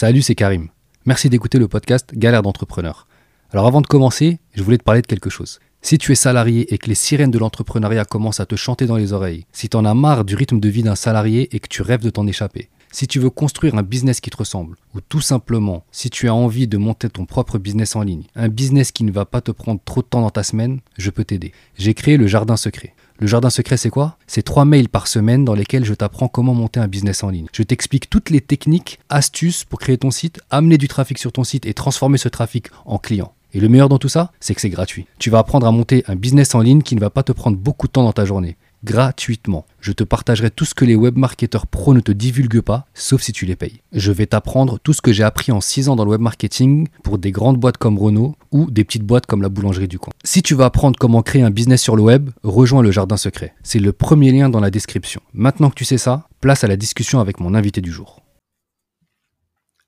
Salut, c'est Karim. Merci d'écouter le podcast Galère d'entrepreneur. Alors avant de commencer, je voulais te parler de quelque chose. Si tu es salarié et que les sirènes de l'entrepreneuriat commencent à te chanter dans les oreilles, si tu en as marre du rythme de vie d'un salarié et que tu rêves de t'en échapper, si tu veux construire un business qui te ressemble, ou tout simplement si tu as envie de monter ton propre business en ligne, un business qui ne va pas te prendre trop de temps dans ta semaine, je peux t'aider. J'ai créé le Jardin Secret. Le jardin secret, c'est quoi? C'est trois mails par semaine dans lesquels je t'apprends comment monter un business en ligne. Je t'explique toutes les techniques, astuces pour créer ton site, amener du trafic sur ton site et transformer ce trafic en client. Et le meilleur dans tout ça, c'est que c'est gratuit. Tu vas apprendre à monter un business en ligne qui ne va pas te prendre beaucoup de temps dans ta journée. Gratuitement. Je te partagerai tout ce que les webmarketeurs pro ne te divulguent pas, sauf si tu les payes. Je vais t'apprendre tout ce que j'ai appris en 6 ans dans le web marketing pour des grandes boîtes comme Renault ou des petites boîtes comme la boulangerie du coin. Si tu veux apprendre comment créer un business sur le web, rejoins le Jardin Secret. C'est le premier lien dans la description. Maintenant que tu sais ça, place à la discussion avec mon invité du jour.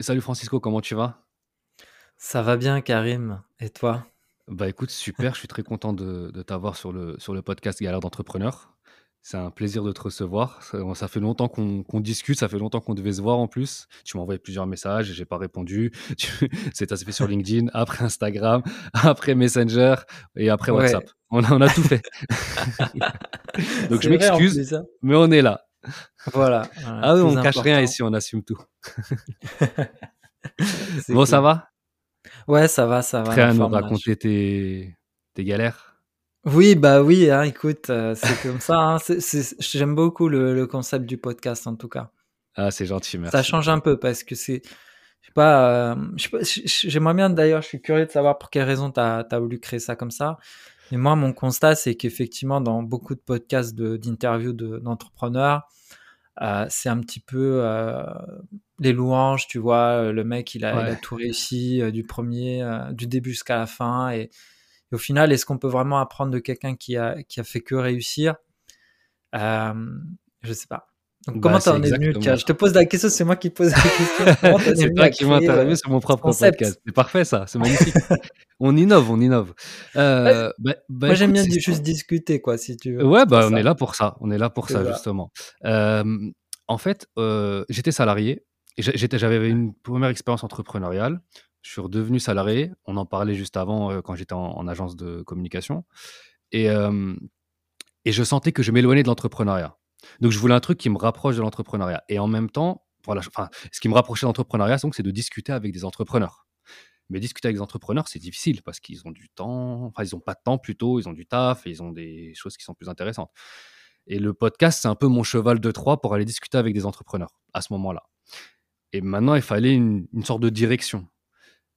Salut Francisco, comment tu vas? Ça va bien, Karim. Et toi? Bah écoute, super, je suis très content de, de t'avoir sur le, sur le podcast Galère d'entrepreneur. C'est un plaisir de te recevoir. Ça, ça fait longtemps qu'on discute, ça fait longtemps qu'on devait se voir en plus. Tu m'as envoyé plusieurs messages et j'ai pas répondu. C'est s'est fait sur LinkedIn, après Instagram, après Messenger et après Ouais, WhatsApp. On a, on a tout fait. Donc je m'excuse, hein. mais on est là. Voilà, voilà, Ah oui, on cache rien ici, on assume tout. Bon, ça va? Ouais, ça va, ça va, Prêt à nous raconter tes, tes galères? Oui, bah oui, hein, écoute, euh, c'est comme ça. hein, c'est- c'est- J'aime beaucoup le, le concept du podcast en tout cas. Ah, c'est gentil, Ça merci. change un peu parce que c'est, je sais pas, euh, je sais pas, j- j- j'aimerais bien d'ailleurs, je suis curieux de savoir pour quelle raison tu as, voulu créer ça comme ça. Mais moi, mon constat, c'est qu'effectivement, dans beaucoup de podcasts de- d'interviews de- d'entrepreneurs, Euh, c'est un petit peu euh, les louanges, tu vois. Le mec, il a, il a Ouais. tout réussi euh, du premier, euh, du début jusqu'à la fin. Et, et au final, est-ce qu'on peut vraiment apprendre de quelqu'un qui a, qui a fait que réussir? Euh, Je sais pas. Donc, Bah, comment c'est t'en es venu? Je te pose la question, c'est moi qui pose la question. C'est toi qui interviewé euh, sur mon propre concept? podcast. C'est parfait, ça. C'est magnifique. On innove, on innove. Ouais, Euh, bah, bah, Moi, j'aime bien ça. juste discuter, quoi, si tu veux. Ouais, bah, on est là pour ça. On est là pour ça, justement. Euh, en fait, euh, j'étais salarié. J'avais une première expérience entrepreneuriale. Je suis redevenu salarié. On en parlait juste avant euh, quand j'étais en, en agence de communication. Et, euh, et je sentais que je m'éloignais de l'entrepreneuriat. Donc, je voulais un truc qui me rapproche de l'entrepreneuriat. Et en même temps, ce qui me rapprochait de l'entrepreneuriat, c'est de discuter avec des entrepreneurs. Mais discuter avec des entrepreneurs, c'est difficile parce qu'ils ont du temps, enfin, ils n'ont pas de temps plutôt, ils ont du taf et ils ont des choses qui sont plus intéressantes. Et le podcast, c'est un peu mon cheval de Troie pour aller discuter avec des entrepreneurs à ce moment-là. Et maintenant, il fallait une sorte de direction.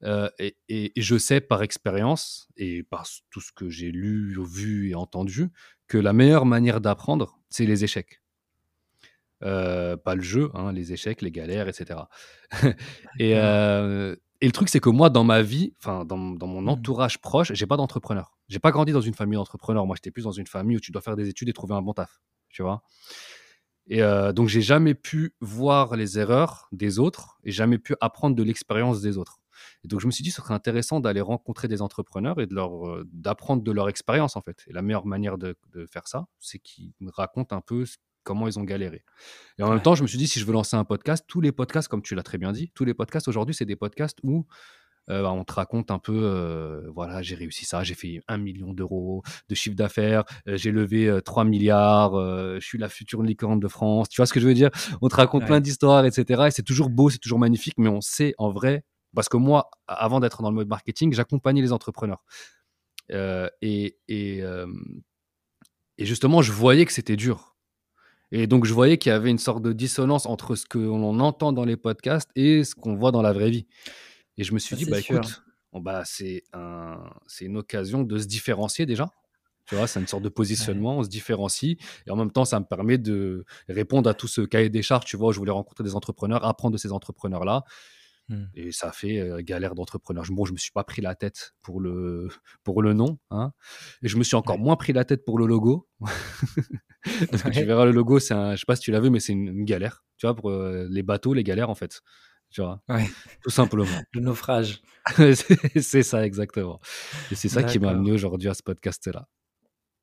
Euh, et, je sais par expérience et par tout ce que j'ai lu, vu et entendu que la meilleure manière d'apprendre, c'est les échecs. Euh, pas le jeu, hein, les échecs, les galères, etc. et, euh, et le truc, c'est que moi, dans ma vie, enfin, dans, dans mon Hmm. entourage proche, j'ai pas d'entrepreneur. J'ai pas grandi dans une famille d'entrepreneurs. Moi, j'étais plus dans une famille où tu dois faire des études et trouver un bon taf. Tu vois? Et euh, donc, j'ai jamais pu voir les erreurs des autres et jamais pu apprendre de l'expérience des autres. Et donc, je me suis dit, ce serait intéressant d'aller rencontrer des entrepreneurs et de leur, euh, d'apprendre de leur expérience, en fait. Et la meilleure manière de, de faire ça, c'est qu'ils me racontent un peu ce- comment ils ont galéré. Et en même temps, je me suis dit, si je veux lancer un podcast, tous les podcasts, comme tu l'as très bien dit, tous les podcasts aujourd'hui, c'est des podcasts où euh, bah, on te raconte un peu, euh, voilà, j'ai réussi ça, j'ai fait un million d'euros de chiffre d'affaires, euh, j'ai levé euh, 3 milliards, je suis la future licorne de France. Tu vois ce que je veux dire? On te raconte plein d'histoires, etc. Et c'est toujours beau, c'est toujours magnifique, mais on sait en vrai, parce que moi, avant d'être dans le mode marketing, j'accompagnais les entrepreneurs. Euh, et, et, euh, et justement, je voyais que c'était dur. Et donc, je voyais qu'il y avait une sorte de dissonance entre ce que l'on entend dans les podcasts et ce qu'on voit dans la vraie vie. Et je me suis Ça, dit, bah sûr. écoute, bon, bah, c'est un, c'est une occasion de se différencier déjà. Tu vois, c'est une sorte de positionnement, on se différencie. Et en même temps, ça me permet de répondre à tout ce cahier des charges, tu vois, où je voulais rencontrer des entrepreneurs, apprendre de ces entrepreneurs-là. Hmm. Et ça fait euh, galère d'entrepreneur. Bon, je me suis pas pris la tête pour le, pour le nom. Hein. Et je me suis encore Ouais. moins pris la tête pour le logo. Parce que tu verras le logo, c'est un, je sais pas si tu l'as vu, mais c'est une, une galère. Tu vois, pour euh, les bateaux, les galères, en fait. Tu vois, Ouais. tout simplement. Le naufrage. c'est ça, exactement. Et c'est ça qui m'a amené aujourd'hui à ce podcast-là.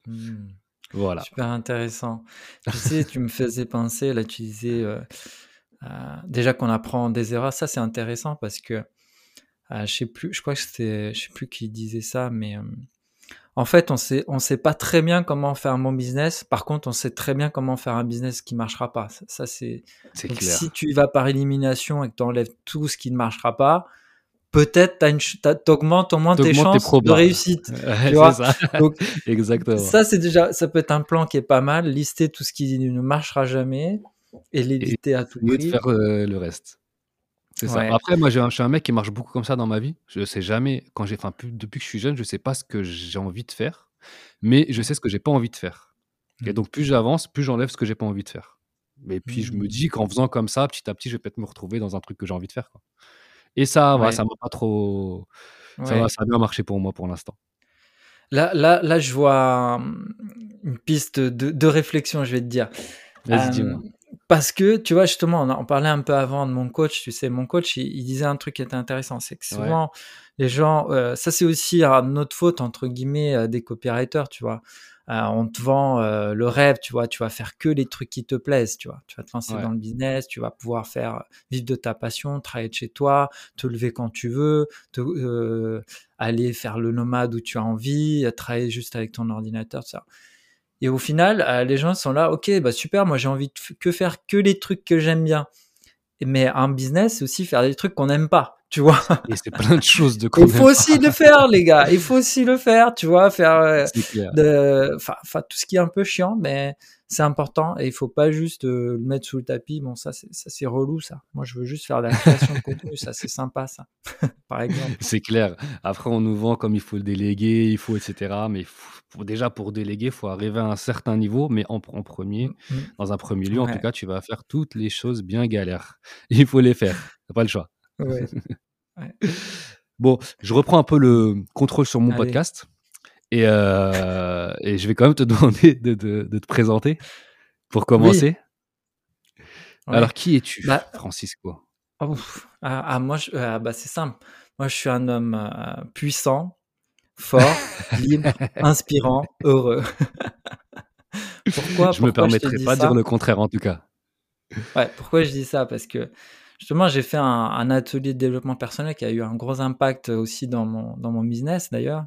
Hmm. Voilà. Super intéressant. Tu sais, tu me faisais penser, là, tu disais, euh, déjà qu'on apprend des erreurs, ça c'est intéressant parce que je sais plus, je crois que c'était, je sais plus qui disait ça, mais en fait, on sait, on sait pas très bien comment faire bon business. Par contre, on sait très bien comment faire un business qui marchera pas. Ça, c'est. clair. Si tu y vas par élimination et que tu enlèves tout ce qui ne marchera pas, peut-être tu augmentes au moins tes chances de réussite. tu vois ça. Exactement. Ça, c'est déjà, ça peut être un plan qui est pas mal. Lister tout ce qui ne marchera jamais et l'éviter à tout prix. de faire euh, le reste. C'est ça. Après, moi, je suis un mec qui marche beaucoup comme ça dans ma vie. Je sais jamais, quand j'ai, enfin, depuis que je suis jeune, je sais pas ce que j'ai envie de faire, mais je sais ce que j'ai pas envie de faire. Et mmh. donc, plus j'avance, plus j'enlève ce que j'ai pas envie de faire. Et puis, je me mmh. dis qu'en faisant comme ça, petit à petit, je vais peut-être me retrouver dans un truc que j'ai envie de faire. Quoi. Et ça, voilà, ça m'a pas trop. Ça, va, ça a bien marché pour moi pour l'instant. Là, là, là, je vois une piste de, de réflexion, je vais te dire. Vas-y, dis-moi parce que tu vois justement on, en parlait un peu avant de mon coach tu sais mon coach il, disait un truc qui était intéressant c'est que souvent les gens euh, ça c'est aussi notre faute entre guillemets euh, des copywriters tu vois. Euh, on te vend le rêve tu vois tu vas faire que les trucs qui te plaisent tu vois. Tu vas te lancer dans le business tu vas pouvoir faire vivre de ta passion travailler de chez toi te lever quand tu veux te, aller faire le nomade où tu as envie travailler juste avec ton ordinateur tout ça et au final, euh, les gens sont là, ok, bah super, moi j'ai envie de que faire que les trucs que j'aime bien. Mais un business, c'est aussi faire des trucs qu'on n'aime pas, tu vois. Et c'est plein de choses de Il faut aussi le faire, les gars. Il faut aussi le faire, tu vois, faire euh, de, enfin, tout ce qui est un peu chiant, mais c'est important et il faut pas juste euh, le mettre sous le tapis. Bon, ça, c'est, ça, c'est relou, ça. Moi, je veux juste faire de la création de contenu. Ça, c'est sympa, ça. Par exemple. C'est clair. Après, on nous vend comme il faut le déléguer, il faut, etc. Mais déjà, pour déléguer, il faut arriver à un certain niveau. Mais en, premier, mm, mm. dans un premier lieu, en tout cas, tu vas faire toutes les choses bien galères. Il faut les faire. T'as pas le choix. Bon, je reprends un peu le contrôle sur mon podcast. Euh, et, je vais quand même te demander de, te présenter pour commencer. Alors, qui es-tu, bah, Francisco? oh, ah, ah, moi, ah, bah, c'est simple. Moi, je suis un homme euh, puissant, fort, libre, inspirant, heureux. pourquoi Je ne me permettrai pas de dire le contraire, en tout cas. Ouais, pourquoi je dis ça? Parce que justement, j'ai fait un, un, atelier de développement personnel qui a eu un gros impact aussi dans mon, dans mon business, d'ailleurs.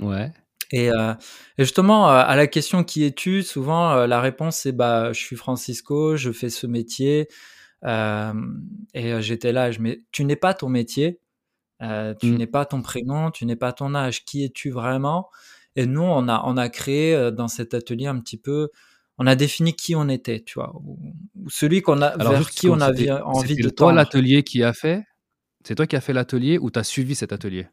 Ouais. Et, euh, et, justement, euh, à la question qui es-tu, souvent euh, la réponse c'est bah je suis Francisco, je fais ce métier. Et j'étais là, je mais tu n'es pas ton métier, tu mmh. n'es pas ton prénom, tu n'es pas ton âge. Qui es-tu vraiment? Et nous, on a on a créé dans cet atelier un petit peu, on a défini qui on était, tu vois, ou, celui qu'on a vers qui on avait envie de. C'est toi l'atelier qui a fait? C'est toi qui as fait l'atelier ou tu as suivi cet atelier?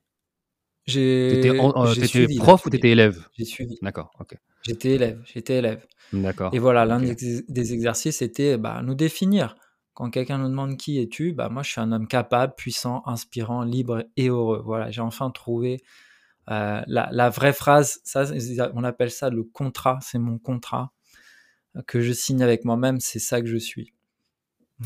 J'ai. T'étais prof ou t'étais élève? J'ai suivi. D'accord, ok. J'étais élève, j'étais élève. D'accord. Et voilà, l'un des, exercices était bah, nous définir. Quand quelqu'un nous demande qui es-tu, bah moi je suis un homme capable, puissant, inspirant, libre et heureux. Voilà, j'ai enfin trouvé euh, la, la, vraie phrase. Ça, on appelle ça le contrat. C'est mon contrat que je signe avec moi-même. C'est ça que je suis.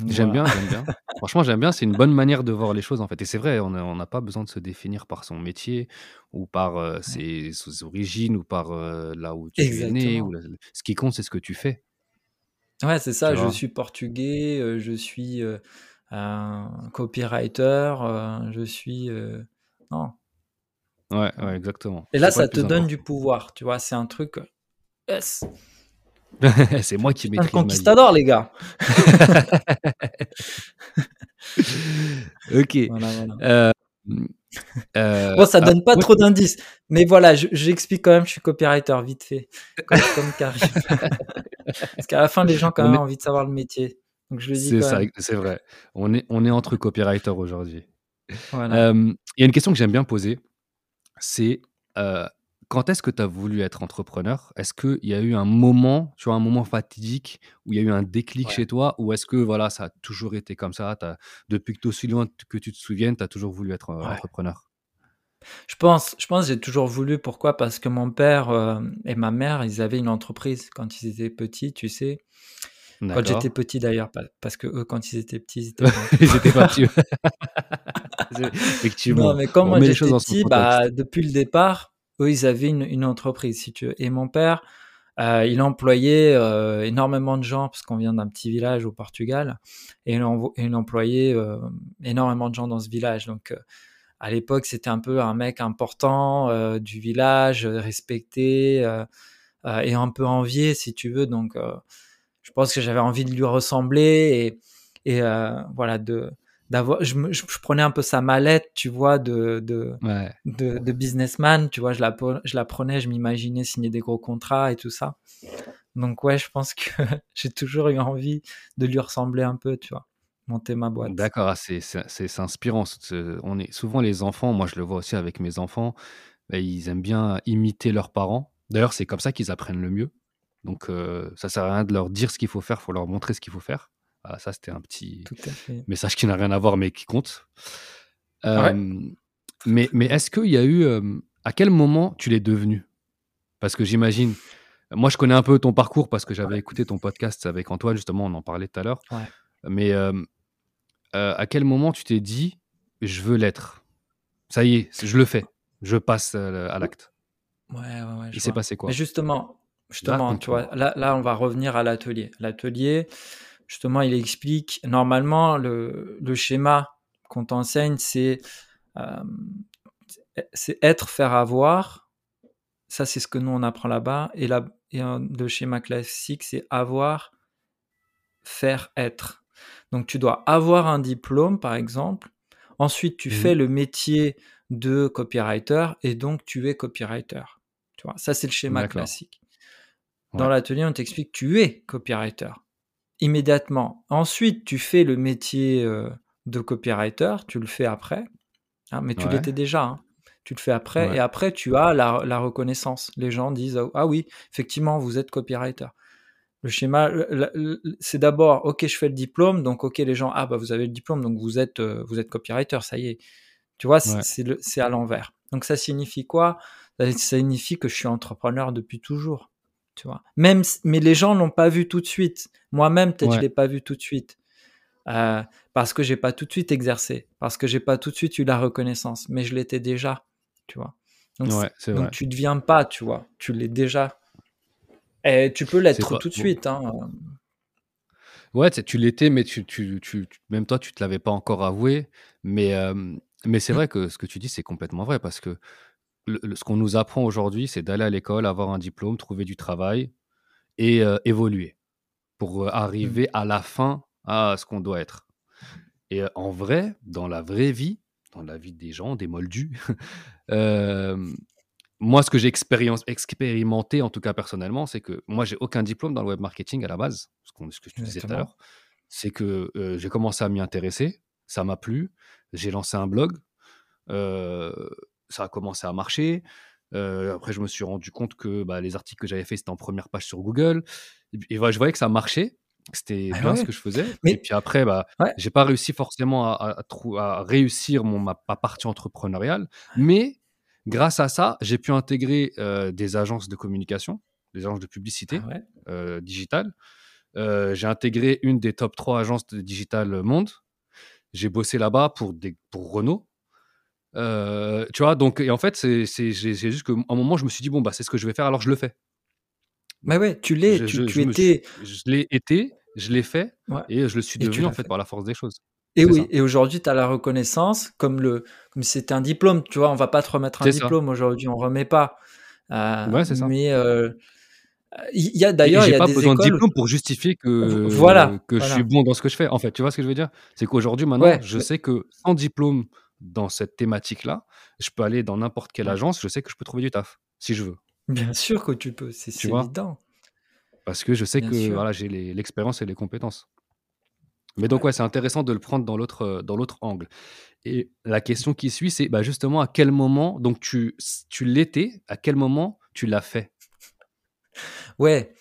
J'aime bien, j'aime bien. Franchement, j'aime bien. C'est une bonne manière de voir les choses, en fait. Et c'est vrai, on n'a pas besoin de se définir par son métier ou par euh, ses, origines ou par euh, là où tu es né. Ou Ce qui compte, c'est ce que tu fais. Ouais, c'est ça. Je suis portugais, euh, je suis un copywriter, je suis. non. Ouais, ouais, exactement. Et là, ça te donne du pouvoir, tu vois. C'est un truc. Yes, c'est moi qui maîtrise. Un conquistador, les gars. ok. Euh, euh, bon, ça donne pas trop d'indices, mais voilà, j'explique quand même. Je suis copywriter, vite fait, comme, Parce qu'à la fin, les gens quand même ont envie de savoir le métier. Donc je le dis. C'est vrai. On est on est entre copywriters aujourd'hui. Voilà. Euh, il y a une question que j'aime bien poser, c'est quand est-ce que tu as voulu être entrepreneur? Est-ce qu'il y a eu un moment, tu vois, un moment fatidique où il y a eu un déclic chez toi? Ou est-ce que voilà, ça a toujours été comme ça? Depuis que tu es aussi loin que tu te souviennes, tu as toujours voulu être euh, entrepreneur? Je pense, je pense j'ai toujours voulu. Pourquoi? Parce que mon père euh, et ma mère, ils avaient une entreprise quand ils étaient petits, tu sais. Quand j'étais petit d'ailleurs, parce que eux, quand ils étaient petits, ils étaient, petits. Effectivement. Non, mais quand moi j'étais petit, bah, depuis le départ, eux, ils avaient une, entreprise, si tu veux. Et mon père, Euh, il employait euh, énormément de gens parce qu'on vient d'un petit village au Portugal et il, employait euh, énormément de gens dans ce village. Donc à l'époque, c'était un peu un mec important du village, respecté et un peu envié, si tu veux. Donc je pense que j'avais envie de lui ressembler et, et voilà de d'avoir. Je, je, je prenais un peu sa mallette, tu vois, de de Ouais. de, de businessman, tu vois, je la, je la prenais, je m'imaginais signer des gros contrats et tout ça. Donc ouais, je pense que j'ai toujours eu envie de lui ressembler un peu, tu vois, monter ma boîte. D'accord, ah, c'est c'est- inspirant. On est, souvent, les enfants, moi je le vois aussi avec mes enfants, bah, ils aiment bien imiter leurs parents. D'ailleurs, c'est comme ça qu'ils apprennent le mieux. Donc, euh, ça sert à rien de leur dire ce qu'il faut faire, il faut leur montrer ce qu'il faut faire. Voilà, ça, c'était un petit message qui n'a rien à voir, mais qui compte. Ouais. Euh, mais mais est-ce qu'il y a eu. euh, à quel moment tu l'es devenu? Parce que j'imagine. Moi, je connais un peu ton parcours parce que j'avais écouté ton podcast avec Antoine, justement, on en parlait tout à l'heure. Ouais. Mais euh, à quel moment tu t'es dit, je veux l'être? Ça y est, je le fais. Je passe à l'acte. Ouais, ouais, ouais. Il s'est passé quoi? Mais justement, justement, tu Raconte-moi. vois, là, là, on va revenir à l'atelier. L'atelier, justement, il explique, normalement, le, le schéma qu'on t'enseigne, c'est euh, c'est être, faire, avoir. Ça, c'est ce que nous, on apprend là-bas. Et, la, et le schéma classique, c'est avoir, faire, être. Donc, tu dois avoir un diplôme, par exemple. Ensuite, tu Mhm. fais le métier de copywriter et donc tu es copywriter. Tu vois, ça, c'est le schéma classique. Dans Ouais. l'atelier, on t'explique que tu es copywriter immédiatement. Ensuite, tu fais le métier euh, de copywriter, tu le fais après, hein, mais tu Ouais. l'étais déjà. hein. Tu le fais après, Ouais. et après, tu as la, la reconnaissance. Les gens disent Ah oui, effectivement, vous êtes copywriter. Le schéma, c'est d'abord Ok, je fais le diplôme, donc ok, les gens Ah bah vous avez le diplôme, donc vous êtes, euh, vous êtes copywriter, ça y est. Tu vois, Ouais. c'est à l'envers. Donc ça signifie quoi? Ça signifie que je suis entrepreneur depuis toujours. Tu vois. Même, mais les gens l'ont pas vu tout de suite. Moi-même, peut-être je l'ai pas vu tout de suite. Euh, parce que j'ai pas tout de suite exercé, parce que j'ai pas tout de suite eu la reconnaissance, mais je l'étais déjà, tu vois. Donc, Ouais, donc vrai. tu deviens pas, tu vois, tu l'es déjà. Et tu peux l'être pas. tout de suite, hein. Ouais, tu l'étais, mais tu, tu, tu, même toi, tu te l'avais pas encore avoué. Mais, euh, mais c'est Mm. vrai que ce que tu dis, c'est complètement vrai parce que le- le- ce qu'on nous apprend aujourd'hui, c'est d'aller à l'école, avoir un diplôme, trouver du travail et euh, évoluer pour euh, Mm. arriver à la fin à ce qu'on doit être. Et euh, en vrai, dans la vraie vie, dans la vie des gens, des moldus, euh, moi, ce que j'ai expérimenté, en tout cas personnellement, c'est que moi, j'ai aucun diplôme dans le web marketing à la base, ce, que je te disais tout à l'heure. C'est que euh, j'ai commencé à m'y intéresser, ça m'a plu, j'ai lancé un blog, euh, ça a commencé à marcher. euh, après, je me suis rendu compte que bah, les articles que j'avais faits, c'était en première page sur Google. Et, et je voyais que ça marchait, que c'était Ah bien ce que je faisais. Et Mais puis après, bah, ouais, j'ai pas réussi forcément à, réussir mon, ma, ma partie entrepreneuriale, mais grâce à ça, j'ai pu intégrer euh, des agences de communication, des agences de ah publicité ouais, euh, digitale. J'ai intégré une des top 3 agences de digital monde. J'ai bossé là-bas pour, des, pour Renault. Euh, tu vois, donc, et en fait, c'est juste qu'à un moment, je me suis dit, bon, bah, c'est ce que je vais faire, alors je le fais. mais ouais, tu l'es, tu, tu je me suis, étais, je l'ai été, je l'ai fait, ouais, et je le suis devenu, en fait, fait. par la force des choses. Et oui, ça. et aujourd'hui, tu as la reconnaissance comme le comme c'était un diplôme, tu vois, on va pas te remettre un diplôme aujourd'hui, on remet pas. Euh, Ouais, c'est ça. mais euh, il y a d'ailleurs, il y a pas des besoin de écoles. diplôme pour justifier que, Voilà, que je suis voilà. bon dans ce que je fais. En fait, tu vois ce que je veux dire? C'est qu'aujourd'hui, maintenant, Ouais, je sais que sans diplôme dans cette thématique-là, je peux aller dans n'importe quelle agence, je sais que je peux trouver du taf, si je veux. bien sûr que tu peux, c'est évident, Parce que je sais bien que sûr. voilà, j'ai l'expérience et les compétences. Mais donc, Ouais. ouais, c'est intéressant de le prendre dans l'autre euh, dans l'autre angle. Et la question qui suit, c'est bah, justement à quel moment, donc tu, tu l'étais, à quel moment tu l'as fait? Ouais,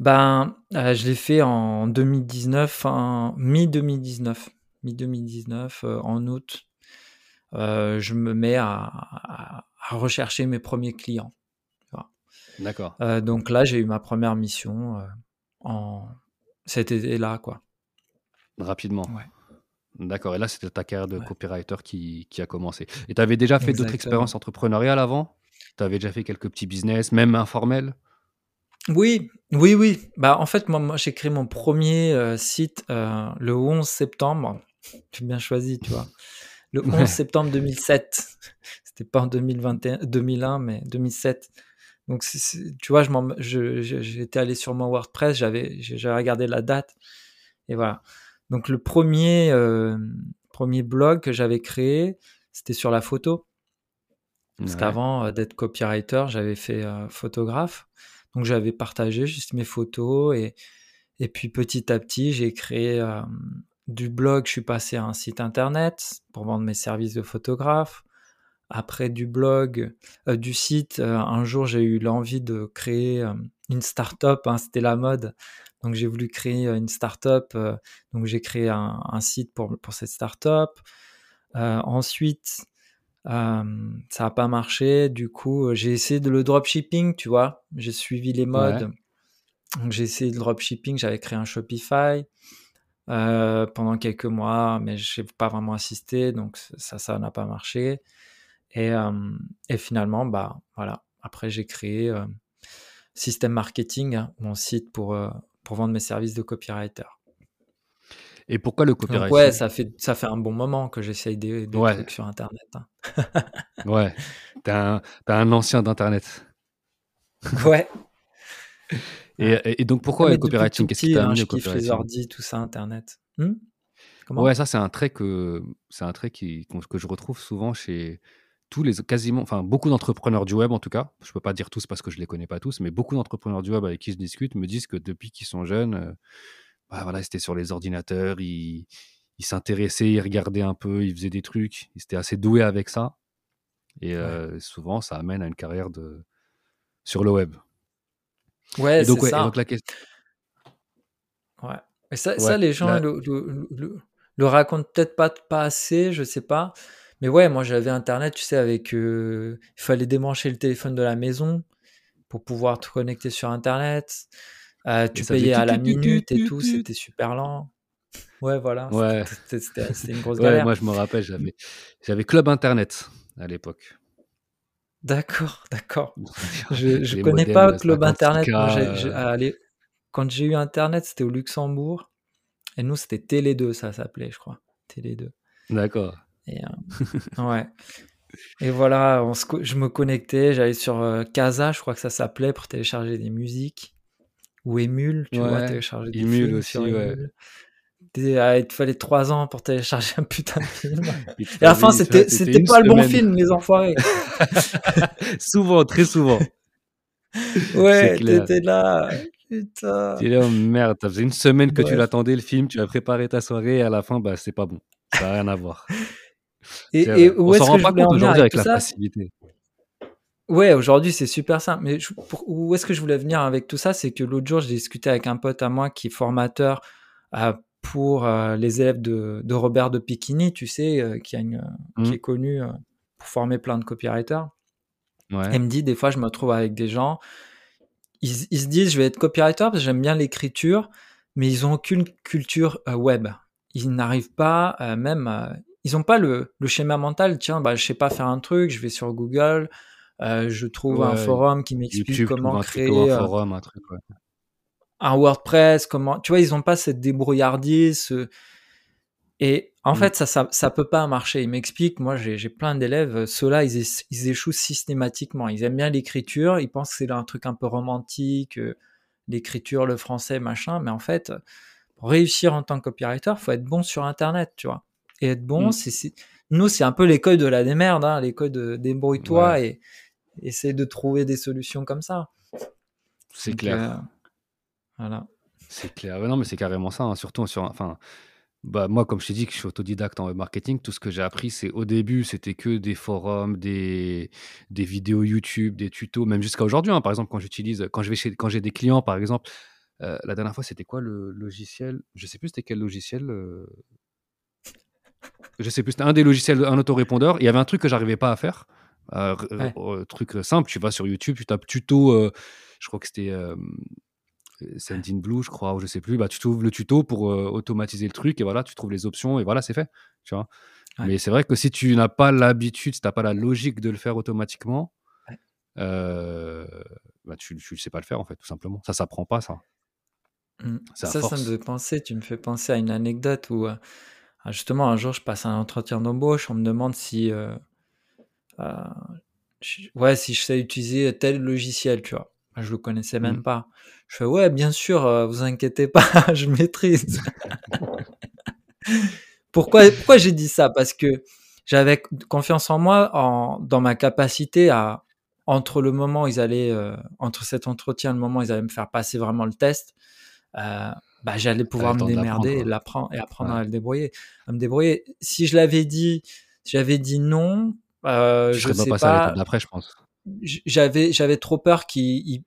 ben, euh, je l'ai fait en 2019, en mi-2019, mi-2019, euh, en août. Euh, je me mets à, à- à rechercher mes premiers clients. tu. D'accord, Euh, donc là, j'ai eu ma première mission euh, en cet été-là, quoi. rapidement. Ouais, D'accord, et là, c'était ta carrière de ouais, copywriter qui, qui a commencé. Et tu avais déjà fait d'autres expériences entrepreneuriales avant? Tu avais déjà fait quelques petits business, même informels? Oui, oui, oui. Bah, en fait, moi, moi j'ai créé mon premier euh, site euh, le 11 septembre. J'ai bien choisi, tu vois. Le 11 septembre 2007. C'était pas en 2021, 2001, mais 2007. Donc, tu vois, j'étais allé sur mon WordPress, j'avais regardé la date. Et voilà. Donc, le premier, euh, premier blog que j'avais créé, c'était sur la photo. Parce qu'avant d'être copywriter, j'avais fait photographe. Donc j'avais partagé juste mes photos et, et puis petit à petit, j'ai créé euh, du blog, je suis passé à un site internet pour vendre mes services de photographe. Après du blog, euh, du site, euh, un jour j'ai eu l'envie de créer une start-up, hein, c'était la mode. Donc j'ai voulu créer une start-up, donc j'ai créé un, un, site pour, pour cette start-up. ensuite, ça n'a pas marché. Du coup, j'ai essayé de le dropshipping, tu vois. J'ai suivi les modes. Donc, j'ai essayé le dropshipping. J'avais créé un Shopify euh, pendant quelques mois, mais je n'ai pas vraiment assisté. Donc, ça, ça n'a pas marché. Et, et, finalement, bah, voilà. Après, j'ai créé System Marketing, hein, mon site pour, pour vendre mes services de copywriter. Et pourquoi le Ouais, ça fait, ça fait un bon moment que j'essaye des, trucs sur Internet. Hein. ouais, t'as un, un ancien d'Internet. ouais. Et, et, donc pourquoi le copywriting Qu'est-ce qui t'a amené hein, au copywriting les ordi, tout ça, Internet. Hmm? Ouais, ça c'est un trait que c'est un trait qui, que je retrouve souvent chez tous les quasiment, enfin beaucoup d'entrepreneurs du web en tout cas. Je peux pas dire tous parce que je les connais pas tous, mais beaucoup d'entrepreneurs du web avec qui je discute me disent que depuis qu'ils sont jeunes, euh, bah, voilà, c'était sur les ordinateurs, ils, s'intéressaient, ils regardaient un peu, ils faisaient des trucs, ils étaient assez doués avec ça. Et euh, souvent, ça amène à une carrière de... sur le web. Ouais, c'est ça. Donc la question... Ouais. Et ça, ça les gens le, le, racontent peut-être pas, pas assez, je sais pas. Mais ouais, moi j'avais Internet, tu sais, avec. Euh, il fallait débrancher le téléphone de la maison pour pouvoir te connecter sur Internet. Euh, tu payais à la minute et tout, c'était super lent. Ouais, voilà. Ouais. C'était une grosse galère. moi, je me rappelle, j'avais Club Internet à l'époque. D'accord, d'accord. je ne connais pas Club Internet. Euh. quand j'ai eu Internet, c'était au Luxembourg. Et nous, c'était Télé 2, ça s'appelait, je crois. Télé 2. D'accord. Et, euh, ouais. Et voilà, je me connectais, j'allais sur Casa, je crois que ça s'appelait, pour télécharger des musiques ou Emule, tu vois, télécharger des Emule films aussi, ouais. Ah, il te fallait trois ans pour télécharger un putain de film. Et à la fin, c'était, c'était pas le bon film, les enfoirés. souvent, très souvent. Ouais, t'étais là. Putain. T'es là, oh merde, ça faisait une semaine que tu l'attendais, le film, tu as préparé ta soirée, et à la fin, bah, c'est pas bon. Ça n'a rien à voir. Et, et où est-ce que je voulais en venir avec, avec la facilité. Ouais, aujourd'hui c'est super simple. Mais où est-ce que je voulais venir avec tout ça C'est que l'autre jour, j'ai discuté avec un pote à moi qui est formateur euh, pour euh, les élèves de, de, Robert de Piquini, tu sais, euh, qui, a une, qui mmh. est connu pour former plein de copywriters. Ouais. Il me dit, des fois, je me retrouve avec des gens, ils, ils se disent, je vais être copywriter parce que j'aime bien l'écriture, mais ils n'ont aucune culture web. Ils n'arrivent pas, même, ils n'ont pas le, le, schéma mental, tiens, bah, je sais pas faire un truc, je vais sur Google. Euh, je trouve un forum qui m'explique comment créer un, euh, forum, un, truc, un, WordPress, comment. Tu vois, ils n'ont pas cette débrouillardise. Et en mmh. fait, ça, ça, ça, peut pas marcher. Ils m'expliquent, moi, j'ai plein d'élèves, ceux-là, ils, ils, échouent systématiquement. Ils aiment bien l'écriture, ils pensent que c'est un truc un peu romantique, euh, l'écriture, le français, machin. Mais en fait, pour réussir en tant que copywriter, faut être bon sur Internet, tu vois. Et être bon, mmh. c'est nous, c'est un peu l'école de la démerde, hein, l'école de débrouille-toi et, essayer de trouver des solutions comme ça. C'est clair. Euh, voilà. C'est clair. non, mais c'est carrément ça. Hein. Surtout sur, enfin, bah moi, comme je t'ai dit que je suis autodidacte en web marketing, tout ce que j'ai appris, c'est au début, c'était que des forums, des, des vidéos YouTube, des tutos, même jusqu'à aujourd'hui. Hein. Par exemple, quand j'utilise, quand je vais chez, quand j'ai des clients, par exemple, euh, la dernière fois, c'était quoi le logiciel? Je sais plus c'était quel logiciel. Euh, je sais plus, c'était un des logiciels, un autorépondeur. Il y avait un truc que j'arrivais pas à faire. Euh, euh, truc simple, tu vas sur YouTube, tu tapes tuto, euh, je crois que c'était Sendinblue, je crois, ou je sais plus. Bah, tu trouves le tuto pour automatiser le truc et voilà, tu trouves les options et voilà, c'est fait. Tu vois. Mais c'est vrai que si tu n'as pas l'habitude, si tu n'as pas la logique de le faire automatiquement, bah, tu ne sais pas le faire, en fait, tout simplement. Ça s'apprend pas, ça. Mmh. Ça, ça me fait penser, tu me fais penser à une anecdote où, euh, justement, un jour, je passe un entretien d'embauche, on me demande si, euh, euh, je, ouais, si je sais utiliser tel logiciel, tu vois. Je le connaissais même mmh. pas. Je fais, ouais, bien sûr, vous inquiétez pas, je maîtrise. pourquoi pourquoi j'ai dit ça? Parce que j'avais confiance en moi, en, dans ma capacité à, entre le moment où ils allaient, entre cet entretien et le moment où ils allaient me faire passer vraiment le test, euh, bah, j'allais pouvoir me démerder et l'apprendre et apprendre à le débrouiller, à me débrouiller. Si je l'avais dit, j'avais dit non, euh, je sais pas. pas d'après, je pense. J'avais, j'avais trop peur qu'il,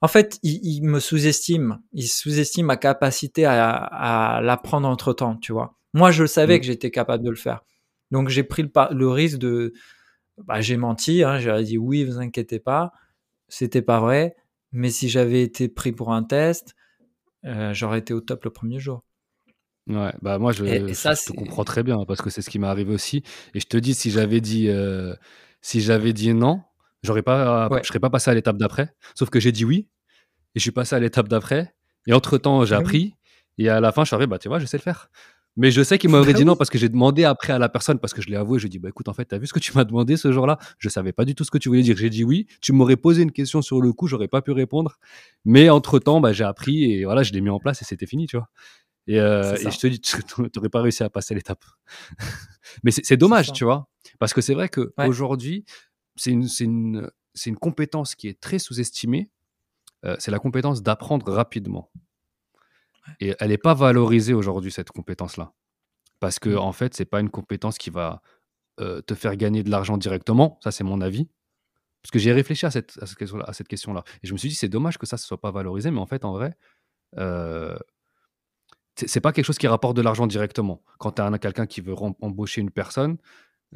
en fait, il, me sous-estime. Il sous-estime ma capacité à, à l'apprendre entre temps, tu vois. Moi, je savais mmh. que j'étais capable de le faire. Donc, j'ai pris le, le, risque de, bah, j'ai menti, hein, j'aurais dit oui, vous inquiétez pas. C'était pas vrai. Mais si j'avais été pris pour un test, euh, j'aurais été au top le premier jour. Ouais, bah moi je, te comprends très bien parce que c'est ce qui m'est arrivé aussi. Et je te dis, si j'avais dit, euh, si j'avais dit non, j'aurais pas, je serais pas passé à l'étape d'après. Sauf que j'ai dit oui et je suis passé à l'étape d'après. Et entre temps, j'ai ah appris. Et à la fin, je suis arrivé, bah tu vois, je sais le faire. Mais je sais qu'il m'aurait bah dit non parce que j'ai demandé après à la personne, parce que je l'ai avoué, je lui ai dit, bah écoute, en fait, t'as vu ce que tu m'as demandé ce jour-là? Je savais pas du tout ce que tu voulais dire. J'ai dit oui. Tu m'aurais posé une question sur le coup, j'aurais pas pu répondre. Mais entre temps, bah, j'ai appris et voilà, je l'ai mis en place et c'était fini, tu vois. Et, euh, et je te dis, tu n'aurais pas réussi à passer l'étape. Mais c'est dommage, tu vois. Parce que c'est vrai qu'aujourd'hui, c'est une, une, une compétence qui est très sous-estimée. Euh, c'est la compétence d'apprendre rapidement. Et elle n'est pas valorisée aujourd'hui, cette compétence-là. Parce que, mmh. en fait, c'est pas une compétence qui va te faire gagner de l'argent directement. Ça, c'est mon avis. Parce que j'ai réfléchi à cette, à cette question-là. Et je me suis dit, c'est dommage que ça ne soit pas valorisé. Mais en fait, en vrai, euh, c'est pas quelque chose qui rapporte de l'argent directement. Quand tu as quelqu'un qui veut embaucher une personne,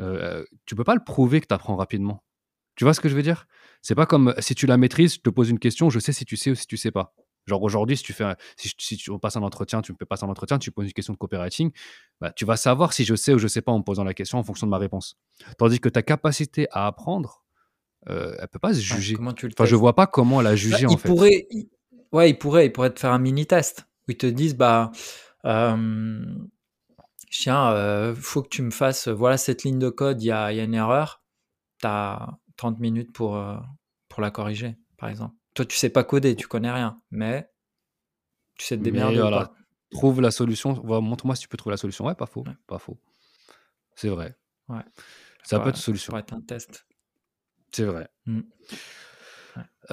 euh, tu peux pas le prouver que tu apprends rapidement. Tu vois ce que je veux dire? C'est pas comme si tu la maîtrises, je te pose une question, je sais si tu sais ou si tu sais pas. Genre aujourd'hui, si tu fais, si, si, tu passes un entretien, tu me fais passer un entretien, tu poses une question de copywriting, bah, tu vas savoir si je sais ou je sais pas en me posant la question en fonction de ma réponse. Tandis que ta capacité à apprendre, euh, elle peut pas se juger. comment tu le enfin, je vois pas comment la bah, juger en fait. Pourrait, ouais, il pourrait, il pourrait te faire un mini test où ils te disent bah euh, tiens, euh, faut que tu me fasses voilà cette ligne de code, il y a, y a, une erreur, tu as 30 minutes pour euh, pour la corriger, par exemple. Toi, tu sais pas coder, tu connais rien, mais tu sais te démerder. Voilà. Trouve la solution. Montre-moi si tu peux trouver la solution. Ouais, pas faux. Pas faux. C'est vrai. Ouais. Ça peut être une solution. Ça pourrait être un test. C'est vrai. Mmh.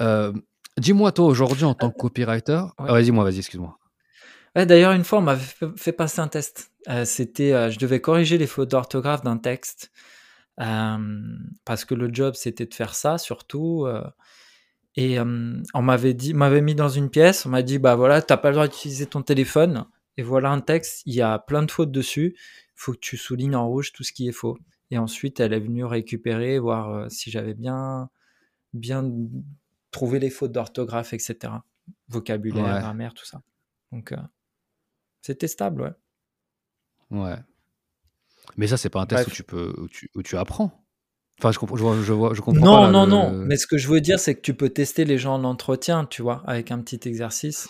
Euh, dis-moi, toi, aujourd'hui, en tant que copywriter. Ah, vas-y, moi, vas-y, excuse-moi. D'ailleurs, une fois, on m'avait fait passer un test. Euh, c'était, euh, je devais corriger les fautes d'orthographe d'un texte parce que le job, c'était de faire ça, surtout. Et on m'avait dit, m'avait mis dans une pièce, on m'a dit, bah voilà, t'as pas le droit d'utiliser ton téléphone. Et voilà un texte, il y a plein de fautes dessus. Il faut que tu soulignes en rouge tout ce qui est faux. Et ensuite, elle est venue récupérer, voir si j'avais bien, bien trouvé les fautes d'orthographe, etc. Vocabulaire, grammaire, tout ça. Donc, c'était stable, ouais. Ouais. Mais ça, c'est pas un test où tu peux, tu, où tu apprends. Enfin, je comprends, je, vois, je, comprends non, Non, non, non. Mais ce que je veux dire, c'est que tu peux tester les gens en entretien, tu vois, avec un petit exercice.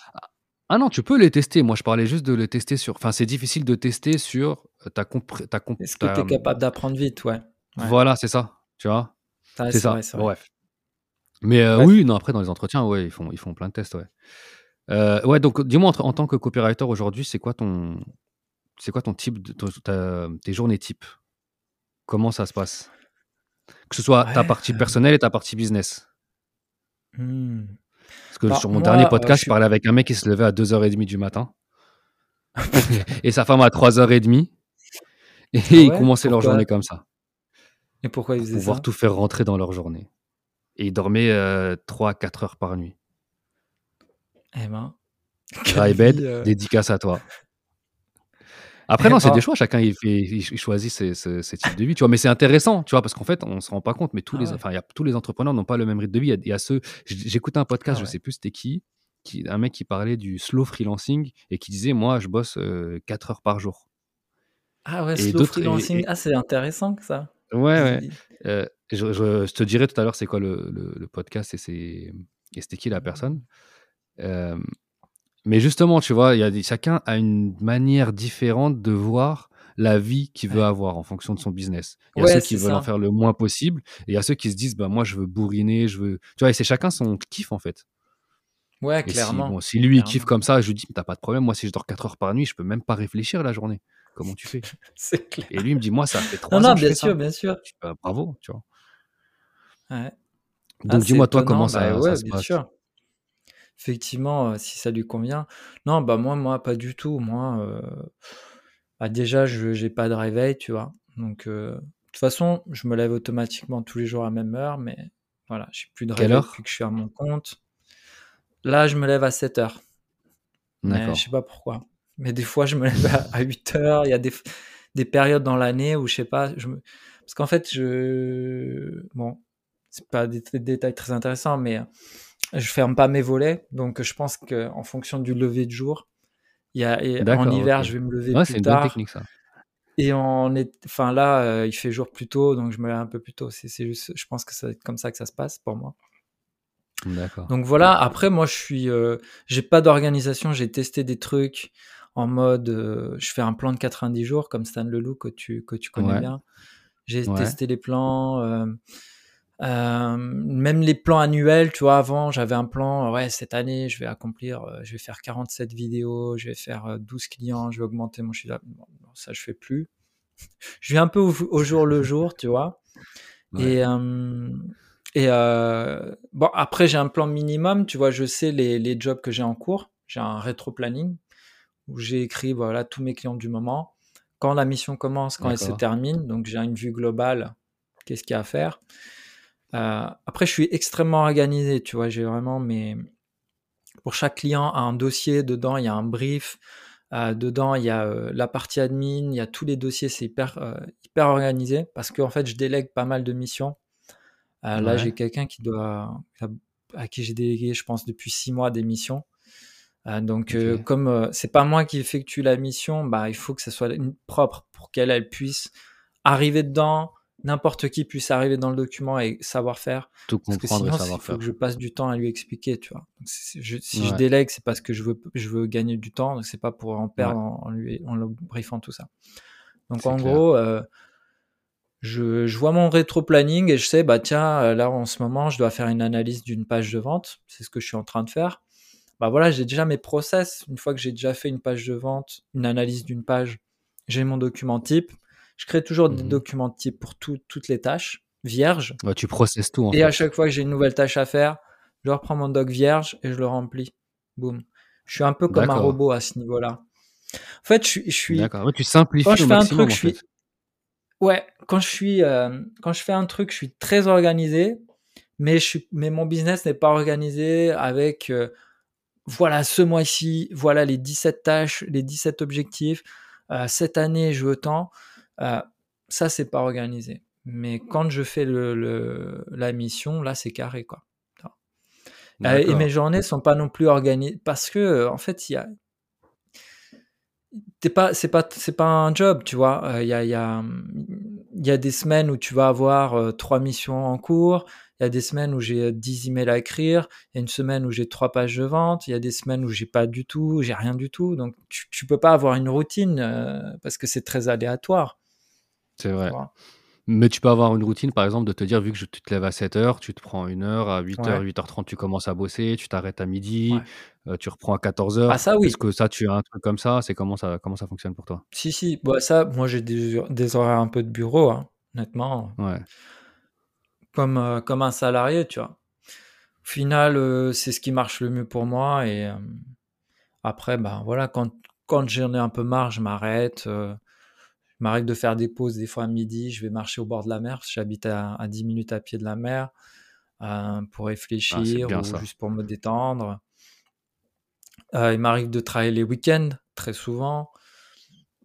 Ah non, tu peux les tester. Moi, je parlais juste de les tester sur. Enfin, c'est difficile de tester sur euh, ta compréhension. Comp... Est-ce que tu es capable d'apprendre vite, ouais. Voilà, c'est ça. Tu vois? C'est ça. Bref. Mais euh, oui, non, après, dans les entretiens, ouais, ils font, ils font plein de tests, ouais. Euh, ouais, donc dis-moi, en, tant que copywriter aujourd'hui, c'est quoi ton. C'est quoi ton type de, tes journées type? Comment ça se passe? Que ce soit ta partie personnelle et ta partie business. Mmh. Parce que bah, sur mon dernier podcast, je... parlais avec un mec qui se levait à 2h30 du matin. et sa femme à 3h30. Et ah ils commençaient leur journée comme ça. Et pourquoi ils faisaient pour pouvoir tout faire rentrer dans leur journée. Et ils dormaient 3-4 euh, heures par nuit. Eh ben. Euh. dédicace à toi. Après, non, c'est des choix. Chacun, il, fait, il choisit ses, types de vie. Tu vois, mais c'est intéressant, tu vois, parce qu'en fait, on se rend pas compte, mais tous, ah les, enfin, y a, tous les entrepreneurs n'ont pas le même rythme de vie. Il y a, ceux. J'écoutais un podcast, ah je sais plus c'était qui, qui, un mec qui parlait du slow freelancing et qui disait Moi, je bosse 4 euh, heures par jour. Ah ouais, slow freelancing. ah, c'est intéressant que ça. Ouais, ouais. Euh, je, te dirai tout à l'heure c'est quoi le, le, podcast et c'est Et c'était qui la personne? Euh, Mais justement, tu vois, y a chacun a une manière différente de voir la vie qu'il veut Ouais. avoir en fonction de son business. Il y a Ouais, ceux qui veulent en faire le moins possible, et il y a ceux qui se disent, bah moi je veux bourriner, je veux. Tu vois, et c'est chacun son kiff en fait. Ouais, Et si, clairement. bon, si lui il kiffe Clairement. comme ça, je lui dis, t'as pas de problème, moi si je dors 4 heures par nuit, je peux même pas réfléchir la journée. Comment tu fais? C'est clair. Et lui il me dit, moi ça fait Non, 3 non, ans que je bien fais sûr, ça. bien sûr. Bah, bravo, tu vois. Ouais. Ah, Donc c'est dis-moi toi comment Bah ça, ça se bien passe? sûr. Effectivement, euh, si ça lui convient. Non, bah moi, moi, pas du tout. Moi, euh, bah déjà, je j'ai pas de réveil, tu vois. Donc, euh, de toute façon, je me lève automatiquement tous les jours à la même heure, mais voilà, j'ai plus de réveil depuis que je suis à mon compte. Là, je me lève à 7 heures. Mais je D'accord. sais pas pourquoi. Mais des fois, je me lève à, à 8 heures. Il y a des, des périodes dans l'année où je sais pas. Je me... Parce qu'en fait, je. Bon, c'est pas des, des détails très intéressants, mais je ferme pas mes volets. Donc, je pense qu'en fonction du lever de jour, y a, et en hiver, je vais me lever Ouais, c'est plus une tard. technique ça. Et en est... enfin, là, euh, il fait jour plus tôt, donc je me lève un peu plus tôt. C'est c'est juste, je pense que ça va être comme ça que ça se passe pour moi. D'accord. Donc voilà, après moi je suis euh, j'ai pas d'organisation, j'ai testé des trucs en mode euh, je fais un plan de 90 jours comme Stan Leloup que tu que tu connais Ouais, bien. J'ai ouais, testé les plans euh, euh, même les plans annuels, tu vois, avant j'avais un plan ouais, cette année, je vais accomplir euh, je vais faire 47 vidéos, je vais faire euh, 12 clients, je vais augmenter mon chiffre. Bon, ça je fais plus. Je vis un peu au, au jour le jour, tu vois. ouais. Et, euh, et euh, bon, après, j'ai un plan minimum. Tu vois, je sais les, les jobs que j'ai en cours. J'ai un rétro-planning où j'ai écrit voilà, tous mes clients du moment. Quand la mission commence, quand elle se termine. Donc, j'ai une vue globale. Qu'est-ce qu'il y a à faire Euh, Après, je suis extrêmement organisé. Tu vois, j'ai vraiment mes. Pour chaque client, un dossier. Dedans, il y a un brief. Euh, dedans, il y a euh, la partie admin, il y a tous les dossiers, c'est hyper, hyper organisé parce qu'en fait, je délègue pas mal de missions. Là, j'ai quelqu'un qui doit, à qui j'ai délégué, je pense, depuis six mois des missions. Euh, donc, euh, comme euh, c'est pas moi qui effectue la mission, bah, il faut que ça soit une- propre pour qu'elle elle puisse arriver dedans, n'importe qui puisse arriver dans le document et savoir faire. Tout Parce que comprendre et sinon, c'est- il savoir faut que je passe du temps à lui expliquer, tu vois. Donc, c'est- je- si je délègue, c'est parce que je veux, je veux gagner du temps, donc c'est pas pour en ouais, perdre en, en lui, en le briefant tout ça. Donc, en clair. gros, euh, je, je vois mon rétro-planning et je sais, bah tiens, euh, là en ce moment, je dois faire une analyse d'une page de vente. C'est ce que je suis en train de faire. Bah voilà, j'ai déjà mes process. Une fois que j'ai déjà fait une page de vente, une analyse d'une page, j'ai mon document type. Je crée toujours des Mhm. documents type pour tout- toutes les tâches vierges. Ouais, tu processes tout en Et à chaque fois que j'ai une nouvelle tâche à faire, je reprends mon doc vierge et je le remplis. Boum. Je suis un peu comme un robot à ce niveau-là. En fait, je suis, je suis D'accord. Ouais, tu quand simplifies je au fais un truc, je suis. Ouais, quand je suis, euh, quand je fais un truc, je suis très organisé, mais je suis, mais mon business n'est pas organisé avec, euh, voilà, ce mois-ci, voilà les 17 tâches, les 17 objectifs, euh, cette année, je veux tant. Euh, ça, c'est pas organisé. Mais quand je fais le, le- la mission, là, c'est carré, quoi. Euh, et mes journées sont pas non plus organisées parce que, en fait, il y a, t'es pas, c'est pas, c'est pas un job, tu vois. Euh, Il y a, il y a, il y a des semaines où tu vas avoir trois missions en cours. Il y a des semaines où j'ai euh, 10 emails à écrire. Il y a une semaine où j'ai trois pages de vente. Il y a des semaines où j'ai pas du tout, j'ai rien du tout. Donc, tu, tu peux pas avoir une routine euh, parce que c'est très aléatoire, C'est vrai. Mais tu peux avoir une routine, par exemple, de te dire, vu que je- tu te lèves à 7 heures, tu te prends une heure, à 8 heures, Ouais, 8h30, tu commences à bosser, tu t'arrêtes à midi, ouais. euh, tu reprends à 14 Ah, ça, Est-ce oui. que ça, tu as un truc comme ça? C'est comment ça, comment ça fonctionne pour toi? Si, si. Bah, ça, moi, j'ai des, des horaires un peu de bureau, hein, honnêtement. Ouais. Comme, euh, comme un salarié, tu vois. Au final, euh, c'est ce qui marche le mieux pour moi. Et euh, après, ben voilà, quand, quand j'en ai un peu marre, je m'arrête. euh, je m'arrête de faire des pauses des fois à midi. Je vais marcher au bord de la mer. parce que J'habite à, à 10 minutes à pied de la mer euh, pour Ah, réfléchir ou ça. juste pour me détendre. Euh, il m'arrive de travailler les week-ends très souvent.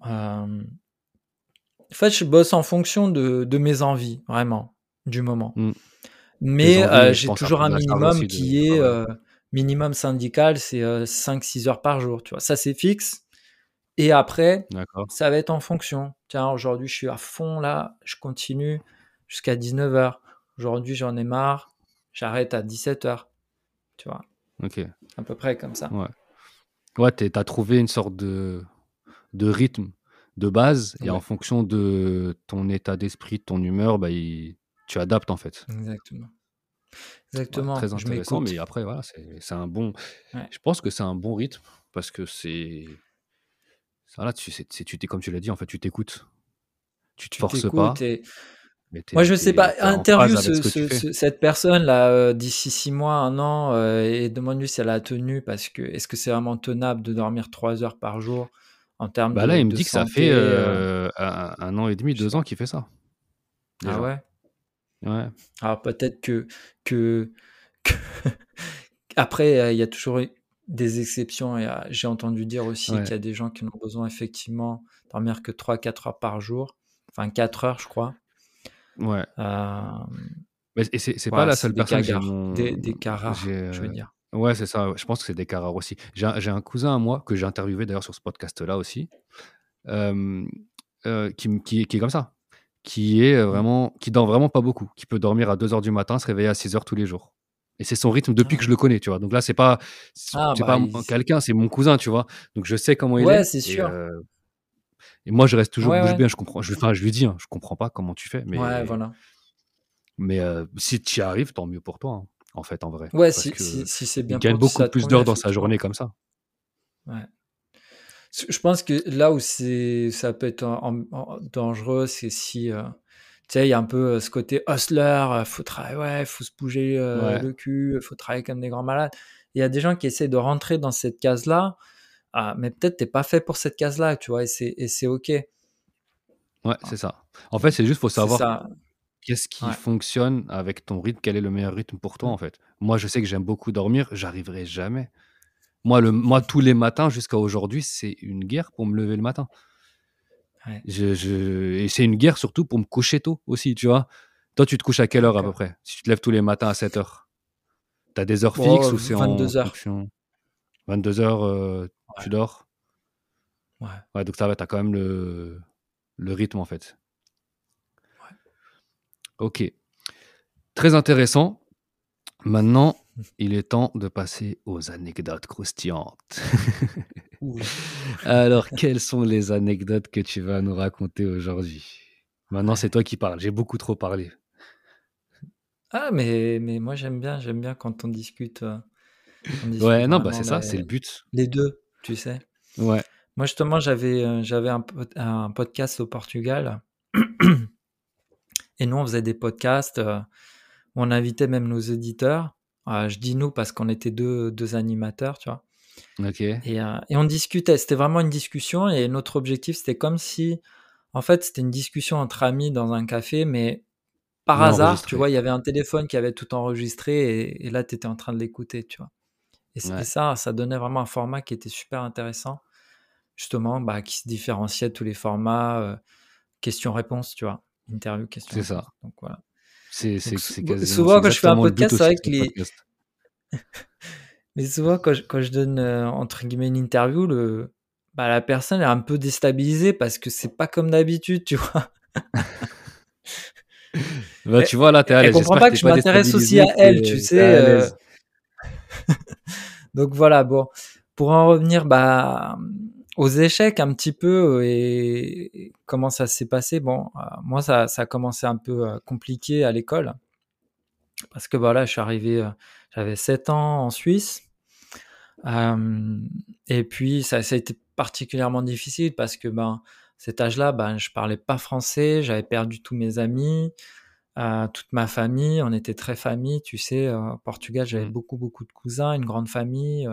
Euh, en fait, je bosse en fonction de, de mes envies, vraiment, du moment. Mm. Mais j'ai toujours un minimum de qui est minimum syndical, c'est 5-6 heures par jour. Tu vois, ça c'est fixe. Et après, ça va être en fonction. Tiens, aujourd'hui, je suis à fond là, je continue jusqu'à 19h. Aujourd'hui, j'en ai marre, j'arrête à 17h. tu vois? Ok. À peu près comme ça. Ouais. Ouais, tu as trouvé une sorte de, de rythme de base et Ouais. en fonction de ton état d'esprit, de ton humeur, bah, il- tu adaptes en fait. Exactement. Ouais, Exactement. très Je intéressant, mais après, voilà, c'est c'est un bon. Ouais. Je pense que c'est un bon rythme parce que c'est. Voilà, tu, c'est- c'est- tu t'es, comme tu l'as dit, en fait, tu t'écoutes. Tu te Tu forces pas, et moi je sais pas. Interview ce, ce ce- cette personne là euh, d'ici six mois, un an euh, et demande-lui si elle a tenu parce que est-ce que c'est vraiment tenable de dormir trois heures par jour en termes Bah là, de, il me dit que ça fait euh, un, un an et demi, deux ans qu'il fait ça. Ah ouais? Ouais. Alors peut-être que, que, que- après il y a toujours des exceptions et j'ai entendu dire aussi Ouais. qu'il y a des gens qui n'ont besoin effectivement de dormir que 3-4 heures par jour, enfin 4 heures je crois. Ouais. Euh, Mais- Et c'est pas la seule des cas personne. J'ai rares, des, mon. des cas rares, je veux euh, dire. Ouais, c'est ça. Je pense que c'est des cas rares aussi. J'ai un, cousin à moi que j'ai interviewé d'ailleurs sur ce podcast-là aussi, euh, euh, qui, qui, qui est comme ça, qui est euh, Mm. vraiment, qui dort vraiment pas beaucoup, qui peut dormir à 2 heures du matin, se réveiller à 6 heures tous les jours. Et c'est son rythme depuis que je le connais, tu vois. Donc là, c'est pas, c'est Ah, c'est bah pas il- quelqu'un, c'est mon cousin, tu vois. Donc je sais comment il ouais, est. c'est Et, sûr. euh, et moi, je reste toujours Ouais, bouche ouais. bée. Je comprends. Je, enfin, je lui dis, hein, je comprends pas comment tu fais, Ouais, mais, voilà. mais euh, si tu y arrives, tant mieux pour toi, hein, en fait, en vrai. Ouais, Parce si, si, si c'est il bien gagne toi, si beaucoup ça plus d'heures dans sa journée comme ça. Ouais. Je pense que là où c'est, ça peut être en- en- dangereux, c'est si, euh, tu sais, il y a un peu euh, ce côté hustler, euh, faut travailler, ouais, faut se bouger euh, Ouais. le cul, faut travailler comme des grands malades. Il y a des gens qui essaient de rentrer dans cette case-là, ah, mais peut-être t'es pas fait pour cette case-là, tu vois, et c'est, et c'est ok. Ouais, Ah, c'est ça. En fait, c'est juste faut savoir qu'est-ce qui Ouais. fonctionne avec ton rythme, quel est le meilleur rythme pour toi, Mm. en fait. Moi, je sais que j'aime beaucoup dormir, j'arriverai jamais. Moi, le, moi, tous les matins jusqu'à aujourd'hui, c'est une guerre pour me lever le matin. Ouais. Je, je- Et c'est une guerre surtout pour me coucher tôt aussi, tu vois. Toi, tu te couches à quelle heure à peu près? Si tu te lèves tous les matins à 7 heures, tu as des heures fixes Bon, ou c'est en 22 heures. fonction? 22 heures, euh, tu dors? Ouais. Ouais, donc ça va, tu as quand même le, le rythme, en fait. Ouais. Ok. Très intéressant. Maintenant. il est temps de passer aux anecdotes croustillantes. Alors, quelles sont les anecdotes que tu vas nous raconter aujourd'hui? Maintenant, c'est toi qui parles. J'ai beaucoup trop parlé. Ah, mais, mais moi j'aime bien, j'aime bien quand on discute, euh, on discute Ouais, non, bah c'est ça, c'est le but. les deux, tu sais. Ouais. Moi, justement, j'avais euh, j'avais un, un podcast au Portugal et nous, on faisait des podcasts euh, où on invitait même nos éditeurs. Euh, je dis nous parce qu'on était deux, deux animateurs, tu vois. Et, euh, et on discutait. C'était vraiment une discussion et notre objectif, c'était comme si, en fait, c'était une discussion entre amis dans un café, mais par hasard, tu vois, il y avait un téléphone qui avait tout enregistré et, et là, tu étais en train de l'écouter, tu vois. Et, Ouais. ça, ça donnait vraiment un format qui était super intéressant, justement, bah, qui se différenciait de tous les formats euh, questions-réponses, tu vois. Interview, C'est questions-réponses. ça. Donc voilà. C'est souvent, quand je fais un podcast, c'est vrai que les. Mais souvent, quand je, quand je donne, euh, entre guillemets, une interview, le... bah, la personne est un peu déstabilisée parce que c'est pas comme d'habitude, tu vois. Bah, Elle, tu vois, là, t'es à elle l'aise. comprend J'espère pas que je m'intéresse aussi à elle, tu sais. euh. Donc voilà, bon, pour en revenir bah, aux échecs un petit peu euh, et comment ça s'est passé, bon, euh, moi ça, ça a commencé un peu euh, compliqué à l'école parce que voilà, je suis arrivé, euh, j'avais 7 ans en Suisse et puis ça, ça a été particulièrement difficile parce que ben cet âge-là, ben je parlais pas français, j'avais perdu tous mes amis, toute ma famille, on était très famille, tu sais, au Portugal j'avais Mm. beaucoup beaucoup de cousins, une grande famille.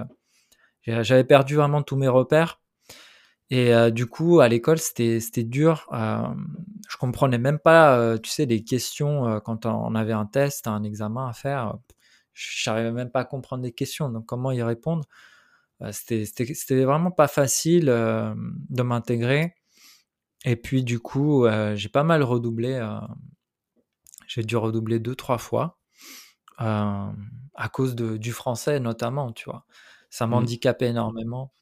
J'avais perdu vraiment tous mes repères. Et euh, du coup, à l'école, c'était c'était dur. Euh, je comprenais même pas, euh, tu sais, les questions euh, quand on avait un test, un examen à faire. Je n'arrivais même pas à comprendre les questions. Donc, comment y répondre C'était vraiment pas facile de m'intégrer. Et puis, du coup, j'ai pas mal redoublé. j'ai dû redoubler deux, trois fois à cause de, du français, notamment, tu vois. Ça Mm. m'handicapait énormément.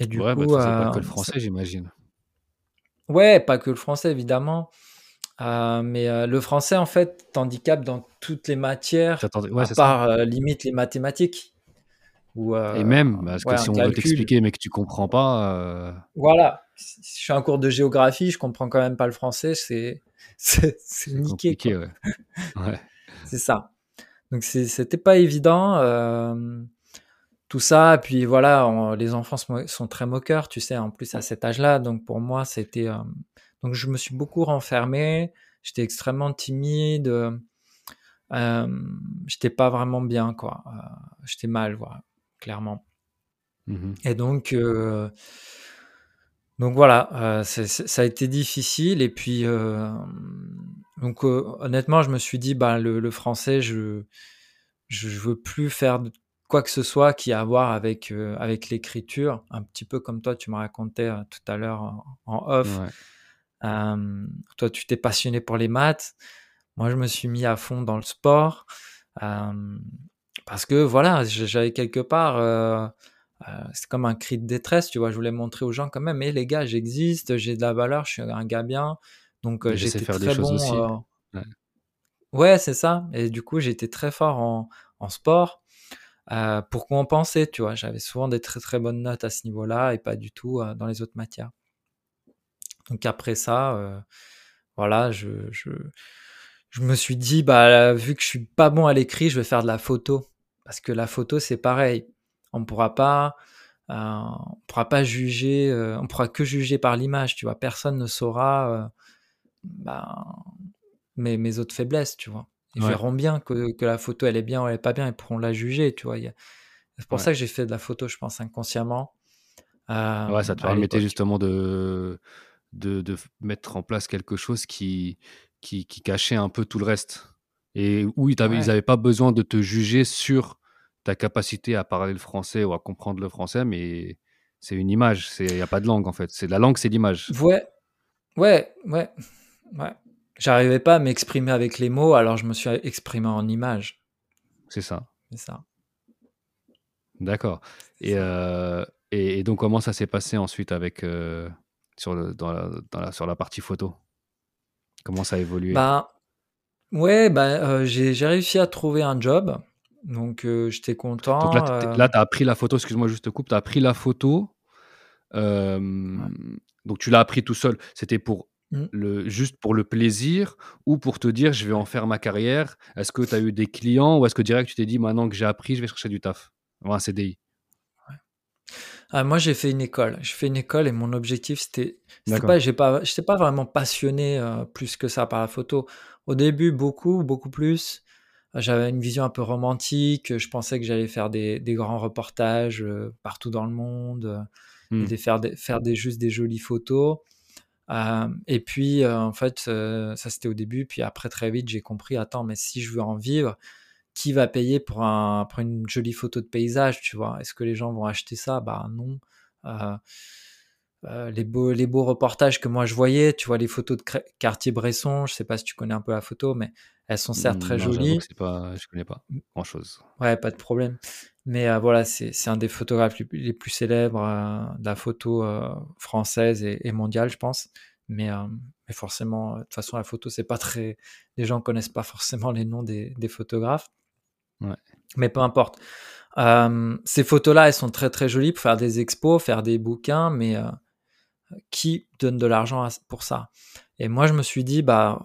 Et du Ouais, bah, coup, c'est pas euh, que le ça- français, j'imagine. ouais, pas que le français, évidemment. mais le français, en fait, t'handicape dans toutes les matières, ouais, à part limite les mathématiques. Ou, Et même, parce que si on veut t'expliquer mais que tu comprends pas. Voilà, si je suis en cours de géographie, je comprends quand même pas le français, c'est c'est niqué. Ouais. c'est ça. Donc c'était pas évident. Euh, tout ça, puis voilà, les enfants sont très moqueurs, tu sais, en plus à cet âge-là. Donc pour moi, c'était. Euh, donc je me suis beaucoup renfermé. J'étais extrêmement timide. Euh, j'étais pas vraiment bien, quoi. j'étais mal, voilà, clairement. Mmh Et donc. donc voilà, ça a été difficile. Et puis, donc honnêtement, je me suis dit, bah, le, le français, je je veux plus faire quoi que ce soit qui a à voir avec, euh, avec l'écriture, un petit peu comme toi, tu me racontais euh, tout à l'heure en, off. toi, tu t'es passionné pour les maths. Moi, je me suis mis à fond dans le sport. parce que voilà, j'avais quelque part. Euh, c'est comme un cri de détresse, tu vois. Je voulais montrer aux gens quand même, mais les gars, j'existe, j'ai de la valeur, je suis un gars bien. Donc, j'étais très des bon. Aussi. Ouais. Ouais, c'est ça. Et du coup, j'étais très fort en, en sport euh, pour compenser, tu vois? J'avais souvent des très très bonnes notes à ce niveau-là et pas du tout euh, dans les autres matières. Donc après ça, euh, voilà, je, je, me suis dit, bah, vu que je suis pas bon à l'écrit, je vais faire de la photo. Parce que la photo, c'est pareil. On pourra pas, on pourra pas juger, on pourra que juger par l'image, tu vois? Personne ne saura bah, mes autres faiblesses, tu vois? Ils verront bien que, que, la photo, elle est bien ou elle est pas bien, ils pourront la juger, tu vois. C'est pour ça que j'ai fait de la photo, je pense, inconsciemment. Euh, ouais, ça te permettait justement de, de, de, mettre en place quelque chose qui, qui, qui, cachait un peu tout le reste. Et où ils n'avaient pas besoin de te juger sur ta capacité à parler le français ou à comprendre le français, mais c'est une image, il n'y a pas de langue en fait. C'est La langue, c'est l'image. Ouais, ouais, ouais. ouais. J'arrivais pas à m'exprimer avec les mots, alors je me suis exprimé en images. C'est ça. C'est ça. D'accord. Et, euh, et, donc, comment ça s'est passé ensuite avec, euh, sur, le, dans la, dans la, sur la partie photo? Comment ça a évolué? Bah, Ouais, bah, euh, j'ai réussi à trouver un job. Donc, j'étais content. Donc là, tu as appris la photo, excuse-moi, juste te coupe, tu as appris la photo. Donc, tu l'as appris tout seul. C'était pour Mmh. Le, juste pour le plaisir ou pour te dire je vais en faire ma carrière? Est-ce que tu as eu des clients ou est-ce que direct tu t'es dit maintenant que j'ai appris, je vais chercher du taf? Un CDI ah, Moi j'ai fait une école. J'ai fait une école et mon objectif c'était. pas, j'ai pas, j'étais pas vraiment passionné euh, plus que ça par la photo. Au début, beaucoup, beaucoup plus. J'avais une vision un peu romantique. Je pensais que j'allais faire des, des grands reportages euh, partout dans le monde et mmh. faire, des, faire des, juste des jolies photos. Euh, et puis, euh, en fait, euh, ça c'était au début. Puis après, très vite, j'ai compris, attends, mais si je veux en vivre, qui va payer pour, un, pour une jolie photo de paysage, tu vois? Est-ce que les gens vont acheter ça? Bah non. les, beaux, les beaux reportages que moi je voyais, tu vois, les photos de Cartier-Bresson, je sais pas si tu connais un peu la photo, mais elles sont certes très jolies. Pas, je connais pas grand chose. Ouais, pas de problème. Mais voilà, c'est un des photographes les plus, célèbres de la photo française et, et, mondiale, je pense. Mais, mais forcément, de toute façon, la photo, c'est pas très. Les gens connaissent pas forcément les noms des, des photographes. Ouais. Mais peu importe. ces photos-là, elles sont très très jolies pour faire des expos, faire des bouquins, mais qui donne de l'argent pour ça? Et moi, je me suis dit, bah,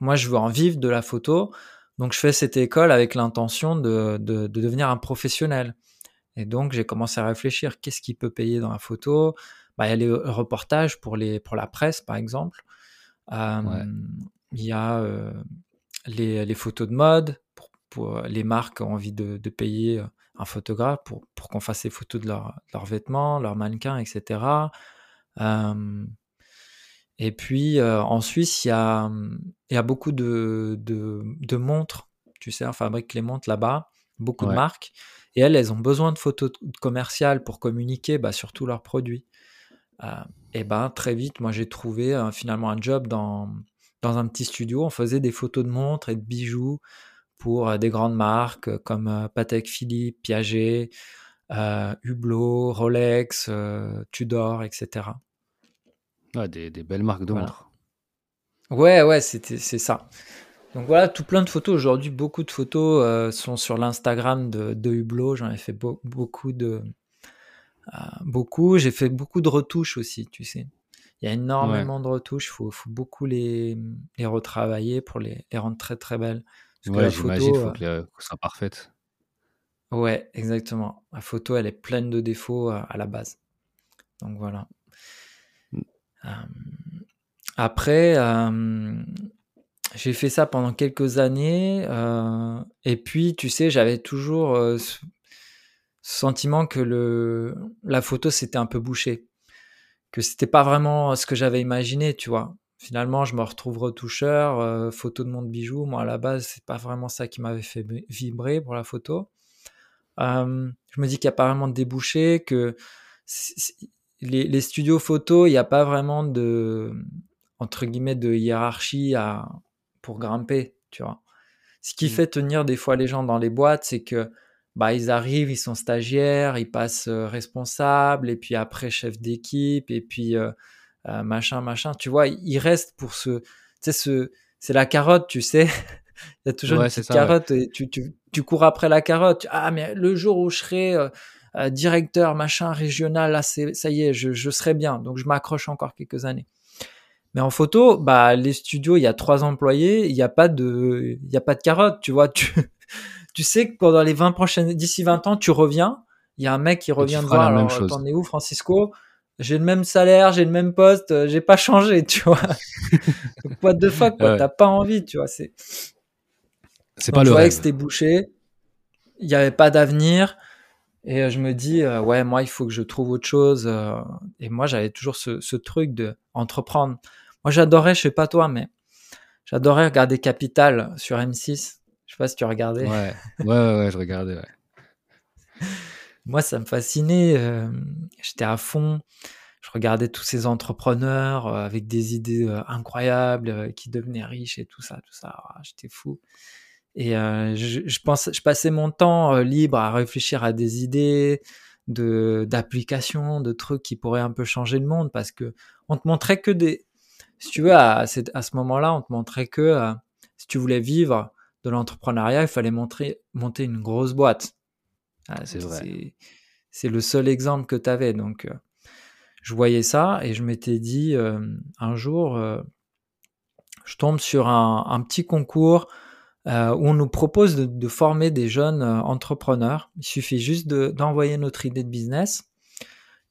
moi, je veux en vivre de la photo. Donc, je fais cette école avec l'intention de, de, de, devenir un professionnel. Et donc, j'ai commencé à réfléchir, qu'est-ce qui peut payer dans la photo? Bah, Il y a les reportages pour, les, pour la presse, par exemple. Euh, il y a euh, les, les, photos de mode, pour, pour, les marques ont envie de, de payer un photographe pour, pour qu'on fasse les photos de, leur, leurs vêtements, leurs mannequins, etc. Euh, et puis en Suisse, il y a, il y a beaucoup de, de, de, montres. Tu sais, on fabrique les montres là-bas, beaucoup de marques. Et elles, elles ont besoin de photos commerciales pour communiquer bah, sur tous leurs produits. et ben très vite, moi j'ai trouvé finalement un job dans, dans un petit studio. On faisait des photos de montres et de bijoux pour des grandes marques comme Patek Philippe, Piaget, Hublot, Rolex, Tudor, etc des, belles marques de montres. Ouais, ouais, c'était, c'est ça. Donc voilà, tout plein de photos. Aujourd'hui, beaucoup de photos euh, sont sur l'Instagram de, de Hublot. J'en ai fait beaucoup de. Euh, beaucoup. J'ai fait beaucoup de retouches aussi, tu sais. Il y a énormément de retouches. Il faut, faut, beaucoup les, les retravailler pour les, les, rendre très très belles. Parce ouais, j'imagine, il faut qu'elle soit parfaite. Ouais, exactement. La photo, elle est pleine de défauts à la base. Donc voilà. Mm. après, j'ai fait ça pendant quelques années. Euh, et puis, tu sais, j'avais toujours euh, ce sentiment que le, la photo, c'était un peu bouché. Que c'était pas vraiment ce que j'avais imaginé, tu vois. Finalement, je me retrouve retoucheur, euh, photo de monde bijou. Moi, à la base, c'est pas vraiment ça qui m'avait fait vibrer pour la photo. je me dis qu'il n'y a pas vraiment de débouché, que les, les studios photo, il n'y a pas vraiment de, entre guillemets, de hiérarchie à, pour grimper, tu vois. Ce qui mmh. fait tenir des fois les gens dans les boîtes, c'est que bah ils arrivent, ils sont stagiaires, ils passent euh, responsables et puis après chef d'équipe et puis euh, euh, machin machin. Tu vois, ils restent pour ce, tu sais ce, c'est la carotte, tu sais. Il y a toujours une petite carotte et tu, tu, tu, cours après la carotte. Ah mais le jour où je serai directeur machin régional, là c'est ça y est, je, je serai bien. Donc je m'accroche encore quelques années. Mais en photo, bah, les studios, il y a trois employés, il n'y a pas de, il y a pas de carotte, tu vois. Tu, tu sais que pendant les 20 prochaines, d'ici 20 ans, tu reviens, il y a un mec qui revient te voir, alors, t'en es où, Francisco? J'ai le même salaire, j'ai le même poste, euh, j'ai pas changé, tu vois. Donc, what the fuck, quoi. T'as pas envie, tu vois. C'est, c'est pas le rêve. que c'était bouché. Il n'y avait pas d'avenir. Et euh, je me dis, euh, ouais, moi, il faut que je trouve autre chose. et moi, j'avais toujours ce, ce truc de entreprendre. Moi, j'adorais, je sais pas toi, mais j'adorais regarder Capital sur M6. Je sais pas si tu regardais. Ouais, ouais, ouais, je regardais, ouais. Moi, ça me fascinait. Euh, j'étais à fond. Je regardais tous ces entrepreneurs euh, avec des idées euh, incroyables qui devenaient riches et tout ça, tout ça. Ah, j'étais fou. Et je, je, pense, je passais mon temps libre à réfléchir à des idées, de d'applications, de trucs qui pourraient un peu changer le monde parce que on te montrait que des si tu veux, à, à ce moment-là, on te montrait que euh, si tu voulais vivre de l'entrepreneuriat, il fallait montrer, monter une grosse boîte. Ah, c'est vrai. C'est le seul exemple que tu avais. Donc, euh, je voyais ça et je m'étais dit euh, un jour, je tombe sur un, un petit concours où on nous propose de, former des jeunes entrepreneurs. Il suffit juste d'envoyer notre idée de business.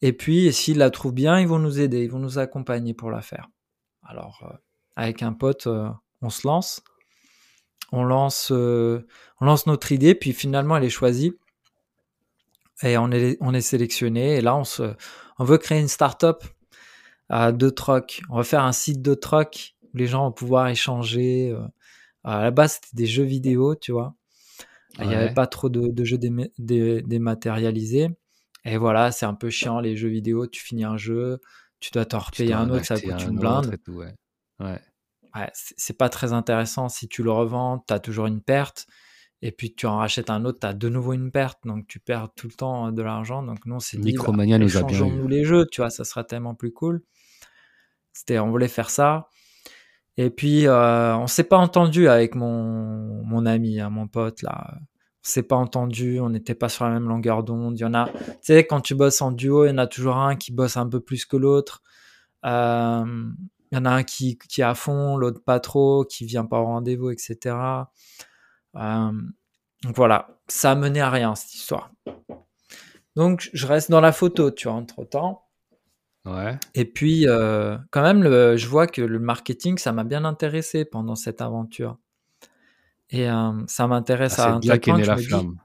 Et puis, s'ils la trouvent bien, ils vont nous aider, ils vont nous accompagner pour la faire. Alors, euh, avec un pote, euh, on se lance. On lance, euh, notre idée, puis finalement, elle est choisie. Et on est, on est sélectionné. Et là, on veut créer une start-up de troc. On va faire un site de troc où les gens vont pouvoir échanger. À la base, c'était des jeux vidéo, tu vois. Il n'y avait pas trop de, jeux dématérialisés. Et voilà, c'est un peu chiant les jeux vidéo. Tu finis un jeu, tu dois t'en repayer un autre, ça coûte une blinde. ouais. Ouais. ouais c'est pas très intéressant. Si tu le revends, tu as toujours une perte. Et puis tu en rachètes un autre, tu as de nouveau une perte. Donc tu perds tout le temps euh, de l'argent. Donc nous, c'est dit, bah, nous a bien nous les jeux, tu vois, ça sera tellement plus cool. C'était, on voulait faire ça. Et puis, euh, on s'est pas entendu avec mon, mon ami, hein, mon pote, là s'est pas entendu, on n'était pas sur la même longueur d'onde. Il y a, tu sais, quand tu bosses en duo, il y en a toujours un qui bosse un peu plus que l'autre. Euh, il y en a un qui, qui est à fond, l'autre pas trop, qui vient pas au rendez-vous, etc. Euh, donc voilà, ça a mené à rien cette histoire. Donc je reste dans la photo, tu vois, entre temps. Ouais. Et puis, euh, quand même, le, je vois que le marketing, ça m'a bien intéressé pendant cette aventure. Et euh, ça m'intéresse ah, à un tel point la flamme.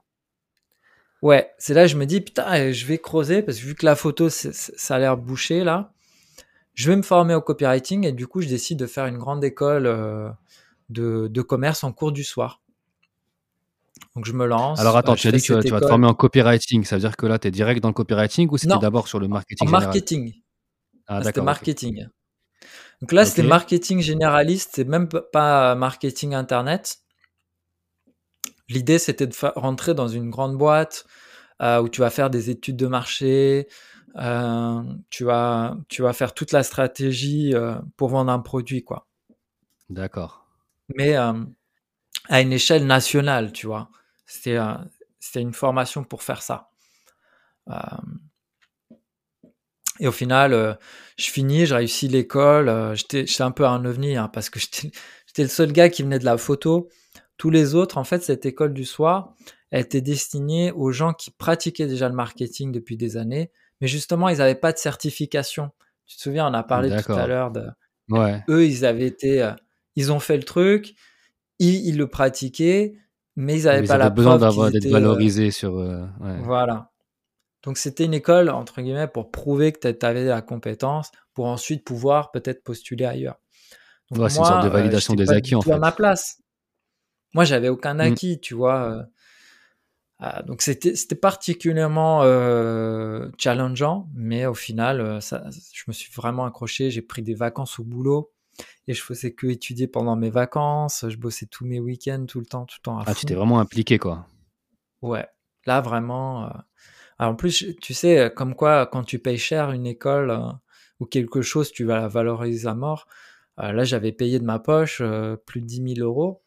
Ouais, c'est là que je me dis, putain, je vais creuser, parce que vu que la photo, ça a l'air bouché, là, je vais me former au copywriting, et du coup, je décide de faire une grande école euh, de, de, commerce en cours du soir. Donc, je me lance. Alors, attends, tu as dit que tu vas, te former en copywriting, ça veut dire que là, tu es direct dans le copywriting, ou c'était d'abord sur le marketing en marketing. Ah, c'était marketing. Donc là, c'était marketing généraliste, c'est même pas marketing internet. L'idée, c'était de rentrer dans une grande boîte euh, où tu vas faire des études de marché, euh, tu, vas, tu vas faire toute la stratégie euh, pour vendre un produit, quoi. D'accord. Mais à une échelle nationale, tu vois. C'était c'était une formation pour faire ça. Et au final, je finis, je réussis l'école. j'étais un peu un ovni hein, parce que j'étais le seul gars qui venait de la photo. Tous les autres, en fait, cette école du soir, elle était destinée aux gens qui pratiquaient déjà le marketing depuis des années, mais justement, ils n'avaient pas de certification. Tu te souviens, on a parlé tout à l'heure de. Ouais. Eux, ils avaient été. Euh, ils ont fait le truc, ils, le pratiquaient, mais ils n'avaient pas la besoin d'avoir d'être euh, valorisés sur. Euh, voilà. Donc, c'était une école, entre guillemets, pour prouver que tu avais la compétence, pour ensuite pouvoir peut-être postuler ailleurs. Donc, c'est une sorte de validation des acquis, en fait. à ma place. Moi, j'avais aucun mmh. acquis, tu vois. Ah, donc c'était particulièrement euh, challengeant, mais au final, euh, ça, je me suis vraiment accroché. J'ai pris des vacances au boulot et je faisais que étudier pendant mes vacances. Je bossais tous mes week-ends, tout le temps, tout le temps. À ah, tu t'es vraiment impliqué, quoi. Ouais, là vraiment. Euh... Alors, en plus, tu sais, comme quoi, quand tu payes cher une école euh, ou quelque chose, tu vas la valoriser à mort. Euh, là, j'avais payé de ma poche plus de 10 000 euros.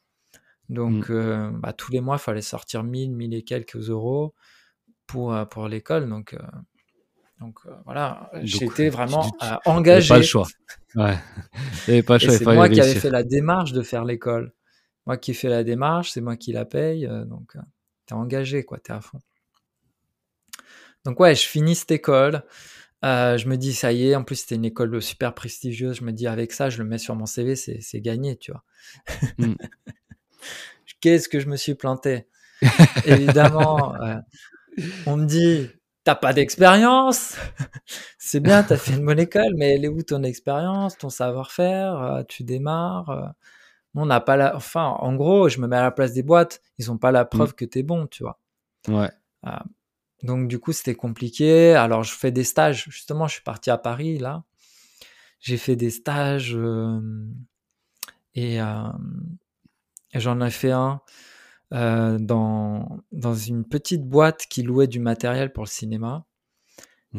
Donc, mmh. euh, bah, tous les mois, il fallait sortir 1000, 1000 et quelques euros pour, euh, pour l'école. Donc, euh, voilà, j'étais vraiment engagé. Pas le choix. Ouais. pas le choix. C'est moi qui avais fait la démarche de faire l'école. Moi qui ai fait la démarche, c'est moi qui la paye. donc, tu es engagé, quoi, tu es à fond. Donc, ouais, je finis cette école. je me dis, ça y est, en plus, c'était une école super prestigieuse. Je me dis, avec ça, je le mets sur mon CV, c'est gagné, tu vois. Mmh. Qu'est-ce que je me suis planté? Évidemment, euh, on me dit T'as pas d'expérience? C'est bien, t'as fait une bonne école, mais elle est où ton expérience, ton savoir-faire? Euh, Tu démarres euh. On n'a pas la. Enfin, en gros, je me mets à la place des boîtes. Ils ont pas la preuve que mm. que t'es bon, tu vois. Ouais. Donc, du coup, c'était compliqué. Alors, je fais des stages. Justement, je suis parti à Paris, là. J'ai fait des stages. et J'en ai fait un euh, dans, dans une petite boîte qui louait du matériel pour le cinéma.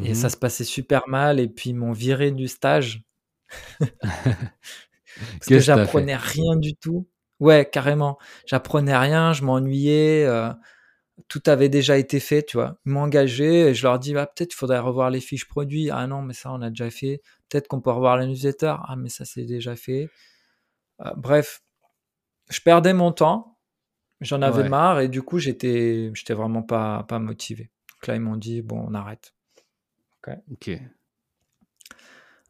Et ça mmh se passait super mal. Et puis, ils m'ont viré du stage. Parce que j'apprenais rien du tout. Ouais, carrément. J'apprenais rien, je m'ennuyais. Tout avait déjà été fait, tu vois. Ils m'ont engagé et je leur dis, bah, peut-être il faudrait revoir les fiches produits. Ah non, mais ça, on a déjà fait. Peut-être qu'on peut revoir la newsletter. Ah, mais ça, c'est déjà fait. Euh, bref, je perdais mon temps, j'en avais marre et du coup j'étais j'étais vraiment pas pas motivé. Donc là ils m'ont dit bon on arrête. Ok.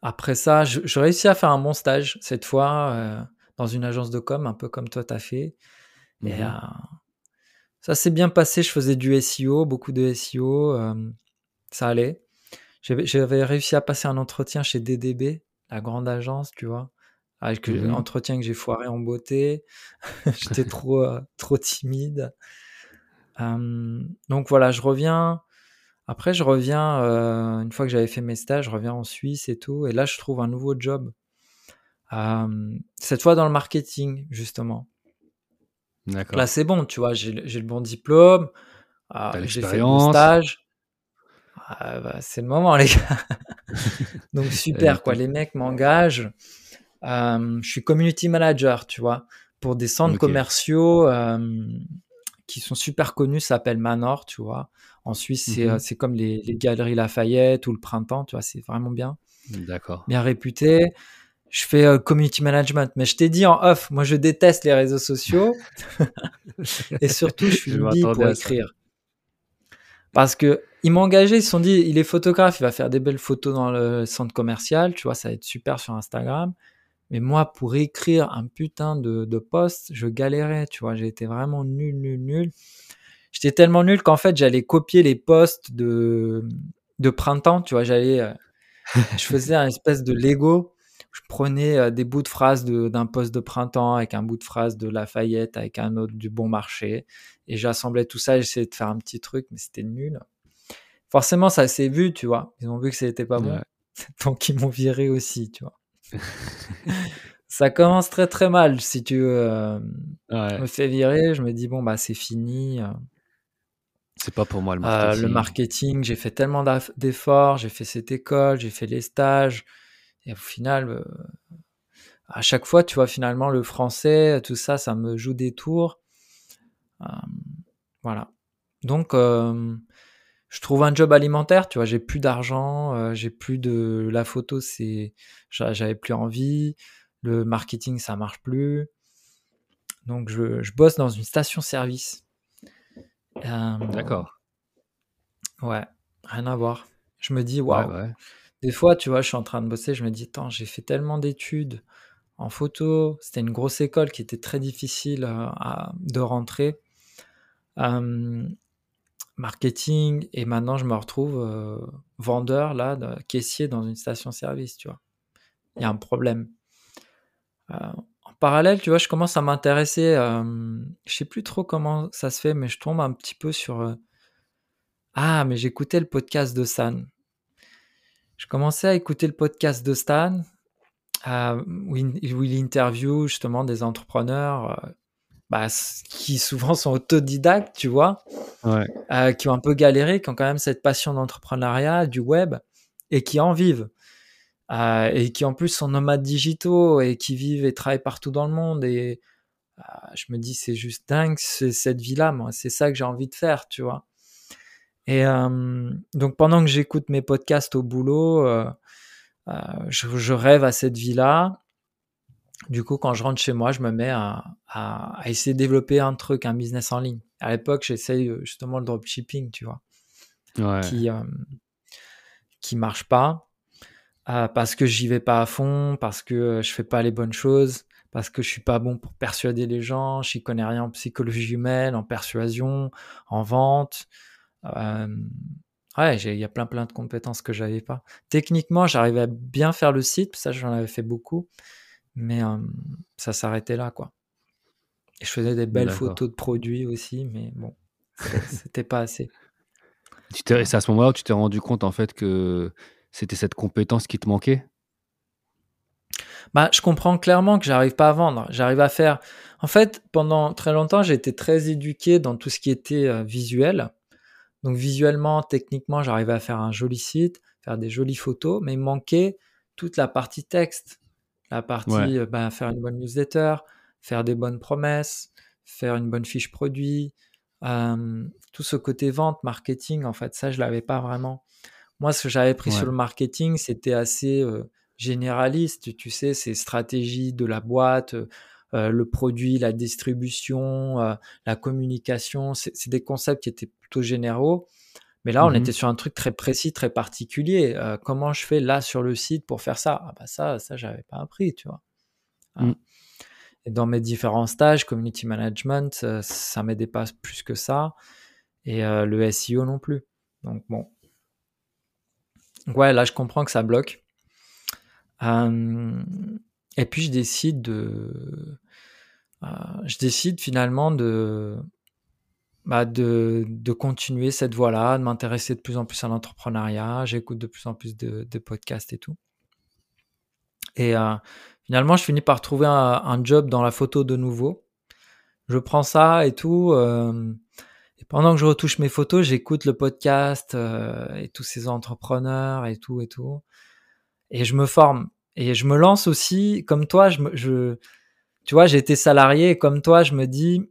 Après ça, je, réussis à faire un bon stage cette fois euh, dans une agence de com, un peu comme toi t'as fait. Et mmh euh, ça s'est bien passé. Je faisais du SEO, beaucoup de SEO, euh, ça allait. J'avais réussi à passer un entretien chez DDB, la grande agence, tu vois avec mmh l'entretien que j'ai foiré en beauté. J'étais trop, euh, trop timide. donc voilà, je reviens. Après, je reviens, euh, une fois que j'avais fait mes stages, je reviens en Suisse et tout. Et là, je trouve un nouveau job. cette fois dans le marketing, justement. Là, c'est bon, tu vois, j'ai le bon diplôme. Ah, j'ai fait mon stage. Ah, bah, c'est le moment, les gars. donc super, quoi. Les mecs m'engagent. Euh, je suis community manager, tu vois, pour des centres commerciaux euh, qui sont super connus, ça s'appelle Manor, tu vois. En Suisse, c'est mhm. euh, comme les, galeries Lafayette ou le Printemps, tu vois, c'est vraiment bien. D'accord. Bien réputé. Je fais community management, mais je t'ai dit en off, moi je déteste les réseaux sociaux et surtout je suis une pour écrire. Parce que ils m'ont engagé, ils se sont dit, il est photographe, il va faire des belles photos dans le centre commercial, tu vois, ça va être super sur Instagram. Mais moi, pour écrire un putain de, de post, je galérais, tu vois. J'étais vraiment nul, nul, nul. J'étais tellement nul qu'en fait, j'allais copier les posts de, de printemps, tu vois. J'allais, euh, je faisais un espèce de Lego. Je prenais euh, des bouts de phrases d'un post de printemps avec un bout de phrase de Lafayette, avec un autre du bon marché. Et j'assemblais tout ça, j'essayais de faire un petit truc, mais c'était nul. Forcément, ça s'est vu, tu vois. Ils ont vu que c'était pas bon. Donc, ils m'ont viré aussi, tu vois ça commence très très mal si tu euh, me fais virer. Je me dis bon bah c'est fini. Euh. C'est pas pour moi euh, le marketing, j'ai fait tellement d'efforts, j'ai fait cette école, j'ai fait les stages, et au final, à chaque fois, tu vois, finalement, le français, tout ça, ça me joue des tours. Euh, voilà. Donc, euh, je trouve un job alimentaire, tu vois, j'ai plus d'argent, euh, j'ai plus de la photo, c'est j'avais plus envie, le marketing ça marche plus. Donc je, je bosse dans une station service. D'accord. Ouais, rien à voir. Je me dis waouh. Des fois, tu vois, je suis en train de bosser, je me dis attends, j'ai fait tellement d'études en photo, c'était une grosse école qui était très difficile à, de rentrer marketing et maintenant je me retrouve euh, vendeur là, caissier dans une station-service, tu vois. Il y a un problème. Euh, en parallèle, tu vois, je commence à m'intéresser. Euh, je sais plus trop comment ça se fait, mais je tombe un petit peu sur. ah, mais j'écoutais le podcast de Stan. Je commençais à écouter le podcast de Stan, où il, où, il, interview justement des entrepreneurs bah, qui souvent sont autodidactes, tu vois, euh, qui ont un peu galéré, qui ont quand même cette passion d'entrepreneuriat, du web, et qui en vivent. Euh, et qui en plus sont nomades digitaux et qui vivent et travaillent partout dans le monde. Et euh, je me dis, c'est juste dingue, cette vie-là, moi, c'est ça que j'ai envie de faire, tu vois. Et donc pendant que j'écoute mes podcasts au boulot, je, je, rêve à cette vie-là. Du coup, quand je rentre chez moi, je me mets à, essayer de développer un truc, un business en ligne. À l'époque, j'essaye euh, justement le dropshipping, tu vois, qui euh, qui marche pas euh, parce que j'y vais pas à fond, parce que je fais pas les bonnes choses, parce que je suis pas bon pour persuader les gens, je connais rien en psychologie humaine, en persuasion, en vente. Ouais, il y a plein plein de compétences que j'avais pas. Techniquement, j'arrivais à bien faire le site, ça j'en avais fait beaucoup. Mais ça s'arrêtait là, quoi. Et je faisais des belles photos de produits aussi, mais bon, c'était pas assez. C'est à ce moment-là où tu t'es rendu compte en fait que c'était cette compétence qui te manquait? Bah, je comprends clairement que j'arrive pas à vendre. J'arrive à faire. En fait, pendant très longtemps, j'ai été très éduqué dans tout ce qui était visuel. Donc visuellement, techniquement, j'arrivais à faire un joli site, faire des jolies photos, mais il manquait toute la partie texte. La partie, bah, faire une bonne newsletter, faire des bonnes promesses, faire une bonne fiche produit, tout ce côté vente, marketing, en fait, ça, je l'avais pas vraiment. Moi, ce que j'avais pris sur le marketing, c'était assez généraliste, tu sais, c'est stratégie de la boîte, le produit, la distribution, la communication, c'est des concepts qui étaient plutôt généraux. Mais là, on mmh était sur un truc très précis, très particulier. Euh, comment je fais là sur le site pour faire ça? Ah bah ça, ça j'avais pas appris, tu vois. Mmh. Et dans mes différents stages, community management, euh, ça m'aidait pas plus que ça, et euh, le SEO non plus. Donc bon, ouais, là je comprends que ça bloque. Et puis je décide de, je décide finalement de bah, de, de, continuer cette voie-là, de m'intéresser de plus en plus à l'entrepreneuriat. J'écoute de plus en plus de, podcasts et tout. Et euh, finalement, je finis par trouver un, job dans la photo de nouveau. Je prends ça et tout. Euh, et pendant que je retouche mes photos, j'écoute le podcast euh, et tous ces entrepreneurs et tout et tout. Et je me forme. Et je me lance aussi, comme toi, je, je tu vois, j'ai été salarié comme toi, je me dis,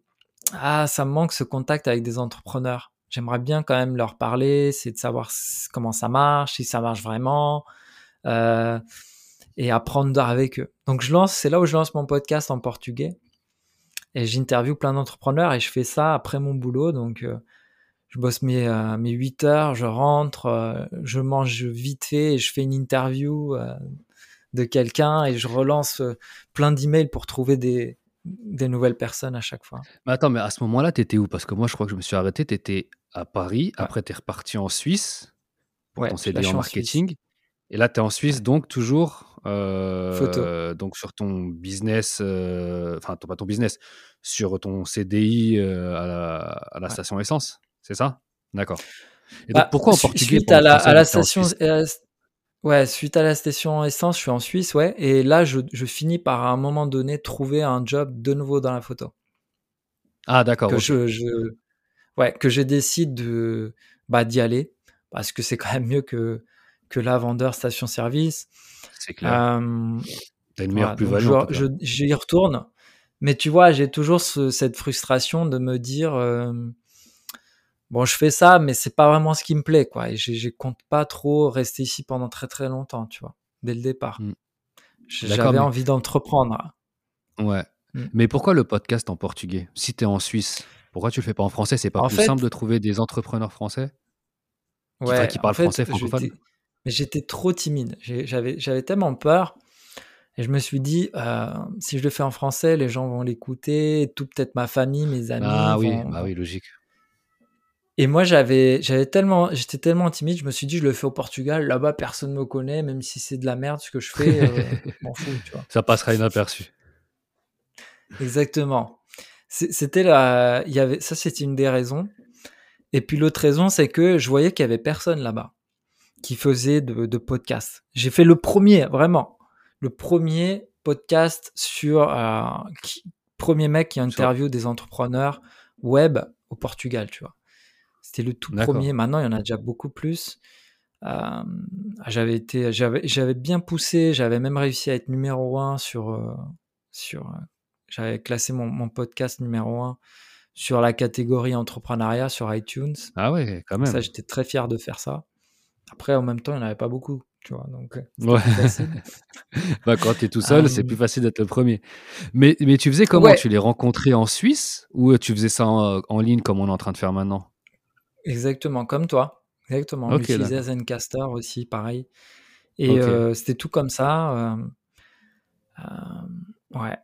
ah, ça me manque ce contact avec des entrepreneurs. J'aimerais bien quand même leur parler, c'est de savoir comment ça marche, si ça marche vraiment, euh, et apprendre avec eux. Donc je lance, c'est là où je lance mon podcast en portugais, et j'interviewe plein d'entrepreneurs, et je fais ça après mon boulot. Donc euh, je bosse mes, euh, mes 8 heures, je rentre, euh, je mange vite fait, et je fais une interview de quelqu'un, et je relance plein d'emails pour trouver des, des nouvelles personnes à chaque fois. Mais attends, mais à ce moment-là, tu étais où? Parce que moi, je crois que je me suis arrêté. Tu étais à Paris. Après, tu es reparti en Suisse pour ouais, ton CDI en marketing. Et là, tu es en Suisse, donc toujours euh, donc sur ton business, euh, enfin, pas ton business, sur ton CDI euh, à la, station essence. C'est ça? D'accord. Et donc, bah, pourquoi en portugais Suite à la, à la station. Ouais, suite à la station essence, je suis en Suisse, ouais. Et là, je, je, finis par à un moment donné trouver un job de nouveau dans la photo. Ah, d'accord. Que je, je, ouais, que je décide de bah, d'y aller parce que c'est quand même mieux que que la vendeur station-service. C'est clair. T'as une meilleure plus-value. j'y retourne. Mais tu vois, j'ai toujours ce- cette frustration de me dire, euh, bon, je fais ça, mais c'est pas vraiment ce qui me plaît, quoi. Et je, compte pas trop rester ici pendant très très longtemps, tu vois, dès le départ. Mm. J'avais mais- envie d'entreprendre. Ouais. Mm. Mais pourquoi le podcast en portugais? Si tu es en Suisse, pourquoi tu le fais pas en français? C'est pas En plus fait- simple de trouver des entrepreneurs français? Qui- enfin, qui en parlent fait, français francophone? Mais j'étais trop timide. J'avais tellement peur. Et je me suis dit, euh, si je le fais en français, les gens vont l'écouter, tout peut-être ma famille, mes amis. Ah oui, bah oui, logique. Et moi, j'avais, j'avais tellement, j'étais tellement timide, je me suis dit, je le fais au Portugal, là-bas, personne me connaît, même si c'est de la merde ce que je fais, euh, je m'en fous, tu vois. Ça passera inaperçu. Exactement. C'était la, il y avait, ça, c'était une des raisons. Et puis l'autre raison, c'est que je voyais qu'il y avait personne là-bas qui faisait de, de podcast. J'ai fait le premier, vraiment, le premier podcast sur, euh, qui- premier mec qui interview des entrepreneurs web au Portugal, tu vois. C'était le tout premier. Maintenant, il y en a déjà beaucoup plus. Euh, j'avais été, j'avais, j'avais bien poussé. J'avais même réussi à être numéro un sur, euh, sur. euh, j'avais classé mon, mon podcast numéro un sur la catégorie entrepreneuriat sur iTunes. Ah ouais, quand même. Ça, j'étais très fier de faire ça. Après, en même temps, il n'y en avait pas beaucoup, tu vois. Donc, Ouais. Bah, quand tu es tout seul, c'est plus facile d'être le premier. Mais, mais tu faisais comment? Ouais. Tu les rencontrais en Suisse ou tu faisais ça en, en ligne comme on est en train de faire maintenant? Exactement, comme toi. Exactement. On Ok, utilisait d'accord. Zencaster aussi, pareil. Et euh, c'était tout comme ça. euh, euh, ouais.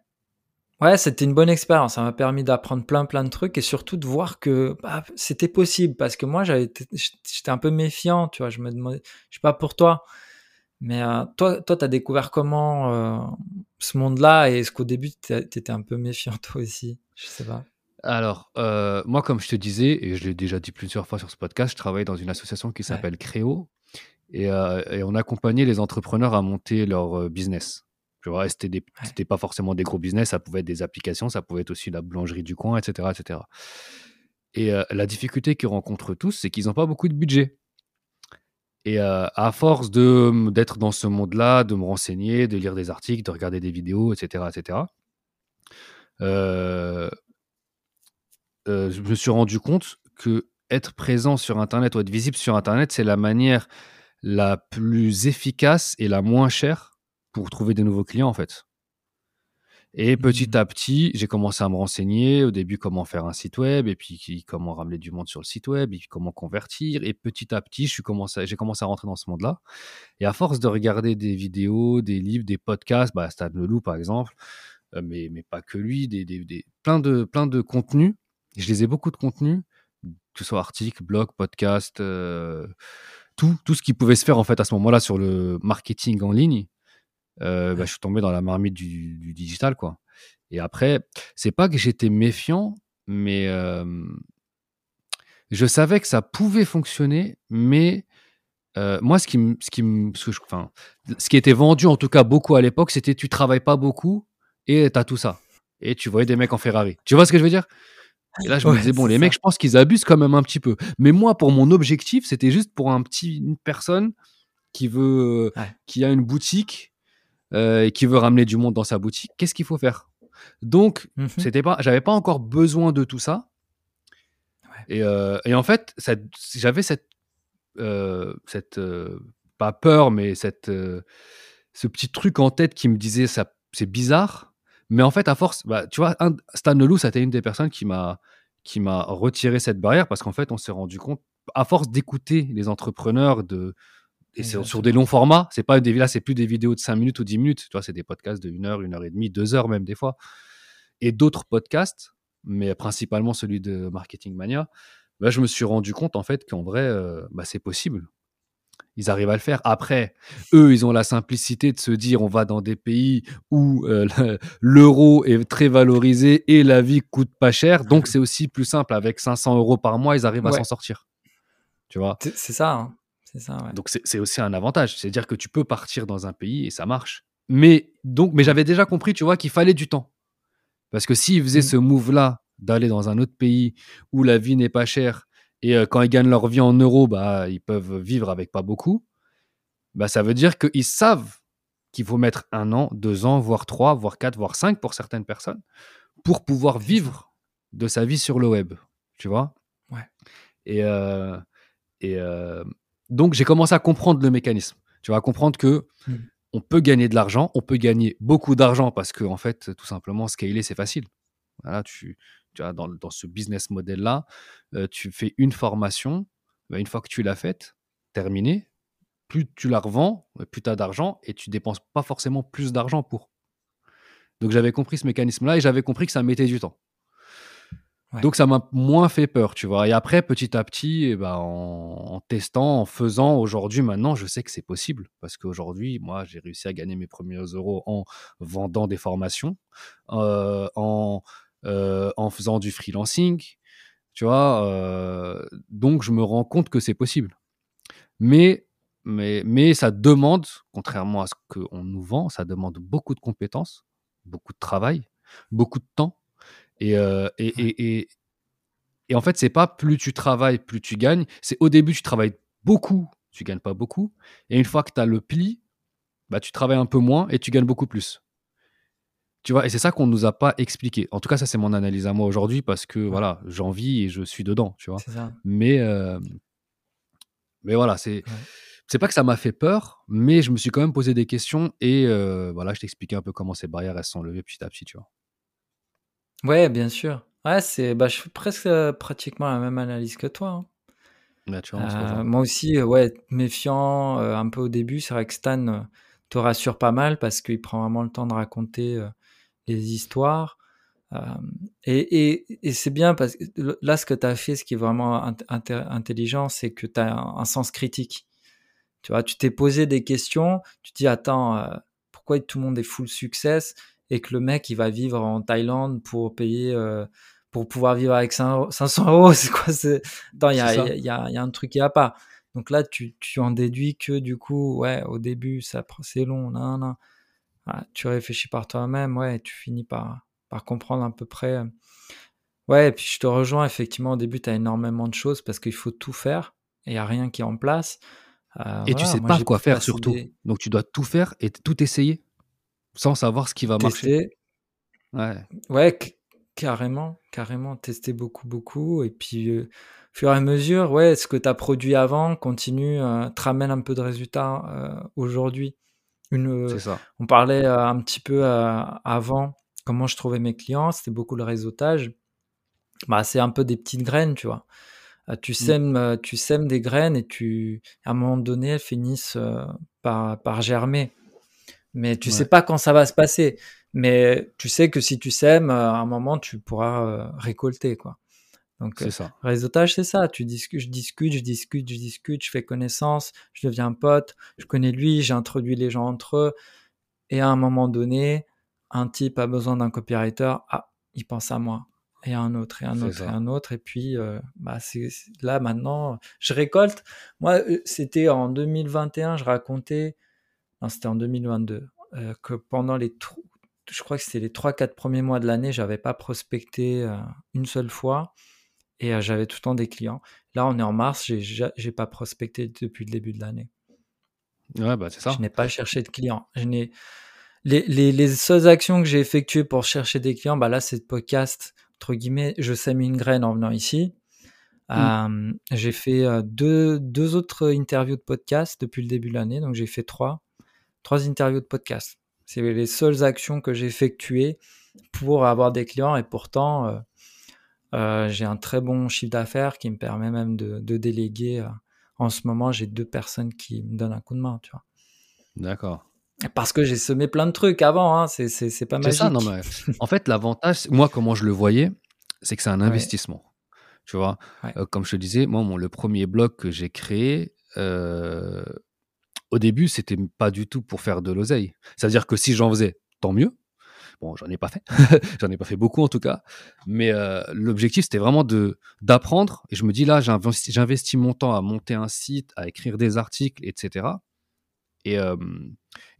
Ouais, c'était une bonne expérience. Ça m'a permis d'apprendre plein, plein de trucs et surtout de voir que bah, c'était possible. Parce que moi, j'avais j'étais un peu méfiant, tu vois. Je me demandais, je sais pas pour toi, mais toi, toi, t'as découvert comment ce monde-là et est-ce qu'au début, t'é- t'étais un peu méfiant toi aussi? Je sais pas. Alors, euh, moi, comme je te disais, et je l'ai déjà dit plusieurs fois sur ce podcast, je travaille dans une association qui s'appelle Créo et, euh, et on accompagnait les entrepreneurs à monter leur euh, business. Tu vois, et c'était des- Ouais. c'était pas forcément des gros business, ça pouvait être des applications, ça pouvait être aussi la boulangerie du coin, etc. etc. Et euh, la difficulté qu'ils rencontrent tous, c'est qu'ils n'ont pas beaucoup de budget. Et euh, à force de d'être dans ce monde-là, de me renseigner, de lire des articles, de regarder des vidéos, etc., etc., euh, euh, je me suis rendu compte que être présent sur Internet ou être visible sur Internet, c'est la manière la plus efficace et la moins chère pour trouver des nouveaux clients, en fait. Et petit Mhm. à petit, j'ai commencé à me renseigner au début comment faire un site web, et puis comment ramener du monde sur le site web, et puis comment convertir. Et petit à petit, commencé, j'ai commencé à rentrer dans ce monde-là. Et à force de regarder des vidéos, des livres, des podcasts, bah, Stan Leloup par exemple, euh, mais, mais pas que lui, des, des- des- plein, de, plein de contenus. Je lisais beaucoup de contenus, que ce soit articles, blogs, podcasts, euh, tout, tout ce qui pouvait se faire en fait à ce moment-là sur le marketing en ligne. Euh, bah, je suis tombé dans la marmite du, du digital, quoi. Et après, c'est pas que j'étais méfiant, mais euh, je savais que ça pouvait fonctionner, mais euh, moi, ce qui, ce, qui me- ce, que je- enfin, ce qui était vendu, en tout cas beaucoup à l'époque, c'était tu travailles pas beaucoup et tu as tout ça. Et tu voyais des mecs en Ferrari. Tu vois ce que je veux dire? Et là, je me disais, bon, les ça. mecs, je pense qu'ils abusent quand même un petit peu. Mais moi, pour mon objectif, c'était juste pour un petit, une personne qui veut, Ouais. qui a une boutique euh, et qui veut ramener du monde dans sa boutique. Qu'est-ce qu'il faut faire? Donc, Mhm. c'était pas, j'avais pas encore besoin de tout ça. Ouais. Et, euh, et en fait, j'avais cette, euh, cette pas peur, mais cette, ce petit truc en tête qui me disait ça, c'est bizarre. Mais en fait, à force, bah, tu vois, un, Stan Leloup, c'était une des personnes qui m'a qui m'a retiré cette barrière parce qu'en fait, on s'est rendu compte, à force d'écouter les entrepreneurs de et sur des longs formats, c'est pas des là, c'est plus des vidéos de 5 minutes ou 10 minutes, tu vois, c'est des podcasts de 1 heure, 1 heure et demie, 2 heures même des fois. Et d'autres podcasts, mais principalement celui de Marketing Mania, bah, je me suis rendu compte en fait qu'en vrai, euh, bah, c'est possible. Ils arrivent à le faire. Après, eux, ils ont la simplicité de se dire on va dans des pays où euh, le- l'euro est très valorisé et la vie coûte pas cher. Donc, c'est aussi plus simple. Avec 500 euros par mois, ils arrivent à s'en sortir. Tu vois? C'est ça, hein. C'est ça, ouais. donc c'est aussi un avantage, c'est-à-dire que tu peux partir dans un pays et ça marche. Mais donc, mais j'avais déjà compris, tu vois, qu'il fallait du temps, parce que s'ils faisaient Mm. ce move-là d'aller dans un autre pays où la vie n'est pas chère et euh, quand ils gagnent leur vie en euros, bah ils peuvent vivre avec pas beaucoup. Bah ça veut dire qu'ils savent qu'il faut mettre un an, deux ans, voire trois, voire quatre, voire cinq pour certaines personnes, pour pouvoir vivre de sa vie sur le web. Tu vois? Ouais. Et, euh, et euh, donc, j'ai commencé à comprendre le mécanisme. Tu vas comprendre que Mm. on peut gagner de l'argent, on peut gagner beaucoup d'argent parce que, en fait, tout simplement, scaler, c'est facile. Voilà, tu, tu vois, dans, dans ce business model-là, euh, tu fais une formation, bah, une fois que tu l'as faite, terminée, plus tu la revends, plus tu as d'argent et tu dépenses pas forcément plus d'argent pour. Donc j'avais compris ce mécanisme-là et j'avais compris que ça mettait du temps. Ouais. Donc ça m'a moins fait peur, tu vois. Et après, petit à petit, eh ben, en, en testant, en faisant, aujourd'hui, maintenant, je sais que c'est possible. Parce qu'aujourd'hui, moi, j'ai réussi à gagner mes premiers euros en vendant des formations, euh, en, en faisant du freelancing, tu vois. euh, donc je me rends compte que c'est possible. Mais, mais, mais ça demande, contrairement à ce qu'on nous vend, ça demande beaucoup de compétences, beaucoup de travail, beaucoup de temps. Et, euh, et, et, et en fait, c'est pas plus tu travailles, plus tu gagnes. C'est au début, tu travailles beaucoup, tu gagnes pas beaucoup. Et une fois que tu as le pli, bah, tu travailles un peu moins et tu gagnes beaucoup plus. Tu vois, et c'est ça qu'on nous a pas expliqué. En tout cas, ça, c'est mon analyse à moi aujourd'hui parce que voilà, j'en vis et je suis dedans, tu vois. Mais, euh, mais voilà, c'est. Ouais. C'est pas que ça m'a fait peur, mais je me suis quand même posé des questions et euh, voilà, je t'expliquais un peu comment ces barrières elles sont levées petit à petit, tu vois. Ouais, bien sûr. Ouais, c'est, bah, je fais presque euh, pratiquement la même analyse que toi. hein. Là, tu vois, on se Euh, rejoint. moi aussi, ouais, méfiant euh, un peu au début. C'est vrai que Stan te rassure pas mal parce qu'il prend vraiment le temps de raconter les histoires. Euh, et et, et c'est bien parce que là, ce que tu as fait, ce qui est vraiment int- intelligent, c'est que tu as un, un sens critique. Tu vois, tu t'es posé des questions, tu te dis, attends, euh, pourquoi tout le monde est full success et que le mec, il va vivre en Thaïlande pour payer, euh, pour pouvoir vivre avec 500 500 euros, c'est quoi. Attends, il y a, y a- y a- y a un truc qui va pas. Donc là, tu, tu en déduis que du coup, ouais, au début, ça, prend- c'est long. Voilà, tu réfléchis par toi-même, ouais, et tu finis par, par comprendre à peu près. euh. Ouais, et puis je te rejoins, effectivement, au début, tu as énormément de choses parce qu'il faut tout faire et il n'y a rien qui est en place. Euh, Et tu voilà, sais moi, pas quoi faire surtout. des Donc tu dois tout faire et tout essayer sans savoir ce qui va marcher. Ouais, carrément, carrément, tester beaucoup, beaucoup. Et puis, euh, au fur et à mesure, ouais, ce que tu as produit avant continue, euh, te ramène un peu de résultats aujourd'hui. Une, euh, ça. on parlait euh, un petit peu euh, avant comment je trouvais mes clients, c'était beaucoup le réseautage. Bah, c'est un peu des petites graines, tu vois. Tu Mm. sèmes, tu sèmes des graines et tu, à un moment donné, elles finissent par, par germer. Mais tu sais Ouais, pas quand ça va se passer. Mais tu sais que si tu sèmes, à un moment, tu pourras récolter, quoi. Donc, euh, c'est ça. réseautage, c'est ça. Tu discutes, je discute, je discute, je discute, je fais connaissance, je deviens pote, je connais lui, j'introduis les gens entre eux. Et à un moment donné, un type a besoin d'un copywriter, ah, il pense à moi. Et un autre, et un C'est autre, et ça. un autre. Et puis, euh, bah, c'est là maintenant, je récolte. Moi, euh, c'était en 2021, je racontais, non, c'était en 2022, euh, que pendant les, je crois que c'était les 3-4 premiers mois de l'année, j'avais pas prospecté une seule fois et euh, j'avais tout le temps des clients. Là, on est en mars, j'ai ja- j'ai pas prospecté depuis le début de l'année. Ouais, bah c'est Je ça. n'ai pas cherché de clients. Je n'ai les, les, les seules actions que j'ai effectuées pour chercher des clients, bah là, c'est le podcast. Entre guillemets, je sème une graine en venant ici. Mm. Euh, j'ai fait euh, deux, deux autres interviews de podcast depuis le début de l'année. Donc, j'ai fait trois, trois interviews de podcast. C'est les seules actions que j'ai effectuées pour avoir des clients. Et pourtant, euh, euh, j'ai un très bon chiffre d'affaires qui me permet même de, de déléguer. euh. En ce moment, j'ai deux personnes qui me donnent un coup de main, tu vois. D'accord. Parce que j'ai semé plein de trucs avant, hein. c'est, c'est, c'est pas C'est ça, non magique. mais en fait l'avantage, moi comment je le voyais, c'est que c'est un Ouais, investissement. Tu vois, ouais, Euh, comme je te disais, moi mon, le premier blog que j'ai créé, euh, au début c'était pas du tout pour faire de l'oseille. C'est-à-dire que si j'en faisais, tant mieux. Bon, j'en ai pas fait, j'en ai pas fait beaucoup en tout cas, mais euh, l'objectif c'était vraiment de d'apprendre. Et je me dis là, j'investis, mon temps à monter un site, à écrire des articles, etc. Et, euh,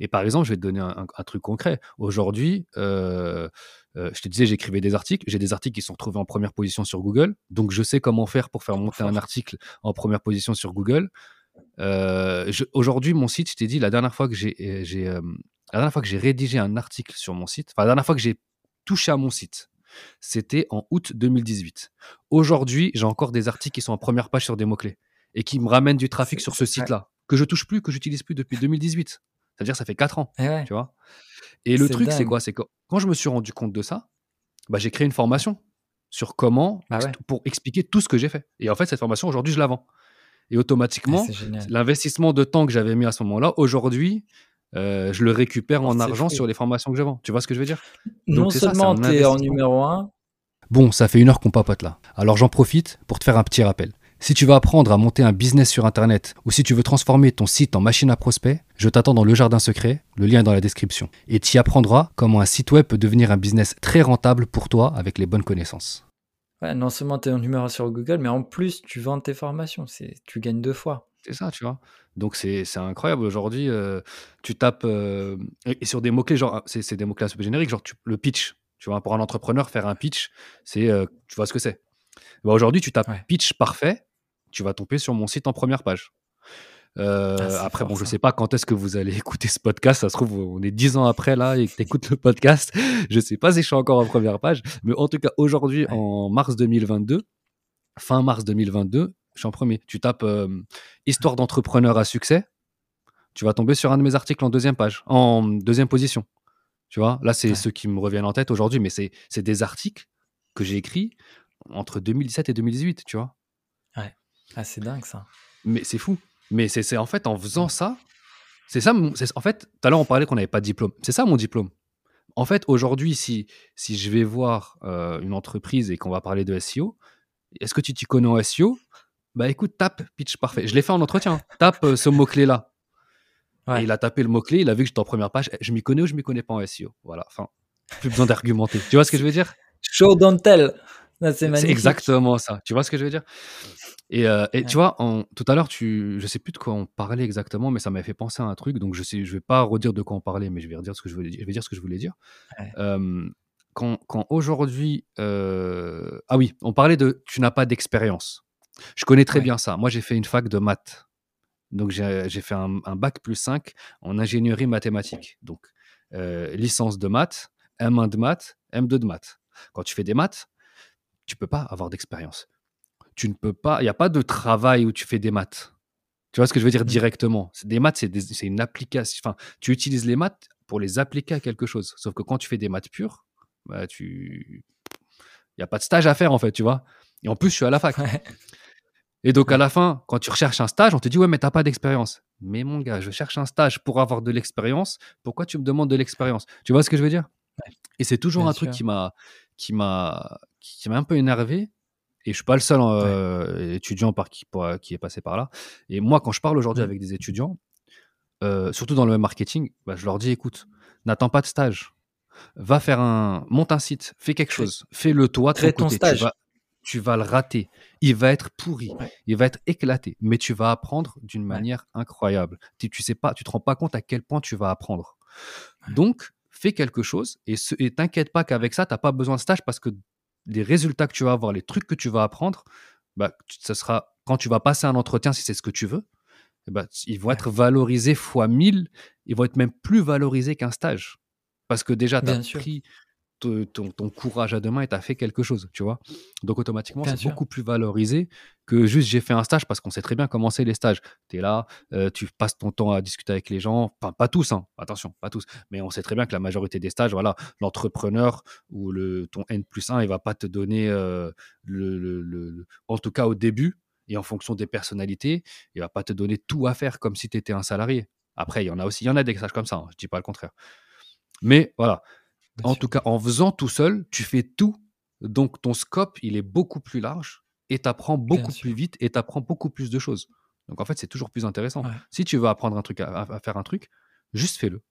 et par exemple, je vais te donner un, truc concret. Aujourd'hui, euh, je te disais, j'écrivais des articles. J'ai des articles qui sont retrouvés en première position sur Google. Donc, je sais comment faire pour faire monter un article en première position sur Google. Aujourd'hui, mon site, je t'ai dit, la dernière fois que j'ai la dernière fois que j'ai rédigé un article sur mon site, enfin la dernière fois que j'ai touché à mon site, c'était en août 2018. Aujourd'hui, j'ai encore des articles qui sont en première page sur des mots-clés et qui me ramènent du trafic sur ce site-là, que je touche plus, que j'utilise plus depuis 2018. C'est-à-dire, ça fait 4 ans. Eh tu vois et le truc, c'est quoi? C'est que quand je me suis rendu compte de ça, bah, j'ai créé une formation sur comment, bah pour expliquer tout ce que j'ai fait. Et en fait, cette formation, aujourd'hui, je la vends. Et automatiquement, l'investissement de temps que j'avais mis à ce moment-là, aujourd'hui, euh, je le récupère en argent sur les formations que je vends. Tu vois ce que je veux dire? Non seulement tu es en numéro 1. Bon, ça fait une heure qu'on papote là. Alors j'en profite pour te faire un petit rappel. Si tu veux apprendre à monter un business sur Internet ou si tu veux transformer ton site en machine à prospect, je t'attends dans le jardin secret, le lien est dans la description. Et tu y apprendras comment un site web peut devenir un business très rentable pour toi avec les bonnes connaissances. Ouais, non seulement tu es en numéro sur Google, mais en plus tu vends tes formations, tu gagnes deux fois. C'est ça, tu vois? Donc c'est incroyable. Aujourd'hui, euh, tu tapes, euh, et, sur des mots-clés, genre, c'est des mots-clés un peu génériques, genre le pitch. Tu vois, pour un entrepreneur, faire un pitch, c'est, euh, tu vois ce que c'est. Bah, aujourd'hui, tu tapes pitch parfait, tu vas tomber sur mon site en première page. Ah, après, bon, je sais pas quand est-ce que vous allez écouter ce podcast. Ça se trouve, on est dix ans après là et que tu écoutes le podcast. Je sais pas si je suis encore en première page, mais en tout cas, aujourd'hui, en mars 2022, fin mars 2022, je suis en premier. Tu tapes euh, Histoire d'entrepreneur à succès, tu vas tomber sur un de mes articles en deuxième page, en deuxième position. Tu vois, là, c'est ceux qui me reviennent en tête aujourd'hui, mais c'est des articles que j'ai écrits entre 2017 et 2018, tu vois. Ouais. Ah, c'est dingue ça. Mais c'est fou. Mais c'est en fait en faisant ça, c'est ça. En fait, tout à l'heure on parlait qu'on n'avait pas de diplôme. C'est ça mon diplôme. En fait, aujourd'hui, si, si je vais voir euh, une entreprise et qu'on va parler de SEO, est-ce que tu t'y connais en SEO Bah écoute, tape pitch parfait. Je l'ai fait en entretien. tape euh, ce mot-clé-là. il a tapé le mot-clé, il a vu que j'étais en première page. Je m'y connais ou je m'y connais pas en SEO Voilà, enfin, plus besoin d'argumenter. tu vois ce que je veux dire? Show don't tell. C'est exactement ça. Tu vois ce que je veux dire? Et, euh, tu vois, en, tout à l'heure, tu, je sais plus de quoi on parlait exactement, mais ça m'avait fait penser à un truc. Donc je sais, je vais pas redire de quoi on parlait, mais je vais redire ce que je voulais dire. Je vais dire ce que je voulais dire. quand, quand aujourd'hui, euh, ah oui, on parlait de, tu n'as pas d'expérience. Je connais très bien ça. Moi, j'ai fait une fac de maths. Donc j'ai fait un, bac plus 5 en ingénierie mathématique. Donc euh, licence de maths, M1 de maths, M2 de maths. Quand tu fais des maths, tu peux pas avoir d'expérience tu ne peux pas, il n'y a pas de travail où tu fais des maths. Tu vois ce que je veux dire mmh. directement? Des maths, c'est une application. Enfin, tu utilises les maths pour les appliquer à quelque chose. Sauf que quand tu fais des maths pures, bah, tu... il n'y a pas de stage à faire, en fait, tu vois? Et en plus, je suis à la fac. Et donc, à la fin, quand tu recherches un stage, on te dit, ouais, mais tu n'as pas d'expérience. Mais mon gars, je cherche un stage pour avoir de l'expérience. Pourquoi tu me demandes de l'expérience? Tu vois ce que je veux dire? Et c'est toujours un truc qui m'a qui m'a qui m'a un peu énervé et je suis pas le seul euh, étudiant par qui, qui est passé par là. Et moi, quand je parle aujourd'hui avec des étudiants, euh, surtout dans le marketing, bah, je leur dis écoute, n'attends pas de stage. Va faire un. Monte un site, fais quelque chose, fais-le toi de ton, côté. Stage. Tu, vas, le rater. Il va être pourri, il va être éclaté, mais tu vas apprendre d'une manière incroyable. Tu, tu sais pas, tu te rends pas compte à quel point tu vas apprendre. Donc, fais quelque chose et, t'inquiète pas qu'avec ça, tu n'as pas besoin de stage parce que les résultats que tu vas avoir, les trucs que tu vas apprendre, bah, ça sera quand tu vas passer un entretien, si c'est ce que tu veux, eh bah, ils vont être valorisés fois 1000, ils vont être même plus valorisés qu'un stage. Parce que déjà, tu as pris ton, courage à deux mains et tu as fait quelque chose, tu vois. Donc automatiquement, c'est beaucoup plus valorisé que juste j'ai fait un stage parce qu'on sait très bien comment c'est les stages. Tu es là, euh, tu passes ton temps à discuter avec les gens, enfin pas tous, hein, attention, pas tous, mais on sait très bien que la majorité des stages, voilà, l'entrepreneur ou le, ton N plus 1, il va pas te donner, euh, le, en tout cas au début, et en fonction des personnalités, il va pas te donner tout à faire comme si tu étais un salarié. Après, il y en a aussi, il y en a des stages comme ça, hein, je dis pas le contraire. Mais voilà, en tout cas, en faisant tout seul, tu fais tout. Donc, ton scope, il est beaucoup plus large et tu apprends beaucoup plus vite et tu apprends beaucoup plus de choses. Donc, en fait, c'est toujours plus intéressant. Si tu veux apprendre un truc, à, faire un truc, juste fais-le.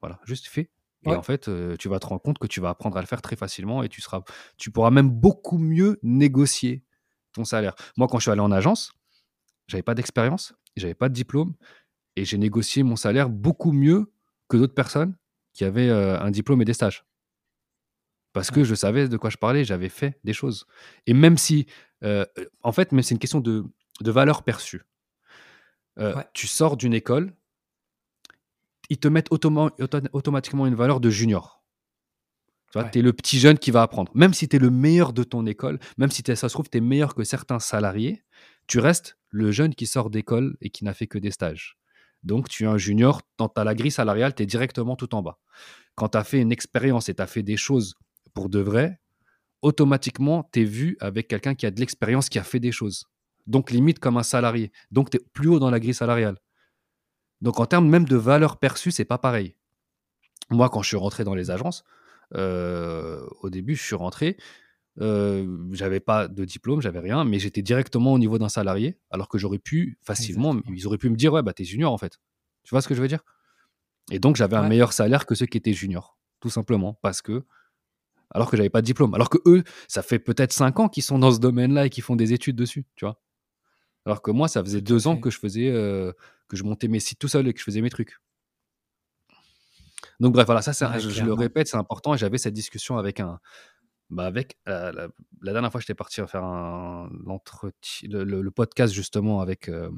Voilà, juste fais. Et en fait, euh, tu vas te rendre compte que tu vas apprendre à le faire très facilement et tu, seras, tu pourras même beaucoup mieux négocier ton salaire. Moi, quand je suis allé en agence, j'avais pas d'expérience, j'avais pas de diplôme et j'ai négocié mon salaire beaucoup mieux que d'autres personnes qui avaient euh, un diplôme et des stages parce que je savais de quoi je parlais, j'avais fait des choses. Et même si, euh, en fait, mais c'est une question de, de valeur perçue. Euh, tu sors d'une école ils te mettent automatiquement une valeur de junior. Tu vois, es le petit jeune qui va apprendre. Même si tu es le meilleur de ton école, même si ça se trouve, tu es meilleur que certains salariés, tu restes le jeune qui sort d'école et qui n'a fait que des stages. Donc, tu es un junior, dans la grille salariale, tu es directement tout en bas. Quand tu as fait une expérience et tu as fait des choses pour de vrai, automatiquement, tu es vu avec quelqu'un qui a de l'expérience, qui a fait des choses. Donc, limite comme un salarié. Donc, tu es plus haut dans la grille salariale. Donc, en termes même de valeur perçue, c'est pas pareil. Moi, quand je suis rentré dans les agences, euh, au début, je suis rentré, euh, j'avais pas de diplôme, j'avais rien, mais j'étais directement au niveau d'un salarié, alors que j'aurais pu facilement, ils auraient pu me dire, ouais, bah t'es junior en fait. Tu vois ce que je veux dire? Et donc, j'avais un meilleur salaire que ceux qui étaient juniors, tout simplement, parce que alors que j'avais pas de diplôme. Alors que eux, ça fait peut-être 5 ans qu'ils sont dans ce domaine-là et qu'ils font des études dessus, tu vois. Alors que moi, ça faisait deux ans que je faisais, euh, que je montais mes sites tout seul et que je faisais mes trucs. Donc bref, voilà, ça, je, le répète, c'est important. J'avais cette discussion avec un, bah avec la, dernière fois, j'étais parti faire un le, le, podcast justement avec, euh,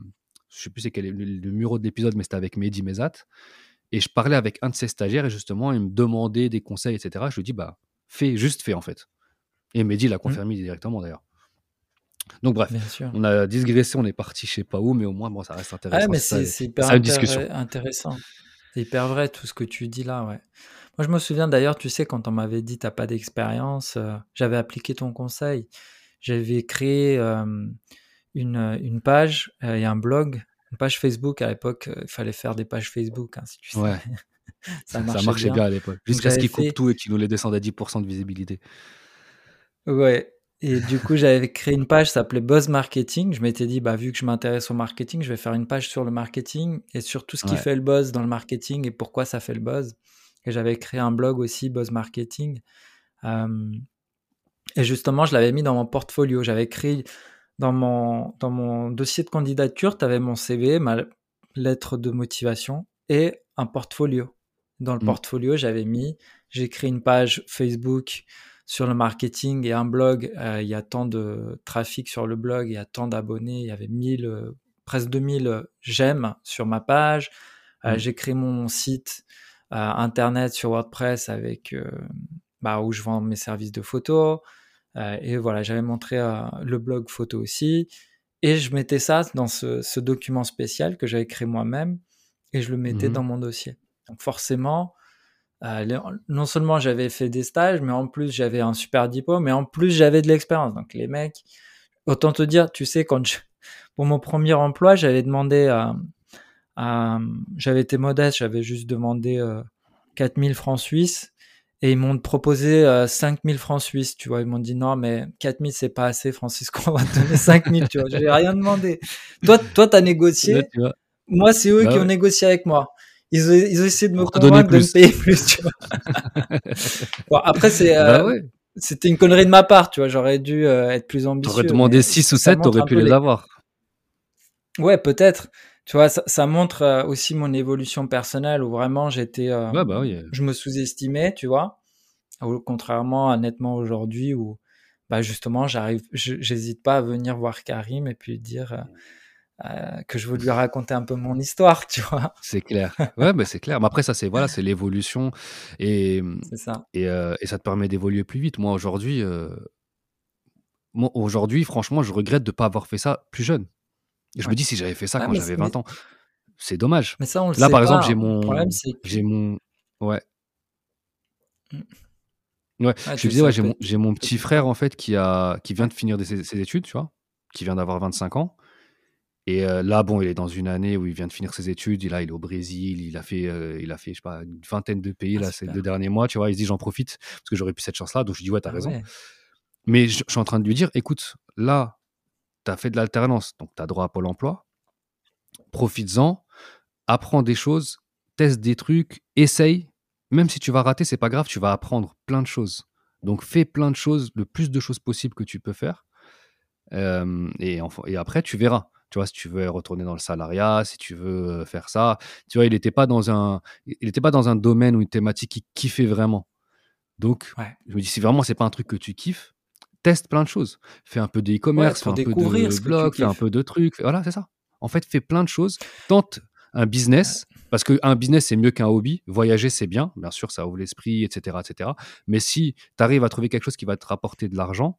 je sais plus c'est quel est le, numéro de l'épisode, mais c'était avec Mehdi Mezat. Et je parlais avec un de ses stagiaires et justement, il me demandait des conseils, etc. Je lui dis, bah, fais, juste fais en fait. Et Mehdi l'a mmh. confirmé directement d'ailleurs. Donc bref, on a digressé, on est parti je sais pas où, mais au moins bon, ça reste intéressant. mais c'est hyper discussion. intéressant. C'est hyper vrai tout ce que tu dis là, ouais. Moi je me souviens d'ailleurs, tu sais, quand on m'avait dit t'as pas d'expérience, euh, j'avais appliqué ton conseil. J'avais créé une, une, page euh, et un blog, une page Facebook à l'époque. Euh, il fallait faire des pages Facebook, hein, si tu sais. Ouais. ça, marchait, bien. à l'époque. Jusqu'à ce qu'ils coupent tout et qu'ils nous les descendent à 10% de visibilité. Ouais, et du coup, j'avais créé une page, ça s'appelait Buzz Marketing. Je m'étais dit, bah, vu que je m'intéresse au marketing, je vais faire une page sur le marketing et sur tout ce qui fait le buzz dans le marketing et pourquoi ça fait le buzz. Et j'avais créé un blog aussi, Buzz Marketing. et justement, je l'avais mis dans mon portfolio. J'avais écrit dans mon, dans mon dossier de candidature, tu avais mon CV, ma lettre de motivation et un portfolio. Dans le mmh. portfolio, j'avais mis, j'ai créé une page Facebook sur le marketing et un blog, euh, il y a tant de trafic sur le blog, il y a tant d'abonnés, il y avait 1000, euh, presque 2000 j'aime sur ma page. Euh, mmh. J'ai créé mon site internet sur WordPress avec bah, où je vends mes services de photos. et voilà, j'avais montré le blog photo aussi. Et je mettais ça dans ce, document spécial que j'avais créé moi-même et je le mettais mmh dans mon dossier. Donc forcément, euh, non seulement j'avais fait des stages, mais en plus j'avais un super diplôme, mais en plus j'avais de l'expérience. Donc les mecs, autant te dire, tu sais, quand je, pour mon premier emploi, j'avais demandé à, j'avais été modeste, j'avais juste demandé euh, 4000 francs suisses et ils m'ont proposé euh, 5000 francs suisses, tu vois. Ils m'ont dit non, mais 4000 c'est pas assez, Francisco, on va te donner 5000, tu vois. J'ai rien demandé. Toi, toi, t'as négocié. Moi, c'est eux bah qui ont négocié avec moi ils ont, ils ont essayé de me convaincre de me payer plus, tu vois. bon, après, c'est, bah euh, c'était une connerie de ma part, tu vois. J'aurais dû euh, être plus ambitieux. T'aurais demandé 6 ou 7, t'aurais pu les, avoir. Ouais, peut-être. Tu vois, ça, ça montre euh, aussi mon évolution personnelle où vraiment j'étais, bah oui. je me sous-estimais, tu vois. Contrairement à nettement aujourd'hui où, bah justement, j'arrive, j'hésite pas à venir voir Karim et puis dire, euh, que je veux lui raconter un peu mon histoire, tu vois. C'est clair. Ouais, mais c'est clair. Mais après, ça, c'est voilà, c'est l'évolution et ça. Et, euh, et, ça te permet d'évoluer plus vite. Moi, aujourd'hui, euh, moi, aujourd'hui, franchement, je regrette de ne pas avoir fait ça plus jeune. je me dis, si j'avais fait ça quand j'avais 20 ans, c'est dommage. Mais ça, on le Là, par exemple, j'ai mon, j'ai mon, ouais. Ouais, je disais, ouais, j'ai mon, mon, petit frère en fait qui a, qui vient de finir ses, ses études, tu vois, qui vient d'avoir 25 ans. Et là, bon, il est dans une année où il vient de finir ses études. Là, il est au Brésil. Il a fait, il a fait, je sais pas, une vingtaine de pays ah, là ces deux derniers mois. Tu vois, il se dit j'en profite parce que j'aurais pu cette chance-là. Donc je dis ouais, t'as as ah raison. Mais je, suis en train de lui dire, écoute, là, t'as fait de l'alternance, donc t'as droit à Pôle Emploi. Profites-en, apprends des choses, teste des trucs, essaye. Même si tu vas rater, c'est pas grave, tu vas apprendre plein de choses. Donc fais plein de choses, le plus de choses possible que tu peux faire. et, et après, tu verras tu vois, si tu veux retourner dans le salariat, si tu veux faire ça. Tu vois, il n'était pas dans un, il était pas dans un domaine ou une thématique qui kiffait vraiment. Donc, je me dis, si vraiment c'est pas un truc que tu kiffes, teste plein de choses. Fais un peu d'e-commerce, fais un peu de blog, fais un peu de trucs. Voilà, c'est ça. En fait, fais plein de choses. Tente un business Parce qu'un business, c'est mieux qu'un hobby. Voyager, c'est bien. Bien sûr, ça ouvre l'esprit, etc., etc. Mais si tu arrives à trouver quelque chose qui va te rapporter de l'argent,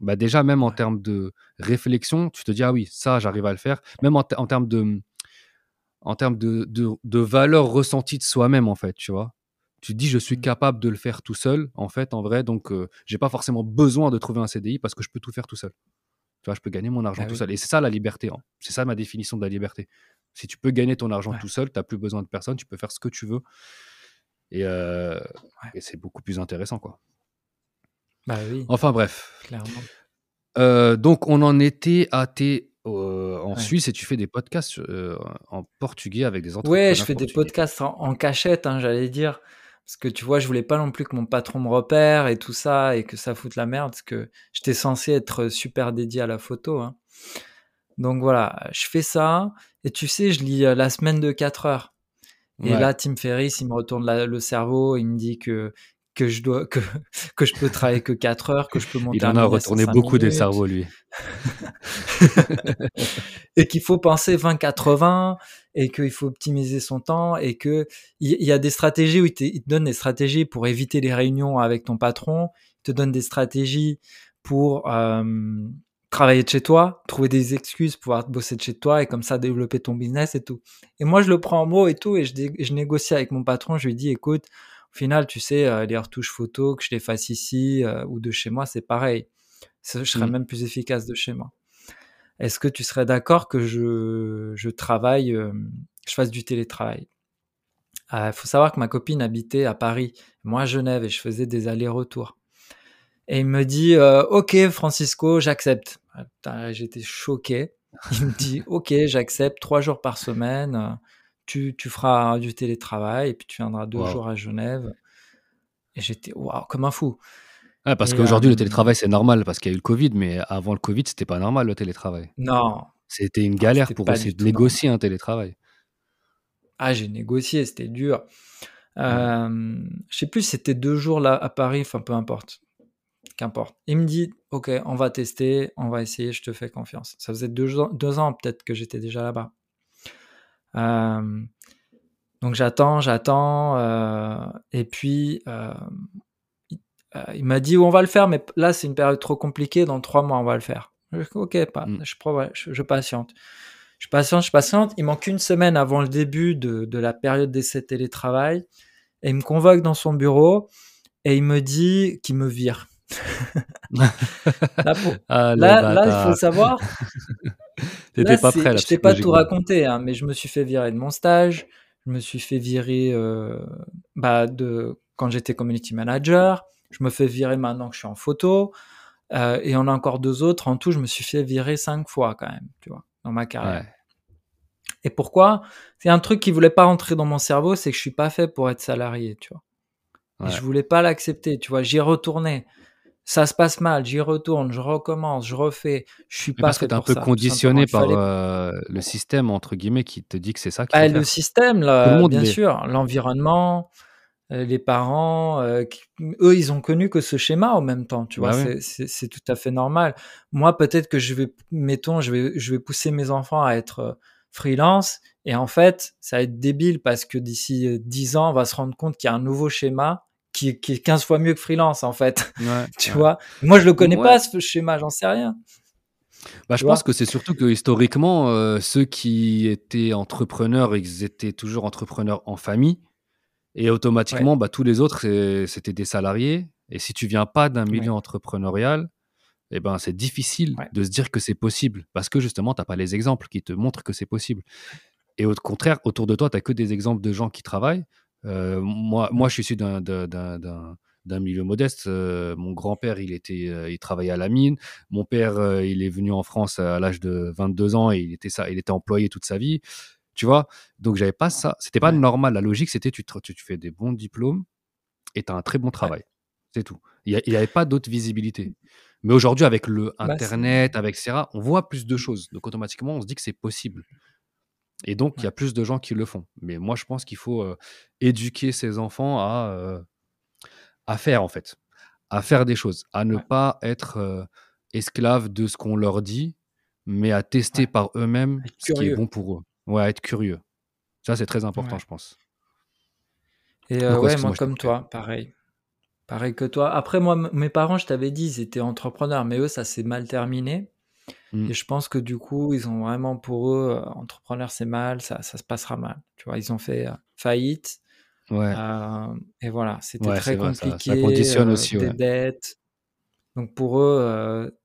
bah déjà, même en termes de réflexion, tu te dis, ah oui, ça, j'arrive à le faire. Même en, termes de en termes de, de, valeur ressentie de soi-même, en fait, tu vois? Tu te dis, je suis mmh. capable de le faire tout seul, en fait, en vrai. Donc, euh, j'ai pas forcément besoin de trouver un CDI parce que je peux tout faire tout seul. Tu vois, je peux gagner mon argent bah tout seul. Et c'est ça la liberté. Hein. C'est ça ma définition de la liberté. Si tu peux gagner ton argent tout seul, tu n'as plus besoin de personne, tu peux faire ce que tu veux. Et, euh, et c'est beaucoup plus intéressant, quoi. Bah oui. Enfin bref. Clairement. Euh, donc on en était à tes euh, en Suisse et tu fais des podcasts en portugais avec des entrepreneurs. Ouais, je fais des podcasts en, cachette, hein, j'allais dire. Parce que tu vois, je voulais pas non plus que mon patron me repère et tout ça et que ça foute la merde. Parce que j'étais censé être super dédié à la photo. Hein. Donc voilà, je fais ça. Et tu sais, je lis la semaine de 4 heures. Et là, Tim Ferriss, il me retourne le cerveau. Il me dit que que je dois que, que je peux travailler que 4 heures, que je peux monter. Il en a retourné beaucoup des cerveaux lui. et qu'il faut penser 20-80 et qu'il faut optimiser son temps et que il y, a des stratégies où il te, il te, donne des stratégies pour éviter les réunions avec ton patron, il te donne des stratégies pour euh, travailler de chez toi, trouver des excuses pour pouvoir bosser de chez toi et comme ça développer ton business et tout. Et moi je le prends en mot et tout et je, je négocie avec mon patron, je lui dis écoute au final, tu sais, euh, les retouches photos, que je les fasse ici euh, ou de chez moi, c'est pareil. je serais mmh. même plus efficace de chez moi. Est-ce que tu serais d'accord que je, je travaille, euh, je fasse du télétravail? Il faut savoir que ma copine habitait à Paris, moi à Genève, et je faisais des allers-retours. Et il me dit, ok Francisco, j'accepte. J'étais choqué. Il me dit, ok, j'accepte trois jours par semaine tu, feras du télétravail et puis tu viendras deux jours à Genève. Et j'étais waouh, comme un fou. parce qu'aujourd'hui, le télétravail, c'est normal parce qu'il y a eu le Covid, mais avant le Covid, c'était pas normal le télétravail. Non. C'était une galère pour essayer de négocier un télétravail. Ah, j'ai négocié, c'était dur. Euh, je sais plus, c'était deux jours là à Paris, enfin peu importe. Qu'importe. Il me dit, ok, on va tester, on va essayer, je te fais confiance. Ça faisait deux, deux ans peut-être que j'étais déjà là-bas. Euh, donc j'attends, j'attends, euh, et puis euh, il, m'a dit on va le faire, mais là c'est une période trop compliquée, dans trois mois on va le faire. Je, ok, pas, mm. je, je, je, patiente. Je patiente, je patiente. Il manque une semaine avant le début de, de la période d'essai télétravail, et il me convoque dans son bureau et il me dit qu'il me vire. Ah, là, il faut savoir. T'étais pas prêt. Je t'ai pas tout raconté, hein, mais je me suis fait virer de mon stage. Je me suis fait virer euh, bah, de quand j'étais community manager. Je me fais virer maintenant que je suis en photo. Euh, et on a encore deux autres. En tout, je me suis fait virer cinq fois quand même, tu vois, dans ma carrière. Et pourquoi? C'est un truc qui voulait pas rentrer dans mon cerveau, c'est que je suis pas fait pour être salarié, tu vois. Et je voulais pas l'accepter, tu vois. J'y retournais ça se passe mal, j'y retourne, je recommence, je refais. Je suis pas parce que tu es un peu conditionné par euh, le système entre guillemets qui te dit que c'est ça. Qui ah, le système, là, bien sûr, l'environnement, euh, les parents, euh, eux, ils ont connu que ce schéma en même temps. Tu vois, bah c'est tout à fait normal. Moi, peut-être que je vais, mettons, je vais, je vais pousser mes enfants à être freelance. Et en fait, ça va être débile parce que d'ici 10 ans, on va se rendre compte qu'il y a un nouveau schéma qui, est 15 fois mieux que freelance en fait. tu vois? Moi je le connais pas ce schéma, j'en sais rien. Bah, je pense que c'est surtout que historiquement, euh, ceux qui étaient entrepreneurs, ils étaient toujours entrepreneurs en famille. Et automatiquement, bah, tous les autres, c'était des salariés. Et si tu viens pas d'un milieu entrepreneurial, eh ben, c'est difficile de se dire que c'est possible. Parce que justement, tu n'as pas les exemples qui te montrent que c'est possible. Et au contraire, autour de toi, tu n'as que des exemples de gens qui travaillent. Moi, moi, je suis issu d'un d'un milieu modeste. Euh, mon grand-père, il était, euh, il travaillait à la mine. Mon père, il est venu en France à l'âge de 22 ans et il était ça, il était employé toute sa vie. Tu vois? Donc j'avais pas ça. C'était pas normal. La logique, c'était tu, tu, fais des bons diplômes et tu as un très bon travail. C'est tout. Il n'y avait pas d'autre visibilité. Mais aujourd'hui, avec le bah, Internet, avec Serra, on voit plus de choses. Donc automatiquement, on se dit que c'est possible. Et donc, il y a plus de gens qui le font. Mais moi, je pense qu'il faut éduquer ses enfants à, à faire, en fait, à faire des choses, à ne pas être esclave de ce qu'on leur dit, mais à tester par eux-mêmes ce qui est bon pour eux. Ouais, à être curieux. Ça, c'est très important, je pense. Et ouais, moi, comme toi, pareil. Pareil que toi. Après, moi, mes parents, je t'avais dit, ils étaient entrepreneurs, mais eux, ça s'est mal terminé. Mmh. Et je pense que du coup, ils ont vraiment pour eux, euh, entrepreneur, c'est mal, ça, ça, se passera mal. Tu vois, ils ont fait euh, faillite. Ouais. Euh, et voilà, c'était très compliqué. ça, conditionne aussi. Des dettes. Donc pour eux,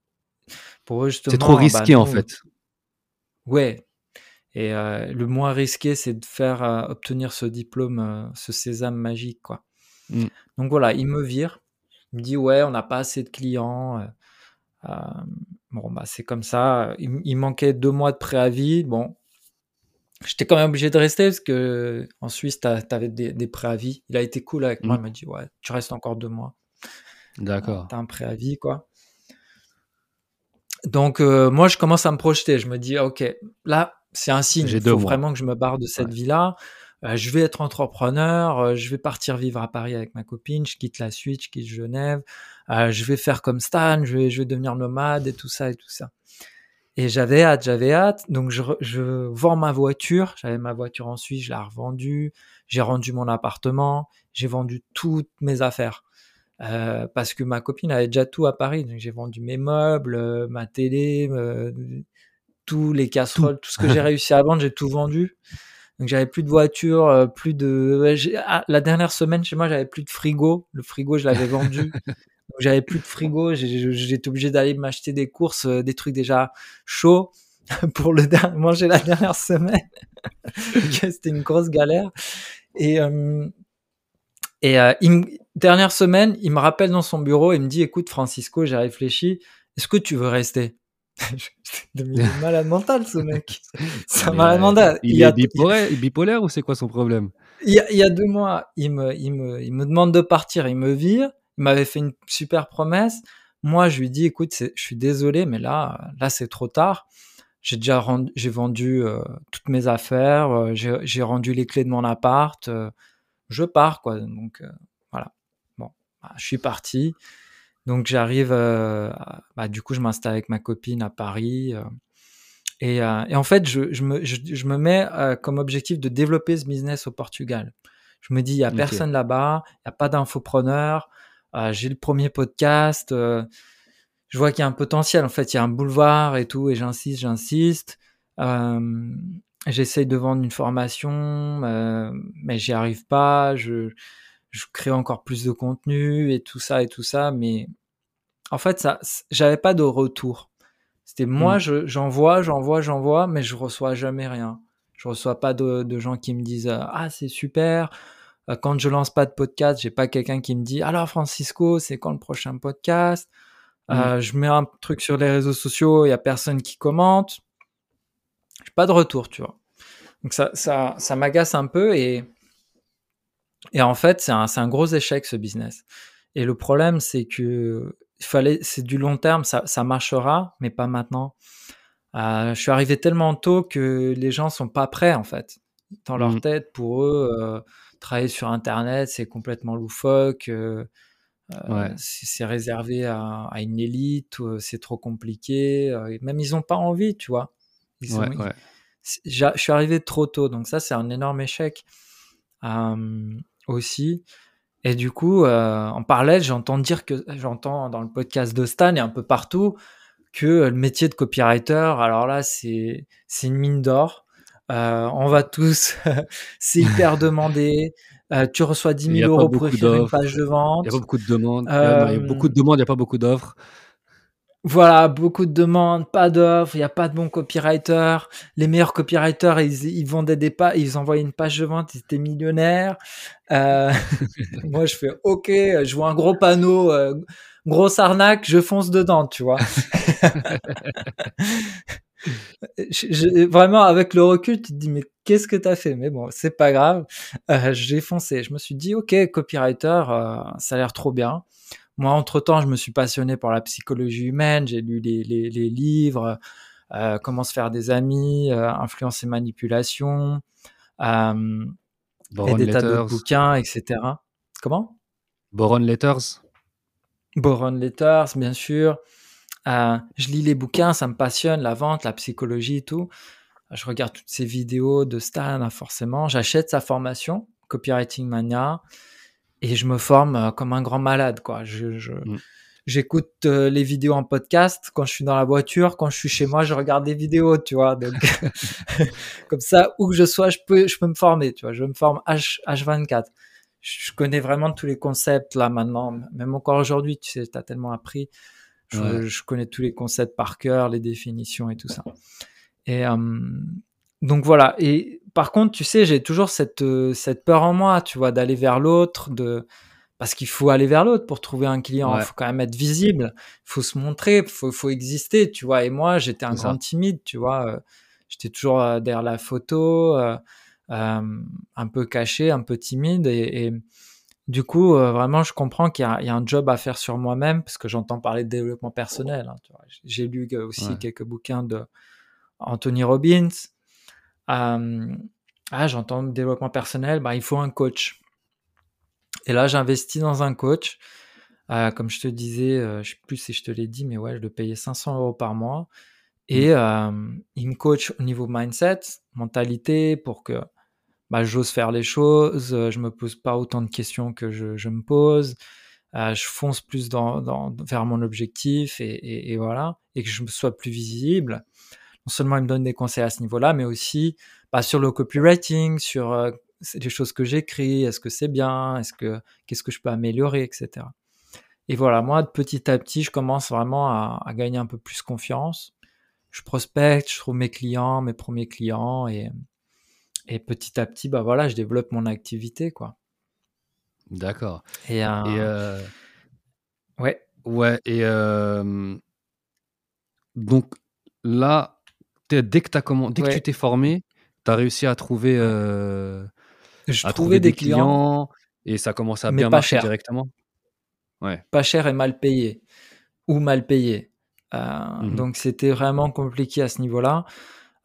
pour eux justement. C'est trop bah, risqué en fait. Ouais. Et le moins risqué, c'est de faire obtenir ce diplôme, ce sésame magique, quoi. Mmh. Donc voilà, il me vire. Il me dit ouais, on n'a pas assez de clients. Euh, bon bah c'est comme ça. Il, manquait deux mois de préavis. Bon, j'étais quand même obligé de rester parce que en Suisse tu avais des, préavis. Il a été cool avec moi. Mmh. Il m'a dit ouais, tu restes encore deux mois. D'accord. T'as un préavis quoi. Donc euh, moi je commence à me projeter. Je me dis ok, là c'est un signe. Il faut vraiment que je me barre de cette vie-là. Euh, je vais être entrepreneur, euh, je vais partir vivre à Paris avec ma copine, je quitte la Suisse, je quitte Genève, euh, je vais faire comme Stan, je vais, je vais devenir nomade et tout ça et tout ça. Et j'avais hâte, j'avais hâte. Donc je, je vends ma voiture. J'avais ma voiture en Suisse, je l'ai revendue. J'ai rendu mon appartement. J'ai vendu toutes mes affaires. Euh, parce que ma copine avait déjà tout à Paris. Donc j'ai vendu mes meubles, ma télé, tous les casseroles, tout, tout ce que j'ai réussi à vendre, j'ai tout vendu. Donc j'avais plus de voiture, euh, plus de. Ah, la dernière semaine chez moi, j'avais plus de frigo. Le frigo, je l'avais vendu. Donc j'avais plus de frigo. J'étais obligé d'aller m'acheter des courses, euh, des trucs déjà chauds pour le manger la dernière semaine. C'était une grosse galère. Et euh, et dernière semaine, il me rappelle dans son bureau et me dit "Écoute, Francisco, j'ai réfléchi. Est-ce que tu veux rester? Il est malade mental, ce mec. C'est un malade mental. Il, est bipolaire, bipolaire, ou c'est quoi son problème? il y, a, il y, a, deux mois, il me, il, me, il me demande de partir, il me vire. Il m'avait fait une super promesse. Moi, je lui dis, écoute, je suis désolé, mais là, là, c'est trop tard. J'ai déjà rendu, j'ai vendu euh, toutes mes affaires, euh, j'ai rendu les clés de mon appart. Euh, je pars, quoi. Donc, voilà. Bon, bah, je suis parti. Donc j'arrive, bah, du coup je m'installe avec ma copine à Paris. Et, euh, et, en fait, je, je, me, je, je, me mets comme objectif de développer ce business au Portugal. Je me dis, il n'y a personne là-bas, il n'y a pas d'infopreneur. J'ai le premier podcast. je vois qu'il y a un potentiel. En fait, il y a un boulevard et tout. Et j'insiste, j'insiste. J'essaye de vendre une formation, mais j'y arrive pas. Je, je crée encore plus de contenu et tout ça et tout ça, mais en fait, ça, j'avais pas de retour. C'était moi, mmh. j'envoie, j'envoie, j'envoie, mais je reçois jamais rien. Je reçois pas de, de gens qui me disent ah c'est super. Euh, quand je lance pas de podcast, j'ai pas quelqu'un qui me dit alors Francisco, c'est quand le prochain podcast? Mmh. Euh, je mets un truc sur les réseaux sociaux, il y a personne qui commente. J'ai pas de retour, tu vois. Donc ça, ça, ça m'agace un peu et et en fait, c'est un, un, gros échec ce business. Et le problème, c'est que fallait, c'est du long terme, ça, ça marchera, mais pas maintenant. Euh, je suis arrivé tellement tôt que les gens sont pas prêts en fait. Dans leur mmh. tête, pour eux, euh, travailler sur Internet, c'est complètement loufoque. Euh, ouais. C'est réservé à, à, une élite, c'est trop compliqué. même ils ont pas envie, tu vois. Ils ouais, ouais. Je suis arrivé trop tôt, donc ça c'est un énorme échec aussi. Et du coup, euh, en parallèle, j'entends dire que j'entends dans le podcast de Stan et un peu partout que le métier de copywriter, alors là, c'est c'est une mine d'or. Euh, on va tous, c'est hyper demandé. Euh, tu reçois 10 000 euros pour écrire une page de vente. Il y a beaucoup de demandes. il y a beaucoup de demandes, il n'y a pas beaucoup d'offres. Voilà, beaucoup de demandes, pas d'offres, il n'y a pas de bons copywriters. Les meilleurs copywriters, ils, ils vendaient des pas, ils envoyaient une page de vente, ils étaient millionnaires. Euh, moi, je fais OK, je vois un gros panneau, euh, grosse arnaque, je fonce dedans, tu vois. je, vraiment, avec le recul, tu te dis, mais qu'est-ce que tu as fait? Mais bon, c'est pas grave. Euh, j'ai foncé. Je me suis dit, OK, copywriter, euh, ça a l'air trop bien. Moi, entre-temps, je me suis passionné pour la psychologie humaine, j'ai lu les, les, les livres, euh, comment se faire des amis, euh, influence et manipulation, et des tas de bouquins, etc. Comment? Boron Letters Boron Letters, bien sûr. Euh, je lis les bouquins, ça me passionne, la vente, la psychologie et tout. je regarde toutes ces vidéos de Stan, hein, forcément. J'achète sa formation, Copywriting Mania, et je me forme euh, comme un grand malade, quoi. Je, je, Mm. J'écoute euh, les vidéos en podcast quand je suis dans la voiture, quand je suis chez moi, je regarde des vidéos, tu vois. Donc, comme ça, où que je sois, je peux, je peux me former, tu vois. Je me forme H, H24. Je je connais vraiment tous les concepts là maintenant, même encore aujourd'hui, tu sais, tu as tellement appris. Je, Ouais. je connais tous les concepts par cœur, les définitions et tout ça. Et euh, donc voilà. Et par contre, tu sais, j'ai toujours cette, euh, cette peur en moi, tu vois, d'aller vers l'autre, de parce qu'il faut aller vers l'autre pour trouver un client. Il Ouais. faut quand même être visible, il faut se montrer, il faut, faut exister, tu vois. Et moi, j'étais un grand timide, tu vois. euh, J'étais toujours derrière la photo, euh, un peu caché, un peu timide. Et, et du coup, euh, vraiment, je comprends qu'il y, a il y a un job à faire sur moi-même parce que j'entends parler de développement personnel. hein. J'ai lu aussi Ouais. quelques bouquins de Anthony Robbins. Euh, ah, j'entends développement personnel, bah, il faut un coach. Et là, j'investis dans un coach. Euh, comme je te disais, euh, je sais plus si je te l'ai dit, mais ouais, je le payais 500 euros par mois. Et euh, il me coach au niveau mindset, mentalité, pour que bah, j'ose faire les choses, euh, je me pose pas autant de questions que je, me pose, euh, je fonce plus dans, vers mon objectif et, voilà, et que je sois plus visible. Non seulement il me donne des conseils à ce niveau-là, mais aussi bah, sur le copywriting, sur euh, les choses que j'écris, est-ce que c'est bien, est-ce que qu'est-ce que je peux améliorer, etc. Et voilà, moi, petit à petit, je commence vraiment à, à gagner un peu plus confiance. Je prospecte, je trouve mes clients, mes premiers clients, et, et petit à petit, bah voilà, je développe mon activité, quoi. D'accord. Et, euh, Et euh, ouais, ouais, et euh, donc là, dès que, comment, dès que Ouais. tu t'es formé, tu as réussi à trouver, je à trouver des clients, et ça commence à mais bien pas marcher chers. directement. Ouais. pas cher et mal payé, ou mal payé. Mhm. Donc c'était vraiment compliqué à ce niveau-là.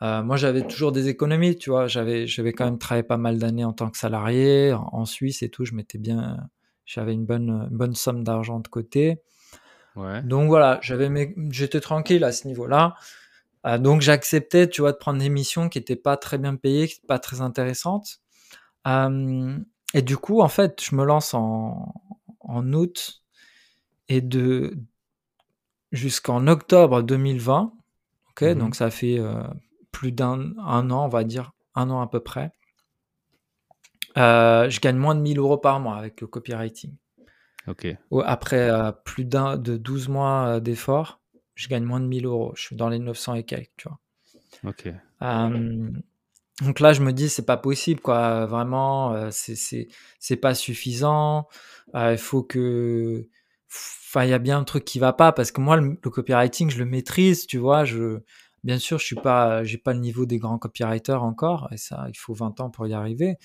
Euh, moi, j'avais toujours des économies, tu vois. J'avais, j'avais quand même travaillé pas mal d'années en tant que salarié en, en Suisse et tout. Je m'étais bien, j'avais une bonne, une bonne somme d'argent de côté. Ouais. Donc voilà, j'avais mes- j'étais tranquille à ce niveau-là. Euh, donc j'acceptais, tu vois, de prendre des missions qui n'étaient pas très bien payées, qui pas très intéressantes. Euh, et du coup, en fait, je me lance en, en août et de jusqu'en octobre 2020. Ok, Mhm. donc ça fait euh, plus d'un un an, on va dire, un an à peu près. Euh, je gagne moins de 1000 euros par mois avec le copywriting. Ok. Après euh, plus d'un de 12 mois euh, d'efforts, je gagne moins de 1000 euros. Je suis dans les 900 et quelques, tu vois. Ok. Euh, donc là, je me dis, c'est pas possible, quoi. Vraiment, c'est- pas suffisant. Il faut que. Enfin, il y a bien un truc qui va pas parce que moi, le, le copywriting, je le maîtrise, tu vois. Je, bien sûr, je suis pas, j'ai pas le niveau des grands copywriters encore, et ça, il faut 20 ans pour y arriver.